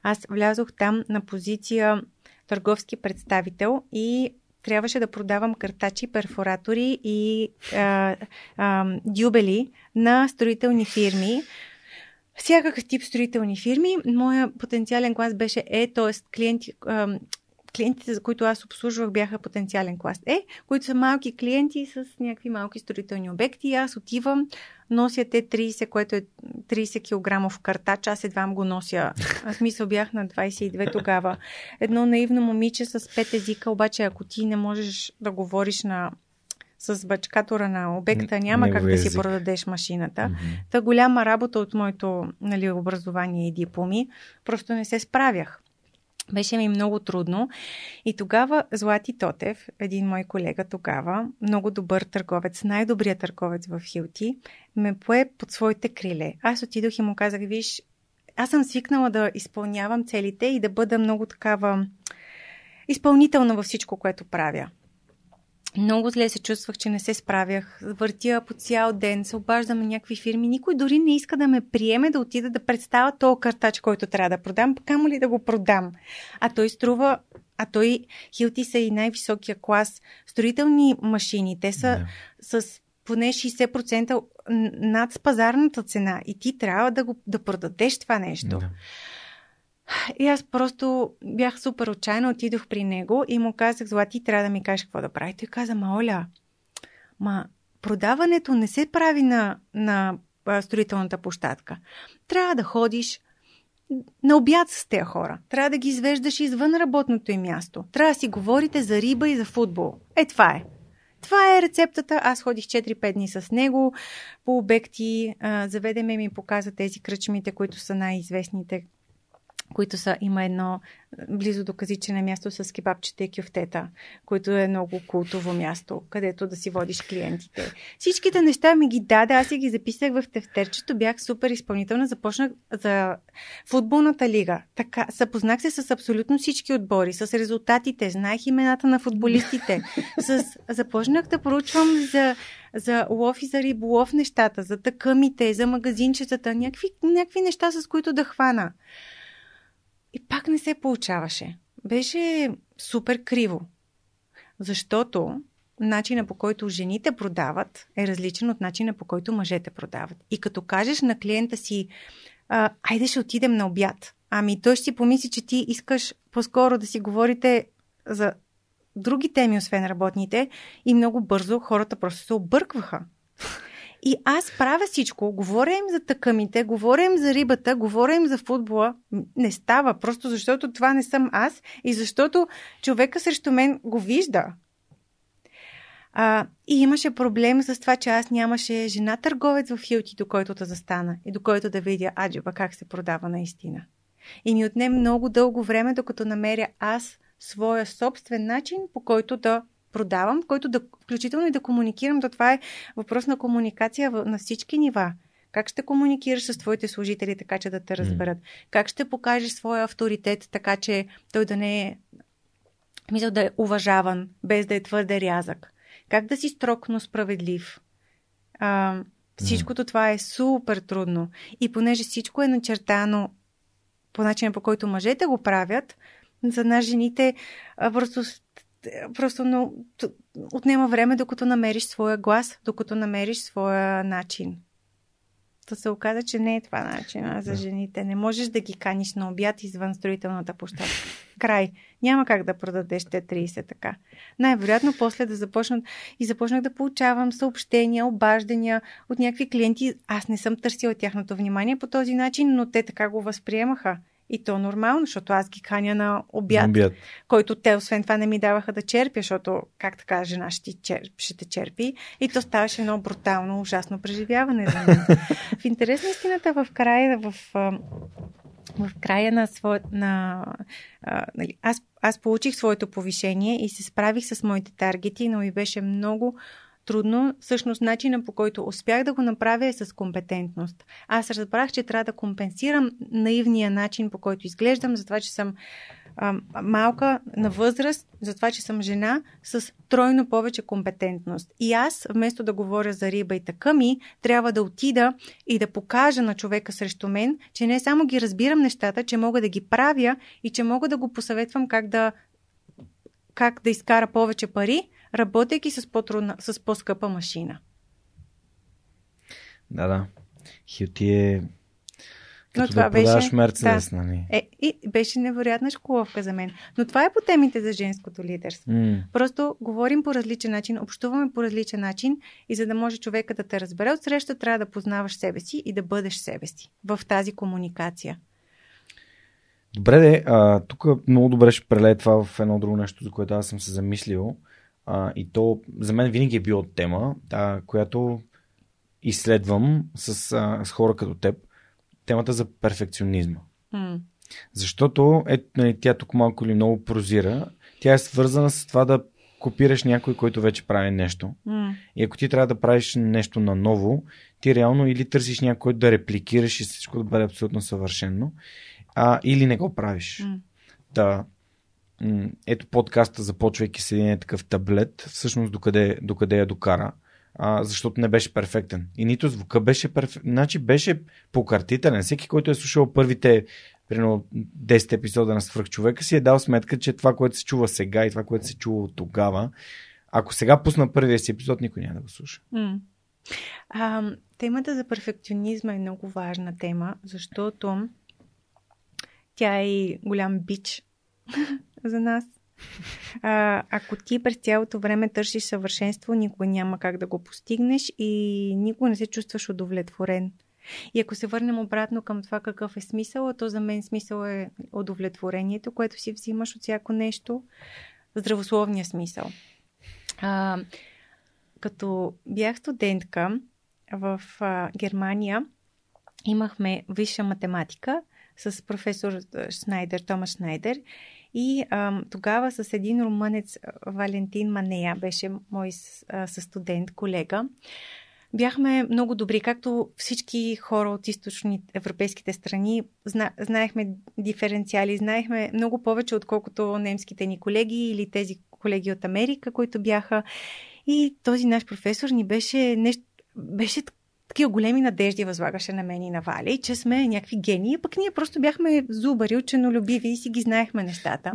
аз влязох там на позиция търговски представител и трябваше да продавам картачи, перфоратори и а, а, дюбели на строителни фирми. Всякакъв тип строителни фирми. Моя потенциален клас беше Е, т.е. клиенти, а, клиентите, за които аз обслужвах, бяха потенциален клас Е, които са малки клиенти с някакви малки строителни обекти. И аз отивам, нося те 30, което е 30 кг картач. Аз едва го нося. Аз мисля, бях на 22 тогава. Едно наивно момиче с пет езика, обаче ако ти не можеш да говориш на с бачкатора на обекта, няма как да си продадеш машината. Мгм. Та голяма работа от моето нали, образование и дипломи. Просто не се справях. Беше ми много трудно. И тогава Злати Тотев, един мой колега тогава, много добър търговец, най-добрият търговец в Хилти, ме пое под своите криле. Аз отидох и му казах, виж, аз съм свикнала да изпълнявам целите и да бъда много такава изпълнителна във всичко, което правя. Много зле се чувствах, че не се справях. Въртя по цял ден, се обаждам на някакви фирми. Никой дори не иска да ме приеме да отида да представя този картач, който трябва да продам, камо ли да го продам. А той струва, а той Хилти са и най-високия клас. Строителни машини, те са Да. с поне 60% над пазарната цена и ти трябва да, го, да продадеш това нещо. Да. И аз просто бях супер отчаяна, отидох при него и му казах, Злати, трябва да ми кажеш какво да прави. Той каза, ма Оля, ма продаването не се прави на, на строителната площадка. Трябва да ходиш на обяд с тези хора. Трябва да ги извеждаш извън работното им място. Трябва да си говорите за риба и за футбол. Е, това е. Това е рецептата. Аз ходих 4-5 дни с него по обекти. А, заведе ме и ми показа тези кръчмите, които са най-известните които са, има едно близо до казичене място с кебабчета и кюфтета, което е много култово място, където да си водиш клиентите. Всичките неща ми ги даде, аз си ги записах в тефтерчето, бях супер изпълнителна, започнах за футболната лига. Така, запознах се с абсолютно всички отбори, с резултатите, знаех имената на футболистите, [laughs] с, започнах да поручвам за за лов и за риболов нещата, за тъкъмите, за магазинчетата, някакви, някакви неща, с които да хвана. И пак не се получаваше. Беше супер криво. Защото начина по който жените продават е различен от начина по който мъжете продават. И като кажеш на клиента си, айде ще отидем на обяд, ами той ще си помисли, че ти искаш по-скоро да си говорите за други теми, освен работните, и много бързо хората просто се объркваха. И аз правя всичко. Говоря им за тъкамите, говоря им за рибата, говоря им за футбола. Не става, просто защото това не съм аз и защото човека срещу мен го вижда. А, и имаше проблем с това, че аз нямаше жена търговец в Хилти, до който да застана и до който да видя аджиба как се продава наистина. И ми отне много дълго време, докато намеря аз своя собствен начин, по който да продавам, който да, включително и да комуникирам, то това е въпрос на комуникация на всички нива. Как ще комуникираш с твоите служители, така че да те разберат? Mm. Как ще покажеш своя авторитет, така че той да не е, мисля, да е уважаван, без да е твърде рязък? Как да си строг, но справедлив? А, всичкото mm. това е супер трудно. И понеже всичко е начертано по начина по който мъжете го правят, за нас жените просто просто но, отнема време, докато намериш своя глас, докато намериш своя начин. То се оказа, че не е това начин за жените. Не можеш да ги каниш на обяд извън строителната площадка. Край. Няма как да продадеш те 30 така. Най-вероятно после да започнат и започнах да получавам съобщения, обаждания от някакви клиенти. Аз не съм търсила тяхното внимание по този начин, но те така го възприемаха. И то нормално, защото аз ги каня на обяд, обяд, който те освен това не ми даваха да черпя, защото как така жена ще, черп, ще те черпи. И то ставаше едно брутално, ужасно преживяване за мен. [laughs] в интерес на истината, в края, в, в края на своя... На, а, нали, аз, аз получих своето повишение и се справих с моите таргети, но ми беше много трудно. Всъщност, начина по който успях да го направя е с компетентност. Аз разбрах, че трябва да компенсирам наивния начин, по който изглеждам, за това, че съм а, малка на възраст, за това, че съм жена, с тройно повече компетентност. И аз, вместо да говоря за риба и така ми, трябва да отида и да покажа на човека срещу мен, че не само ги разбирам нещата, че мога да ги правя и че мога да го посъветвам как да как да изкара повече пари, работейки с, по-трудна, с по-скъпа машина. Да, да. Хюти е като Но това да беше, Мерцедес, да. нали? Е, и беше невероятна школовка за мен. Но това е по темите за женското лидерство. Mm. Просто говорим по различен начин, общуваме по различен начин и за да може човека да те разбере от среща, трябва да познаваш себе си и да бъдеш себе си в тази комуникация. Добре, де, а, тук много добре ще прелее това в едно друго нещо, за което аз съм се замислил. А, и то за мен винаги е било тема, а, която изследвам с, а, с хора като теб. Темата за перфекционизма. Mm. Защото е, нали, тя тук малко или много прозира. Тя е свързана с това да копираш някой, който вече прави нещо. Mm. И ако ти трябва да правиш нещо наново, ти реално или търсиш някой да репликираш и всичко да бъде абсолютно съвършено, а, или не го правиш. Mm. Да, ето подкаста, започвайки с един такъв таблет, всъщност докъде, докъде я докара, а, защото не беше перфектен. И нито звука беше перфектен. Значи беше покартителен. Всеки, който е слушал първите примерно 10 епизода на Свърхчовека си е дал сметка, че това, което се чува сега и това, което се чува от тогава, ако сега пусна първия си епизод, никой няма да го слуша. Mm. А, темата за перфекционизма е много важна тема, защото тя е и голям бич [laughs] за нас. А, ако ти през цялото време търсиш съвършенство, никога няма как да го постигнеш и никога не се чувстваш удовлетворен. И ако се върнем обратно към това какъв е смисъл, то за мен смисъл е удовлетворението, което си взимаш от всяко нещо, здравословния смисъл. А, като бях студентка в а, Германия, имахме висша математика с професор Шнайдер, Томас Шнайдер. И а, тогава с един румънец, Валентин Манея, беше мой а, студент, колега. Бяхме много добри, както всички хора от източни европейските страни. Зна, знаехме диференциали, знаехме много повече, отколкото немските ни колеги или тези колеги от Америка, които бяха. И този наш професор ни беше нещо, беше такива големи надежди възлагаше на мен и на Вали, че сме някакви гении, пък ние просто бяхме зубари, ученолюбиви и си ги знаехме нещата.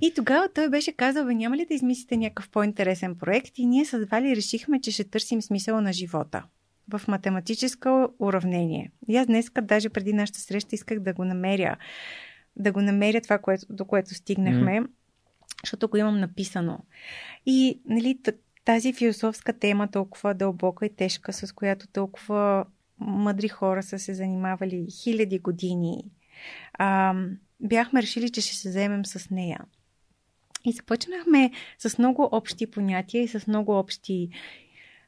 И тогава той беше казал, бе, няма ли да измислите някакъв по-интересен проект? И ние с Вали решихме, че ще търсим смисъла на живота в математическо уравнение. И аз днес, даже преди нашата среща, исках да го намеря. Да го намеря това, което, до което стигнахме, mm. защото го имам написано. И нали, тази философска тема, толкова дълбока и тежка, с която толкова мъдри хора са се занимавали хиляди години, а, бяхме решили, че ще се вземем с нея. И започнахме с много общи понятия и с много общи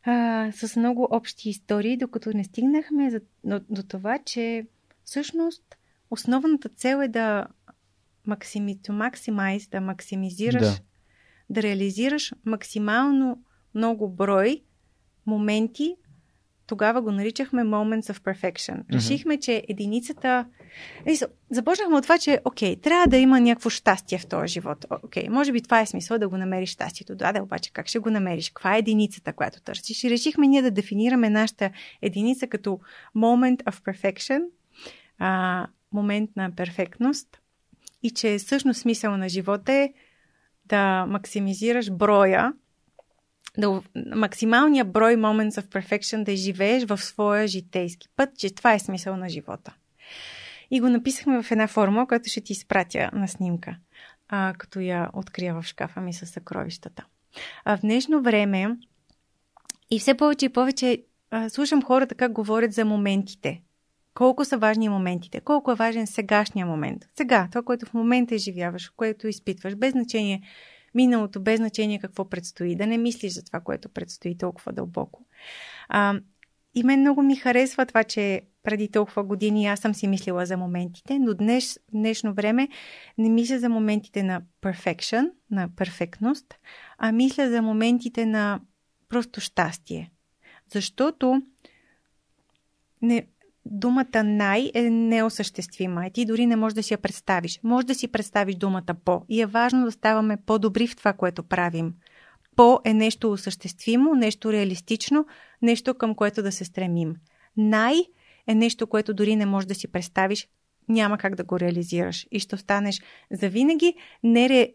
а, с много общи истории, докато не стигнахме за, до, до това, че всъщност основната цел е да максими, to да максимизираш, да. да реализираш максимално много брой моменти, тогава го наричахме Moments of Perfection. Решихме, mm-hmm. че единицата... Започнахме от това, че окей, трябва да има някакво щастие в този живот. Окей, може би това е смисъл да го намериш щастието. Да, да, обаче как ще го намериш? Каква е единицата, която търсиш? И решихме ние да дефинираме нашата единица като Moment of Perfection, а, момент на перфектност и че всъщност смисъл на живота е да максимизираш броя да, максималния брой moments of perfection да живееш в своя житейски път, че това е смисъл на живота. И го написахме в една форма, която ще ти изпратя на снимка, а, като я открия в шкафа ми с съкровищата. А в днешно време и все повече и повече а, слушам хората как говорят за моментите. Колко са важни моментите, колко е важен сегашния момент. Сега, това, което в момента изживяваш, което изпитваш, без значение миналото, без значение какво предстои, да не мислиш за това, което предстои толкова дълбоко. А, и мен много ми харесва това, че преди толкова години аз съм си мислила за моментите, но днес, днешно време не мисля за моментите на perfection, на перфектност, а мисля за моментите на просто щастие. Защото не, думата най е неосъществима. И ти дори не можеш да си я представиш. Може да си представиш думата по. И е важно да ставаме по-добри в това, което правим. По е нещо осъществимо, нещо реалистично, нещо към което да се стремим. Най е нещо, което дори не можеш да си представиш, няма как да го реализираш. И ще останеш завинаги нере...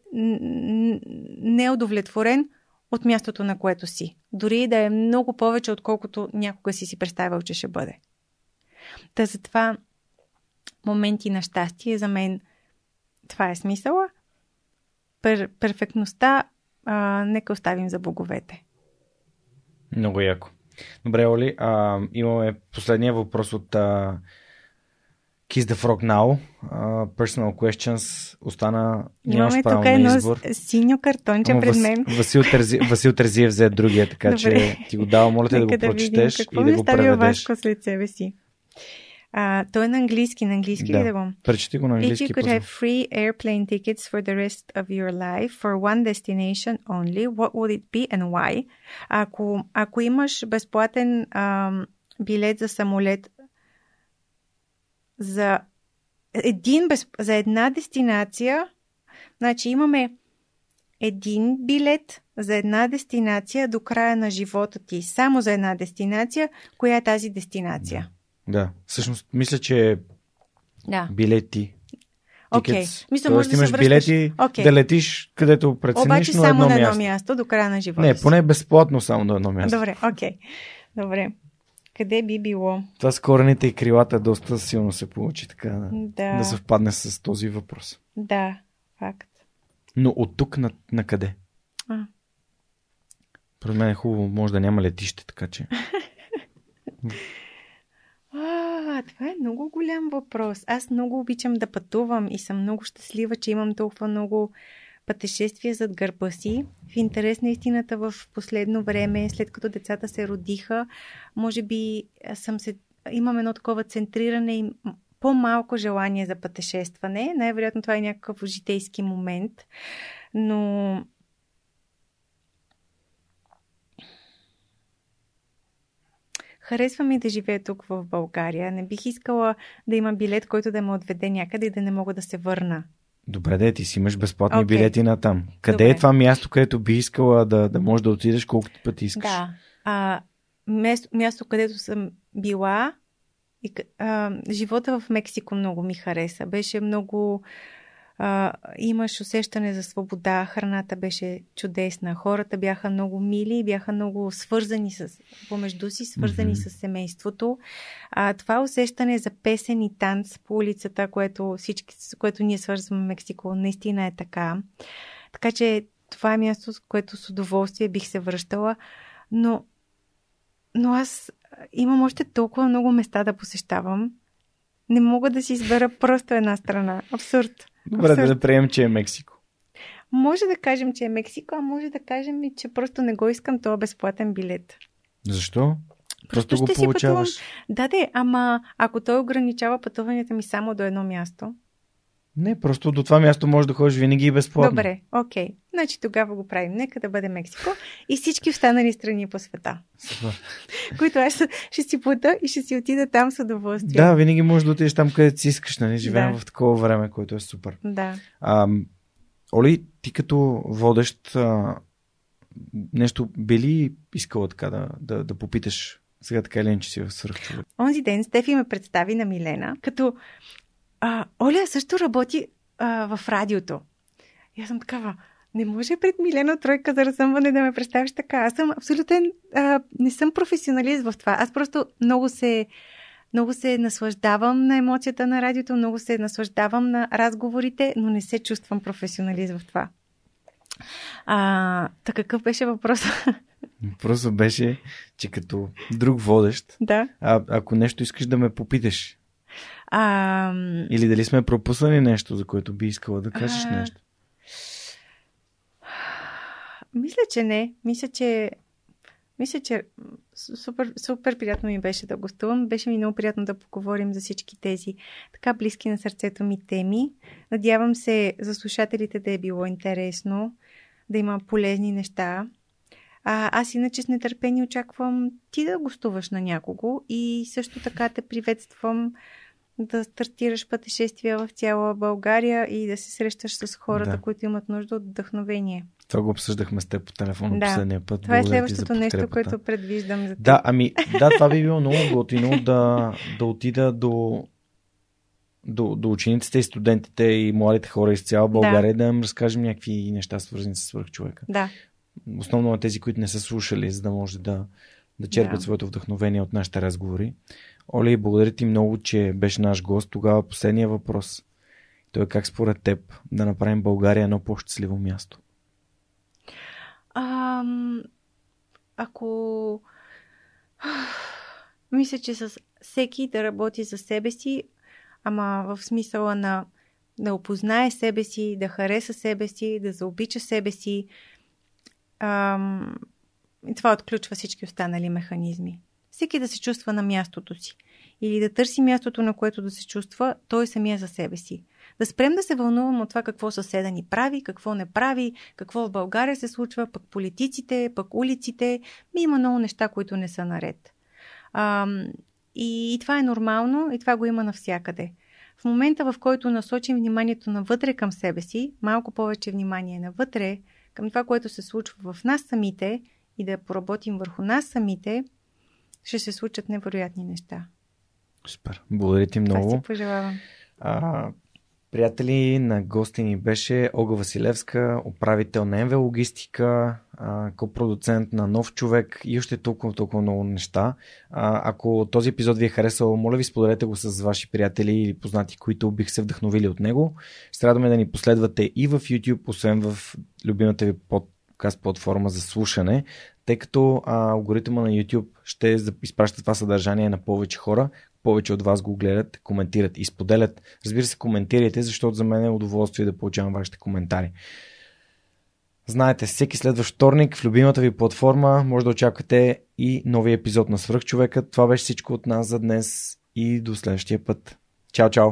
неудовлетворен от мястото, на което си. Дори да е много повече, отколкото някога си си представил, че ще бъде. Та затова моменти на щастие за мен това е смисъла. Пер, перфектността а, нека оставим за боговете. Много яко. Добре, Оли, а, имаме последния въпрос от а, Kiss the Frog Now. Uh, personal questions. Остана. Имаме тук едно избор. синьо картонче Ама пред мен. Васил, Терзи, [laughs] Васил Терзиев взе другия, така Добре. че ти го давам. Моля те да го да прочетеш и да го преведеш. Вашко след себе си. А, той е на английски, на английски да. ли да го? Прочети го на английски. If you could have free airplane tickets for the rest of your life for one destination only, what would it be and why? Ако, ако имаш безплатен ам, билет за самолет за един без, за една дестинация, значи имаме един билет за една дестинация до края на живота ти. Само за една дестинация. Коя е тази дестинация? Да, всъщност мисля, че да. билети. Окей. Okay. Мисля, може да имаш връщаш... билети okay. да летиш където прецениш, Обаче но само едно на едно място. място до края на живота Не, поне безплатно само на едно място. Добре, окей. Okay. Добре. Къде би било? Това с корените и крилата доста силно се получи така да, да съвпадне с този въпрос. Да, факт. Но от тук на, на къде? А. Пред мен е хубаво, може да няма летище, така че... [laughs] А, това е много голям въпрос. Аз много обичам да пътувам и съм много щастлива, че имам толкова много пътешествия зад гърба си. В интерес на истината в последно време, след като децата се родиха, може би съм се, имам едно такова центриране и по-малко желание за пътешестване. Най-вероятно това е някакъв житейски момент. Но Харесва ми да живея тук в България. Не бих искала да има билет, който да ме отведе някъде и да не мога да се върна. Добре, да ти си имаш безплатни okay. билети на там. Къде е Добре. е това място, където би искала да, да можеш да отидеш колкото пъти искаш? Да. А, място, място, където съм била, и, а, живота в Мексико много ми хареса. Беше много а, имаш усещане за свобода, храната беше чудесна, хората бяха много мили, бяха много свързани с, помежду си, свързани mm-hmm. с семейството. А, това усещане за песен и танц по улицата, което, всички, което ние свързваме Мексико, наистина е така. Така че това е място, с което с удоволствие бих се връщала, но, но аз имам още толкова много места да посещавам. Не мога да си избера просто една страна. Абсурд. Добре, Абсурд. да приемем, че е Мексико. Може да кажем, че е Мексико, а може да кажем и, че просто не го искам този безплатен билет. Защо? Просто, просто го получаваш. Да, да, ама ако той ограничава пътуванията ми само до едно място, не, просто до това място може да ходиш винаги и безплатно. Добре, окей. Okay. Значи тогава го правим. Нека да бъде Мексико и всички останали страни по света. [laughs] които аз ще си плата и ще си отида там с удоволствие. Да, винаги можеш да отидеш там, където си искаш. Нали? Живеем да. в такова време, което е супер. Да. А, Оли, ти като водещ а, нещо би ли искала така да, да, да попиташ сега така или че си в свръхчовек? Онзи ден Стефи ме представи на Милена, като а, Оля също работи а, в радиото. И аз съм такава, не може пред Милена Тройка за разсъмване да ме представиш така. Аз съм абсолютен, а, не съм професионалист в това. Аз просто много се, много се наслаждавам на емоцията на радиото, много се наслаждавам на разговорите, но не се чувствам професионалист в това. А, така какъв беше въпросът? Въпросът беше, че като друг водещ, да. а, ако нещо искаш да ме попиташ, а... Или дали сме пропуснали нещо, за което би искала да кажеш а... нещо? Мисля, че не. Мисля, че мисля, че супер, супер приятно ми беше да гостувам. Беше ми много приятно да поговорим за всички тези така близки на сърцето ми теми. Надявам се за слушателите да е било интересно, да има полезни неща. А, аз иначе с нетърпение очаквам ти да гостуваш на някого и също така те приветствам да стартираш пътешествия в цяла България и да се срещаш с хората, да. които имат нужда от вдъхновение. Това го обсъждахме с теб по телефона да. последния път. Това е следващото нещо, което предвиждам за теб. Да, ами, да, това би било много готино [laughs] да, да отида до, до, до учениците и студентите и младите хора из цяла България да, да им разкажем някакви неща, свързани с свърхчовека. Да. Основно на тези, които не са слушали, за да може да, да черпят да. своето вдъхновение от нашите разговори. Оли, благодаря ти много, че беше наш гост. Тогава последния въпрос. Той е как според теб да направим България едно по-щастливо място? Ам, ако... [sighs] Мисля, че с всеки да работи за себе си, ама в смисъла на да опознае себе си, да хареса себе си, да заобича себе си. Ам, това отключва всички останали механизми всеки да се чувства на мястото си. Или да търси мястото, на което да се чувства той самия за себе си. Да спрем да се вълнувам от това какво съседа ни прави, какво не прави, какво в България се случва, пък политиците, пък улиците. Ми има много неща, които не са наред. А, и, и това е нормално, и това го има навсякъде. В момента, в който насочим вниманието навътре към себе си, малко повече внимание навътре, към това, което се случва в нас самите и да поработим върху нас самите, ще се случат невероятни неща. Супер. Благодаря ти много. Това си пожелавам. А, приятели, на гости ни беше Ога Василевска, управител на МВ Логистика, копродуцент на Нов човек и още толкова, толкова много неща. А, ако този епизод ви е харесал, моля ви споделете го с ваши приятели или познати, които бих се вдъхновили от него. Ще радваме да ни последвате и в YouTube, освен в любимата ви подкаст платформа за слушане тъй като а, алгоритъма на YouTube ще изпраща това съдържание на повече хора, повече от вас го гледат, коментират и споделят. Разбира се, коментирайте, защото за мен е удоволствие да получавам вашите коментари. Знаете, всеки следващ вторник в любимата ви платформа може да очаквате и нови епизод на Свръхчовека. Това беше всичко от нас за днес и до следващия път. Чао, чао!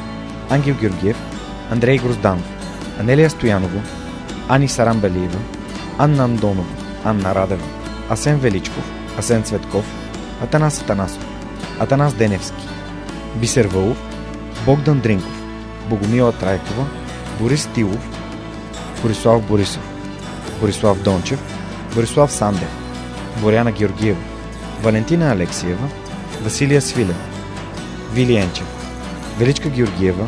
Ангел Георгиев, Андрей Грозданов, Анелия Стоянова, Ани Сарамбелиева, Анна Андонова, Анна Радева, Асен Величков, Асен Цветков, Атанас Атанасов, Атанас Деневски, Бисер Вълов, Богдан Дринков, Богомила Трайкова, Борис Тилов, Борислав Борисов, Борислав Дончев, Борислав Сандев, Боряна Георгиева, Валентина Алексиева, Василия Свилев, Вили Енчев, Величка Георгиева,